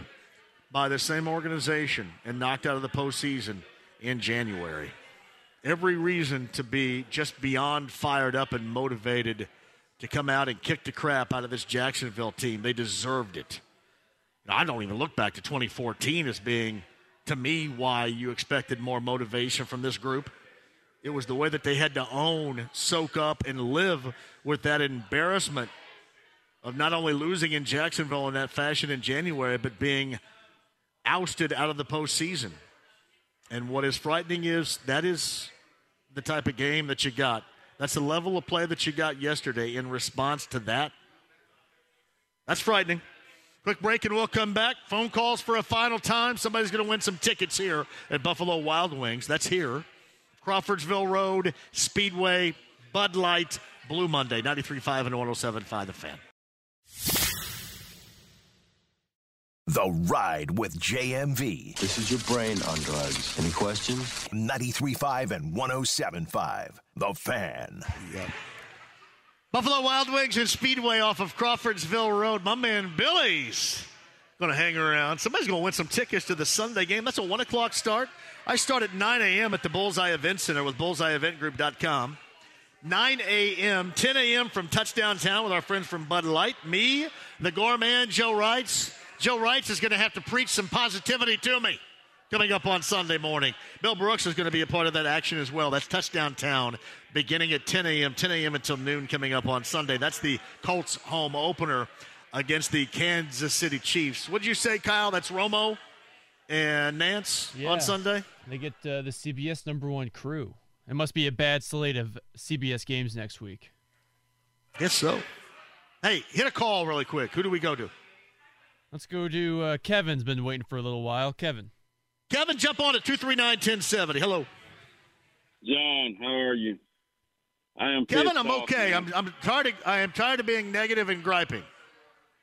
by the same organization and knocked out of the postseason in January. Every reason to be just beyond fired up and motivated to come out and kick the crap out of this Jacksonville team. They deserved it. I don't even look back to 2014 as being, to me, why you expected more motivation from this group. It was the way that they had to own, soak up, and live with that embarrassment of not only losing in Jacksonville in that fashion in January, but being ousted out of the postseason. And what is frightening is that is the type of game that you got. That's the level of play that you got yesterday in response to that. That's frightening. Quick break and we'll come back. Phone calls for a final time. Somebody's going to win some tickets here at Buffalo Wild Wings. That's here. Crawfordsville Road, Speedway, Bud Light, Blue Monday, 93.5 and 107.5 The Fan. The Ride with JMV. This is your brain on drugs. Any questions? 93.5 and 107.5 The Fan. Yep. Buffalo Wild Wings and Speedway off of Crawfordsville Road. My man Billy's going to hang around. Somebody's going to win some tickets to the Sunday game. That's a 1 o'clock start. I start at 9 a.m. at the Bullseye Event Center with bullseyeeventgroup.com. 9 a.m., 10 a.m. from Touchdown Town with our friends from Bud Light. Me, the Gorman, Joe Reitz. Joe Reitz is going to have to preach some positivity to me coming up on Sunday morning. Bill Brooks is going to be a part of that action as well. That's Touchdown Town beginning at 10 a.m., 10 a.m. until noon coming up on Sunday. That's the Colts home opener against the Kansas City Chiefs. What'd you say, Kyle? That's Romo and Nantz Yeah. on Sunday? They get uh, the CBS number one crew. It must be a bad slate of CBS games next week. Guess so. Hey, hit a call really quick. Who do we go to? Let's go to uh, Kevin's been waiting for a little while. Kevin. Kevin, jump on at 239 1070. Hello. John, how are you? I am Kevin, I'm off, okay. man. I'm, I'm tired. Of, I am tired of being negative and griping.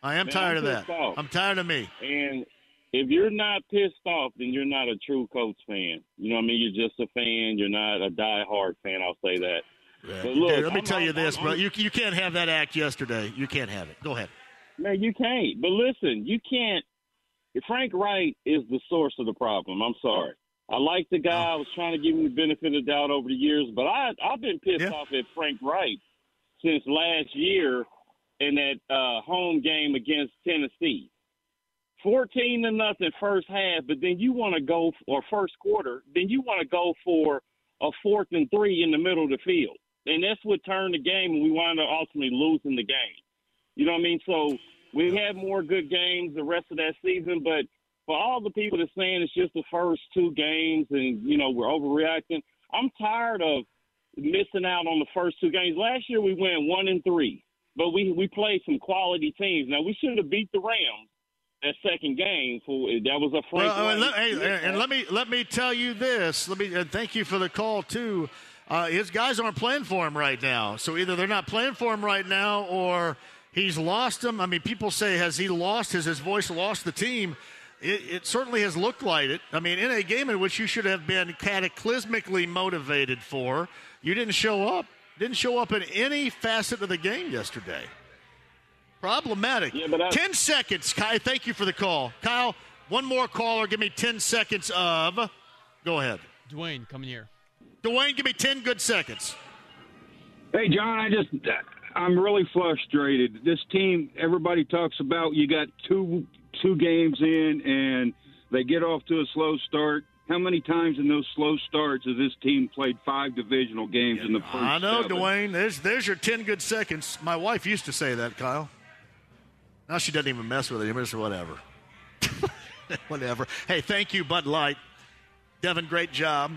I am Man, tired I'm of that. off. I'm tired of me. And if you're not pissed off, then you're not a true Colts fan. You know what I mean? You're just a fan. You're not a die-hard fan. I'll say that. But look, Dude, let me I'm- tell you this, I'm- bro. You you can't have that act yesterday. You can't have it. Go ahead. Man, you can't. But listen, you can't. Frank Reich is the source of the problem. I'm sorry. I like the guy. I was trying to give him the benefit of the doubt over the years, but I I've been pissed off at Frank Reich since last year in that uh, home game against Tennessee. Fourteen to nothing first half, but then you want to go or first quarter, then you want to go for a fourth and three in the middle of the field, and that's what turned the game, and we wound up ultimately losing the game. You know what I mean? So we had more good games the rest of that season, but for all the people that saying it's just the first two games and you know we're overreacting, I'm tired of missing out on the first two games. Last year we went one and three, but we we played some quality teams. Now we should have beat the Rams that second game. For that was a Frank. Well, and, let, hey, and let me let me tell you this. Let me and thank you for the call too. Uh, his guys aren't playing for him right now, so either they're not playing for him right now, or he's lost them. I mean, people say, has he lost? Has his voice lost the team? It, it certainly has looked like it. I mean, in a game in which you should have been cataclysmically motivated for, you didn't show up. Didn't show up in any facet of the game yesterday. Problematic. I- 10 seconds. Kai, thank you for the call. Kyle, one more caller. Give me 10 seconds of. Go ahead. Dwayne, coming here. Dwayne, give me 10 good seconds. Hey, John, I just, I'm really frustrated. This team, everybody talks about you got two two games in and they get off to a slow start. How many times in those slow starts has this team played five divisional games in the first? I know, seven? Dwayne. There's, there's your 10 good seconds. My wife used to say that, Kyle. Now she doesn't even mess with it. It's whatever. whatever. Hey, thank you, Bud Light. Devin, great job.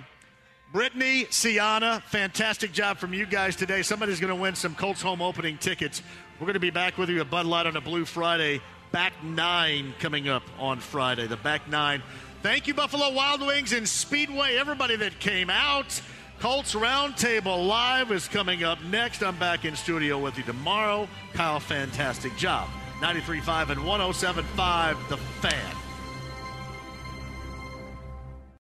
Brittany, Sienna, fantastic job from you guys today. Somebody's going to win some Colts home opening tickets. We're going to be back with you at Bud Light on a Blue Friday. Back nine coming up on Friday. The back nine. Thank you, Buffalo Wild Wings and Speedway. Everybody that came out. Colts Roundtable Live is coming up next. I'm back in studio with you tomorrow. Kyle, fantastic job. 93.5 and 107.5 The Fan.